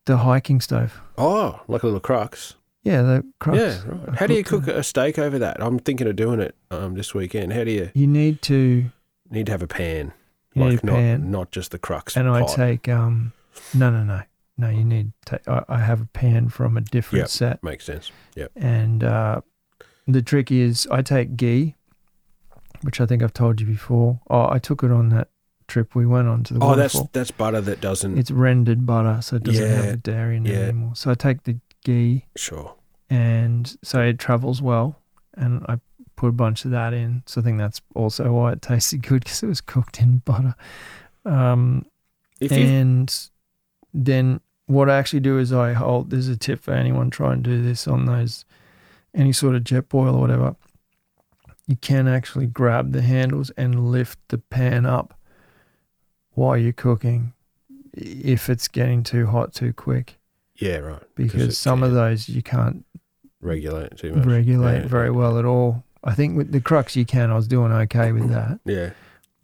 The hiking stove, Oh, like a little crux. yeah, the crux. Yeah, right. I How do you cook a steak over that? I'm thinking of doing it um, this weekend. How do you You need to need to have a pan? You need like a not pan. not just the crux. and I take um no no no no you need ta- I, I have a pan from a different Yep. set makes sense. Yep. and uh, the trick is I take ghee which I think I've told you before oh I took it on that trip we went on to the Oh, that's waterfall that's butter that doesn't. it's rendered butter so it doesn't Yeah, have the dairy in it anymore so I take the ghee Sure. and so it travels well and I put a bunch of that in so I think that's also why it tasted good because it was cooked in butter um If you and then what I actually do is I hold. There's a tip for anyone trying to do this on those any sort of Jetboil or whatever. You can actually grab the handles and lift the pan up while you're cooking if it's getting too hot too quick yeah right because some of those you can't regulate too much. regulate Yeah. very well at all. I think with the crux you can. I was doing okay with that, Yeah.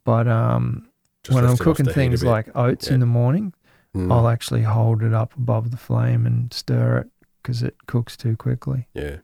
but um, Just when I'm lift it off cooking the heat a things like oats Yeah. in the morning, Mm. I'll actually hold it up above the flame and stir it because it cooks too quickly. Yeah.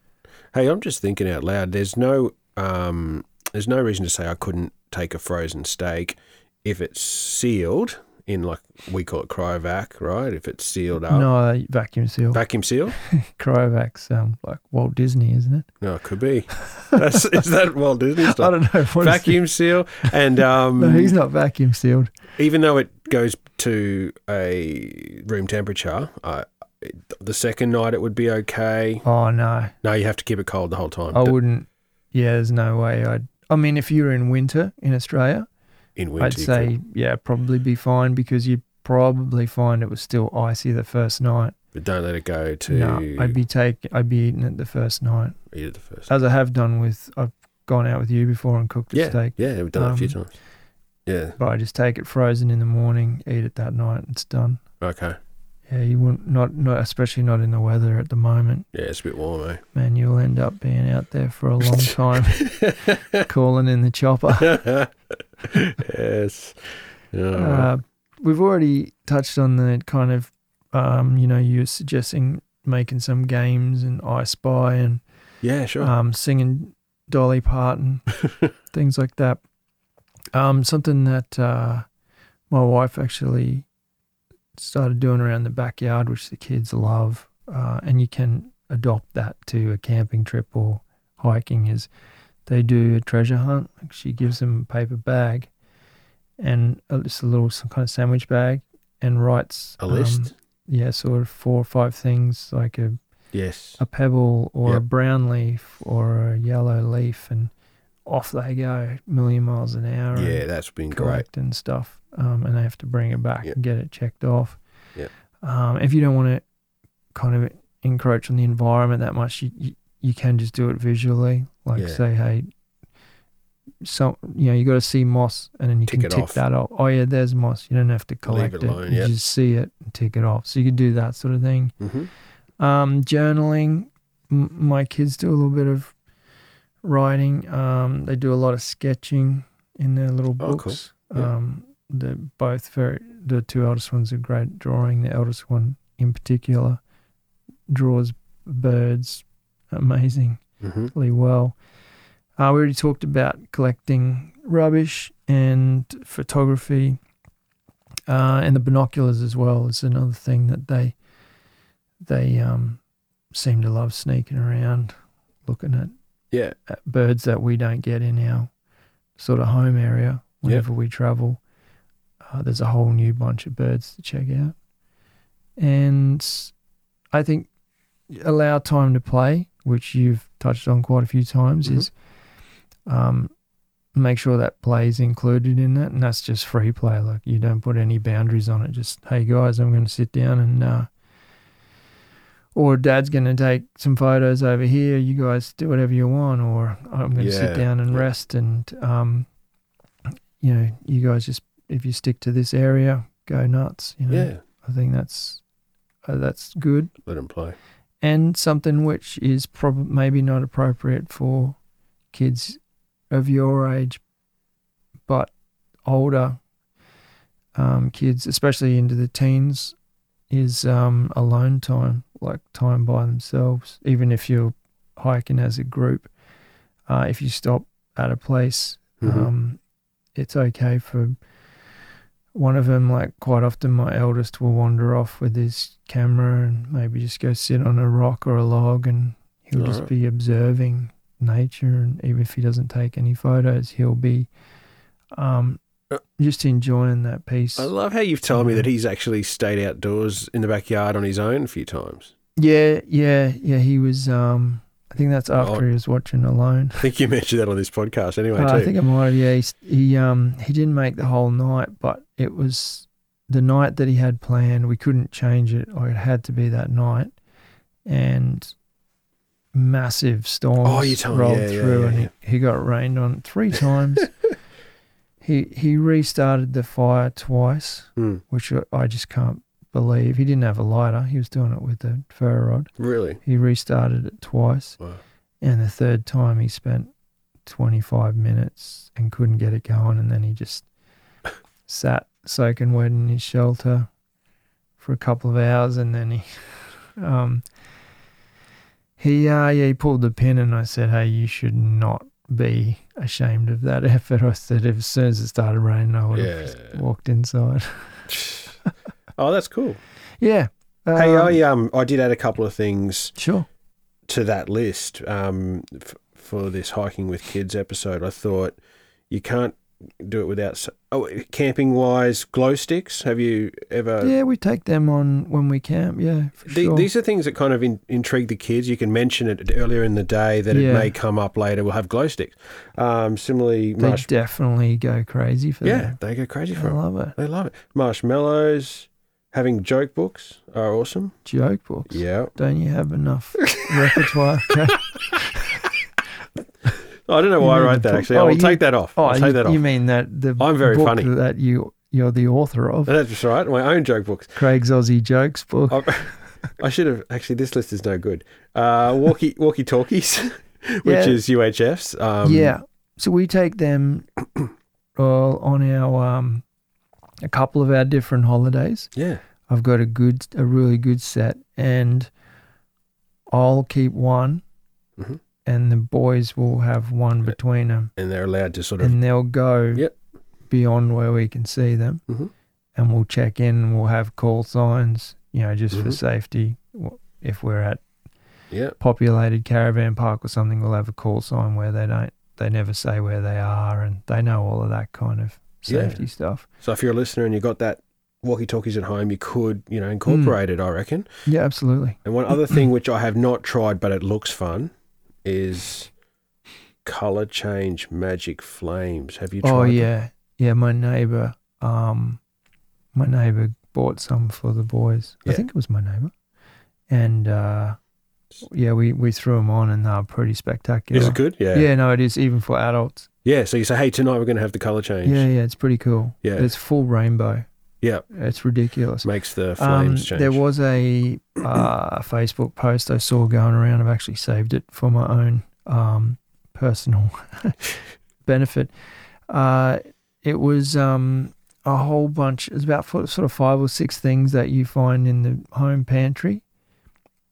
Hey, I'm just thinking out loud. There's no um, there's no reason to say I couldn't take a frozen steak if it's sealed in like we call it cryovac, right? If it's sealed up, No, uh, vacuum seal. vacuum seal. Cryovac's um, like Walt Disney, isn't it? No, it could be. That's, is that Walt Disney stuff? I don't know. Vacuum seal, and um. No, he's not vacuum sealed. even though it goes to a room temperature, it- the second night it would be okay. Oh no, No, you have to keep it cold the whole time. I wouldn't. Yeah, there's no way. I'd. I mean, if you were in winter in Australia, in winter, I'd say could- yeah, probably be fine because you'd probably find it was still icy the first night. but don't let it go to. No, I'd be take. I'd be eating it the first night, eat it the first. as I have done with. I've gone out with you before and cooked a yeah, steak, yeah, we've done it a few Um, times. Yeah. but I just take it frozen in the morning, eat it that night, and it's done. Okay. Yeah, you wouldn't not not especially not in the weather at the moment. Yeah, it's a bit warm, eh? Man, you'll end up being out there for a long time, calling in the chopper. yes. Yeah. Uh, we've already touched on the kind of, um, you know, you were suggesting making some games and I Spy and yeah, sure. um, singing Dolly Parton, things like that. Um, something that uh, my wife actually started doing around the backyard, which the kids love, uh, and you can adopt that to a camping trip or hiking. Is they do a treasure hunt. She gives them a paper bag and a, just a little some kind of sandwich bag, and writes a um, list? yeah, sort of four or five things like a yes. a pebble or a brown leaf or a yellow leaf, and off they go, a million miles an hour. Yeah, that's been great. and stuff, um, and they have to bring it back Yep. and get it checked off. Yep. Um, if you don't want to kind of encroach on the environment that much, you you, you can just do it visually. Like Yeah. say, hey, so you know you got to see moss, and then you Tick can tick off. that off. Oh yeah, there's moss. You don't have to collect it it. alone, You yep. just see it and tick it off. So you can do that sort of thing. hmm Um, journaling. M- my kids do a little bit of writing. Um, they do a lot of sketching in their little books. Oh, cool. Yeah. Um, they're both very. The two eldest ones are great drawing. The eldest one, in particular, draws birds amazingly hmm well. Uh, we already talked about collecting rubbish and photography, uh, and the binoculars as well is another thing that they they um, seem to love sneaking around, looking at, Yeah. at birds that we don't get in our sort of home area whenever we travel. Uh, there's a whole new bunch of birds to check out, and I think allow time to play, which you've touched on quite a few times, Mhm. is um, make sure that play is included in that, and that's just free play. Like you don't put any boundaries on it. Just hey guys, I'm going to sit down and, uh, or Dad's going to take some photos over here. You guys do whatever you want, or I'm going to Yeah, sit down and yeah. rest, and um, you know, you guys just if you stick to this area, go nuts. You know, Yeah. I think that's uh, that's good Let them play. and something which is probably maybe not appropriate for kids of your age, but older um, kids, especially into the teens, is um, alone time, like time by themselves. Even if you're hiking as a group, uh, if you stop at a place, Mhm. um, it's okay for one of them. Like quite often, my eldest will wander off with his camera and maybe just go sit on a rock or a log, and he'll just Alright. be observing nature. And even if he doesn't take any photos, he'll be um, Uh, just enjoying that piece. I love how you've told me that he's actually stayed outdoors in the backyard on his own a few times. Yeah, yeah, yeah. He was. Um, I think that's after Oh. he was watching Alone. I think you mentioned that on this podcast anyway, Uh, too. I think I might have. Yeah, he, he um he didn't make the whole night, but it was the night that he had planned. We couldn't change it, or it had to be that night, and massive storms Oh, you rolled Yeah, yeah, through, yeah, and. He, he got rained on three times. he he restarted the fire twice, Hmm. which I- I just can't believe. He didn't have a lighter. He was doing it with a ferro rod. Really? He restarted it twice. Wow. And the third time he spent 25 minutes and couldn't get it going. And then he just sat soaking wet in his shelter for a couple of hours. And then he, um, he, uh, yeah, he pulled the pin and I said, Hey, you should not be ashamed of that effort. I said, as soon as it started raining, I would have Yeah. walked inside. oh, that's cool. Yeah. hey, Um, I um I did add a couple of things Sure. to that list um f- for this hiking with kids episode. I thought you can't do it without oh camping wise glow sticks. Have you ever? yeah, we take them on when we camp. Yeah, for The- sure. These are things that kind of in, intrigue the kids. You can mention it earlier in the day that it may come up later. We'll have glow sticks. Um, similarly, they marsh- definitely go crazy for yeah, them. they go crazy for 'em. love it. They love it. Marshmallows, having joke books are awesome. Joke books. Yeah. Don't you have enough repertoire? Okay. I don't know why I wrote that actually. oh, I'll you- take that off. Oh, I'll you, take that off. you mean that the I'm very book funny. that you you're the author of That's right. My own joke books. Craig's Aussie Jokes book. I, I should have actually. This list is no good. Uh, walkie walkie talkies, which Yeah. is UHFs. Um, yeah. So we take them uh, on our um, a couple of our different holidays. yeah. I've got a good, a really good set, and I'll keep one, Mhm. And the boys will have one between them, And they're allowed to sort of. and they'll go Yep. beyond where we can see them, Mhm. and we'll check in. and We'll have call signs, you know, just for Mhm. safety. If we're at Yeah. populated caravan park or something, we'll have a call sign where they don't, they never say where they are, and they know all of that kind of Yeah. safety stuff. So if you're a listener and you got that walkie talkies at home, you could you know incorporate it. I reckon. Yeah, absolutely. And one other thing which I have not tried, but it looks fun, is color change magic flames. Have you tried? Oh them? yeah, yeah. My neighbor, um, my neighbor bought some for the boys. I think it was my neighbor, and uh, yeah, we we threw them on, and they were pretty spectacular. Is it good? Yeah. Yeah, no, it is even for adults. Yeah. So you say, hey, tonight we're going to have the color change. Yeah, yeah, it's pretty cool. Yeah. it's full rainbow. Yeah. It's ridiculous. Makes the Um, flames change. there was a uh, Facebook post I saw going around. I've actually saved it for my own um, personal benefit. Uh, it was um, a whole bunch. It was about sort of five or six things that you find in the home pantry,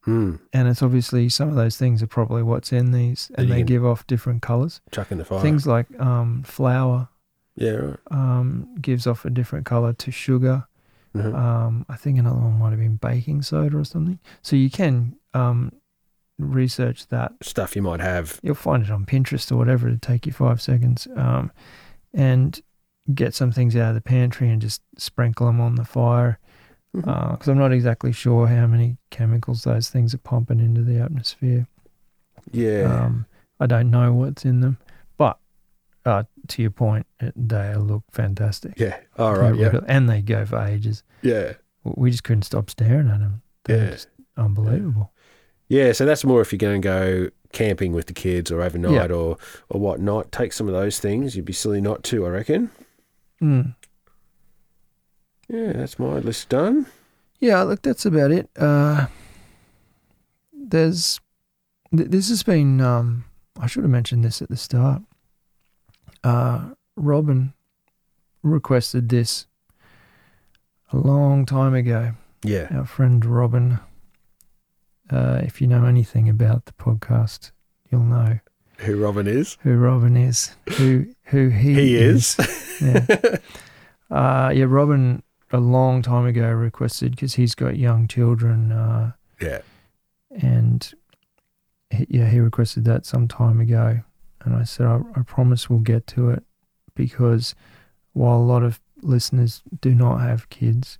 Hmm. and it's obviously some of those things are probably what's in these, and they give off different colors. Chuck in the fire. Things like um, flour Yeah. Right. um, gives off a different color to sugar. Mhm. Um, I think another one might have been baking soda or something. So you can um, research that. Stuff you might have. You'll find it on Pinterest or whatever. It'll take you five seconds. Um, and get some things out of the pantry and just sprinkle them on the fire. Because I'm not exactly sure how many chemicals those things are pumping into the atmosphere. yeah. Um, I don't know what's in them. But uh, to your point, they look fantastic. yeah. All right. Yeah. And they go for ages. Yeah. We just couldn't stop staring at them. They're Yeah. just unbelievable. Yeah, so that's more if you're going to go camping with the kids or overnight or or whatnot. Take some of those things. You'd be silly not to, I reckon. Mm. Yeah, that's my list done. Yeah, look, that's about it. Uh, there's, th- this has been. Um, I should have mentioned this at the start. Uh, Robin requested this a long time ago. Yeah. Our friend Robin. Uh, if you know anything about the podcast, you'll know Who Robin is? who Robin is, who who he, He is. Yeah. Uh, yeah, Robin a long time ago requested because he's got young children, uh, yeah. and he, yeah, he requested that some time ago, and I said I, I promise we'll get to it because while a lot of listeners do not have kids,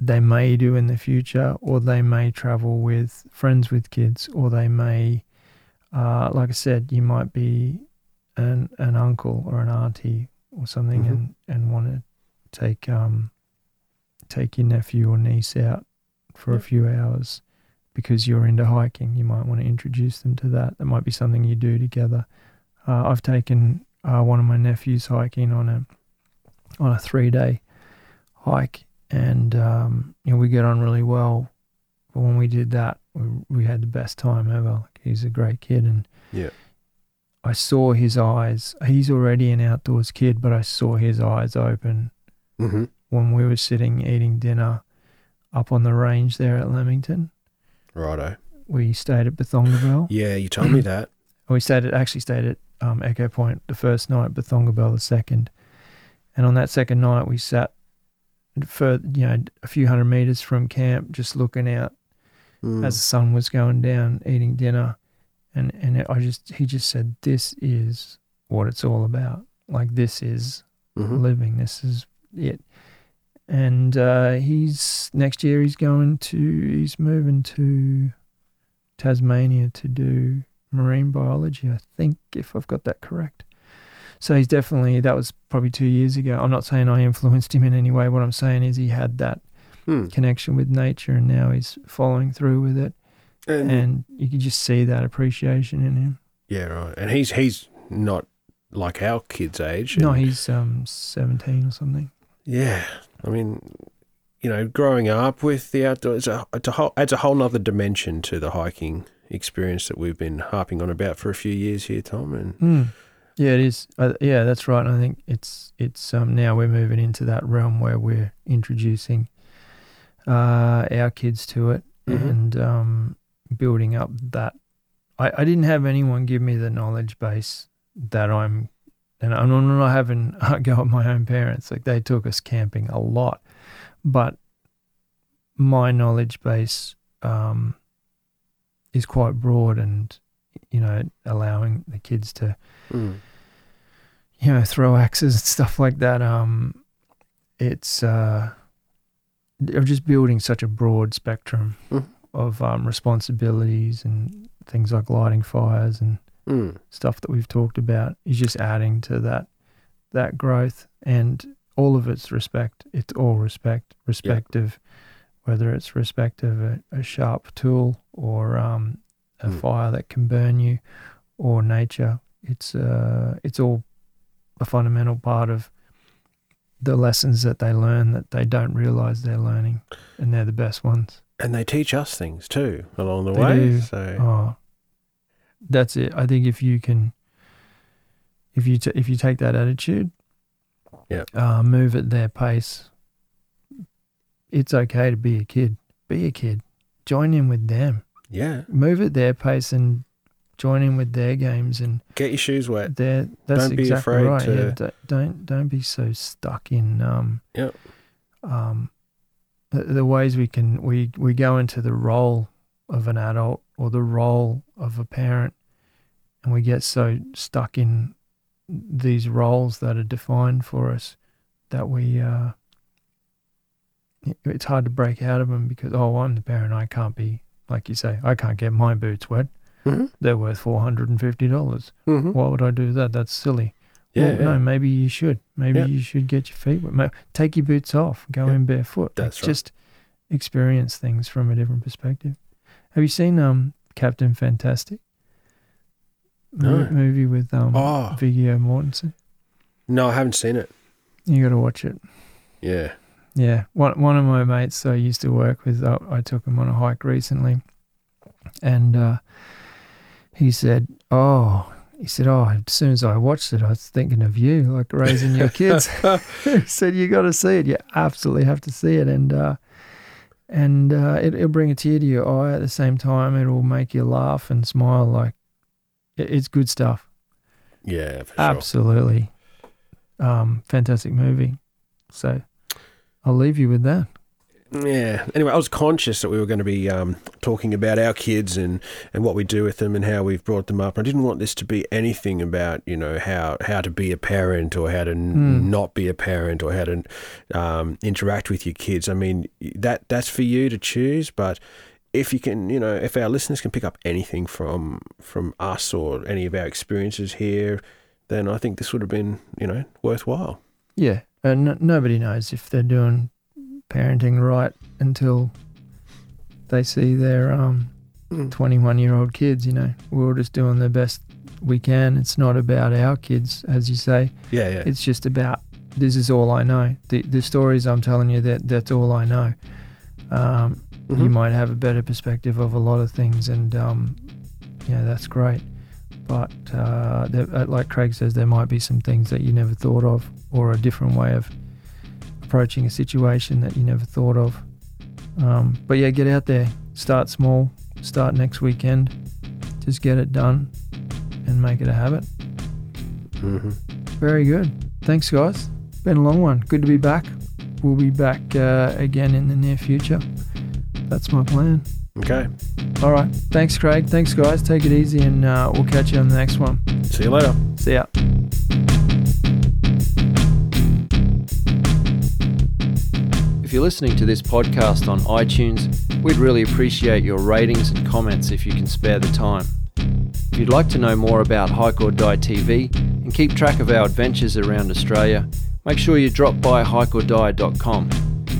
they may do in the future, or they may travel with friends with kids, or they may, uh, like I said, you might be an an uncle or an auntie or something, Mhm. and and want to take um take your nephew or niece out for a few hours because you're into hiking. You might want to introduce them to that. That might be something you do together. Uh, I've taken uh, one of my nephews hiking on a on a three day hike, and um, you know we get on really well. But when we did that, we, we had the best time ever. Like, he's a great kid, and Yeah. I saw his eyes. He's already an outdoors kid, but I saw his eyes open Mm-hmm. when we were sitting eating dinner up on the range there at Lamington. Righto. We stayed at Bethongabel. Yeah, you told me that. We stayed at actually stayed at um, Echo Point the first night, Bethongabel the second. And on that second night, we sat for you know a few hundred meters from camp, just looking out Mm. as the sun was going down, eating dinner, and and I just he just said, "This is what it's all about. Like this is Mhm. living. This is it." And uh, he's next year he's going to he's moving to Tasmania to do marine biology. I think if I've got that correct. So he's definitely that was probably two years ago. I'm not saying I influenced him in any way. What I'm saying is he had that Hmm. connection with nature, and now he's following through with it And, and you can just see that appreciation in him. yeah, right. And he's he's not like our kids' age. No, he's um seventeen or something. Yeah, I mean, you know, growing up with the outdoors, it's a, it's a whole, adds a whole nother dimension to the hiking experience that we've been harping on about for a few years here, Tom. And Mm. Yeah, it is. Uh, yeah, that's right. I think it's it's um now we're moving into that realm where we're introducing uh our kids to it Mhm. and um building up that. I I didn't have anyone give me the knowledge base that I'm. And I'm not having a go at my own parents. Like they took us camping a lot, but my knowledge base um, is quite broad, and you know, allowing the kids to Mm. you know throw axes and stuff like that. Um, it's uh, they're just building such a broad spectrum Mhm. of um, responsibilities and things like lighting fires and Mm. stuff that we've talked about is just adding to that that growth and all of it's respect it's all respect respective whether it's respect of a, a sharp tool or um, a Mm. fire that can burn you or nature it's uh it's all a fundamental part of the lessons that they learn that they don't realize they're learning and they're the best ones And they teach us things too along the They way. do. So Oh, that's it. I think if you can, if you t- if you take that attitude, Yeah. uh, move at their pace. It's okay to be a kid. Be a kid. Join in with them. yeah, Move at their pace and join in with their games and get your shoes wet. their. That's Don't be exactly afraid right. to- Yeah, d- don't don't be so stuck in um. yeah Um, the, the ways we can we we go into the role of an adult or the role of a parent, and we get so stuck in these roles that are defined for us that we uh, it's hard to break out of them because oh I'm the parent I can't be like you say I can't get my boots wet Mhm. they're worth four hundred and fifty dollars Mm-hmm. why would I do that that's silly Yeah, well, yeah. no maybe you should maybe Yeah. you should get your feet wet Ma- take your boots off go Yeah. in barefoot Like, That's right. just experience things from a different perspective have you seen um Captain Fantastic No. movie with um Oh Viggo Mortensen no, I haven't seen it. you got to watch it Yeah. Yeah, one one of my mates I used to work with, I, I took him on a hike recently, and uh, he said, "Oh, he said, oh, as soon as I watched it, I was thinking of you, like raising your kids." he said, "You got to see it. You absolutely have to see it, and uh, and uh, it, it'll bring a tear to your eye at the same time. It'll make you laugh and smile. Like it, it's good stuff. Yeah, for sure. Absolutely, um, fantastic movie. So." I'll leave you with that. Yeah. Anyway, I was conscious that we were going to be um, talking about our kids and, and what we do with them and how we've brought them up. I didn't want this to be anything about you know how how to be a parent or how to Mm. not be a parent or how to um, interact with your kids. I mean that that's for you to choose, but. If you can, you know, if our listeners can pick up anything from from us or any of our experiences here, then I think this would have been, you know, worthwhile. Yeah, and n- nobody knows if they're doing parenting right until they see their um, 21 year old kids. You know, we're all just doing the best we can. It's not about our kids, as you say. Yeah, yeah. It's just about this is all I know. The the stories I'm telling you that that's all I know. Um, You Mhm. might have a better perspective of a lot of things, and um, yeah, that's great. But uh, there, uh, like Craig says, there might be some things that you never thought of, or a different way of approaching a situation that you never thought of. Um, but yeah, get out there, start small, start next weekend, just get it done, and make it a habit. Mhm. Very good. Thanks, guys. Been a long one. Good to be back. we'll be back uh, again in the near future. That's my plan. Okay. All right. Thanks, Craig. Thanks, guys. Take it easy, and uh, we'll catch you on the next one. See you later. See ya. If you're listening to this podcast on iTunes, we'd really appreciate your ratings and comments if you can spare the time. If you'd like to know more about Hike or Die TV and keep track of our adventures around Australia, make sure you drop by hikeordie.com.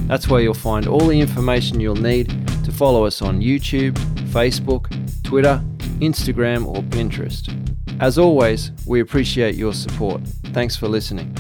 That's where you'll find all the information you'll need to follow us on YouTube, Facebook, Twitter, Instagram, or Pinterest. As always, we appreciate your support. Thanks for listening.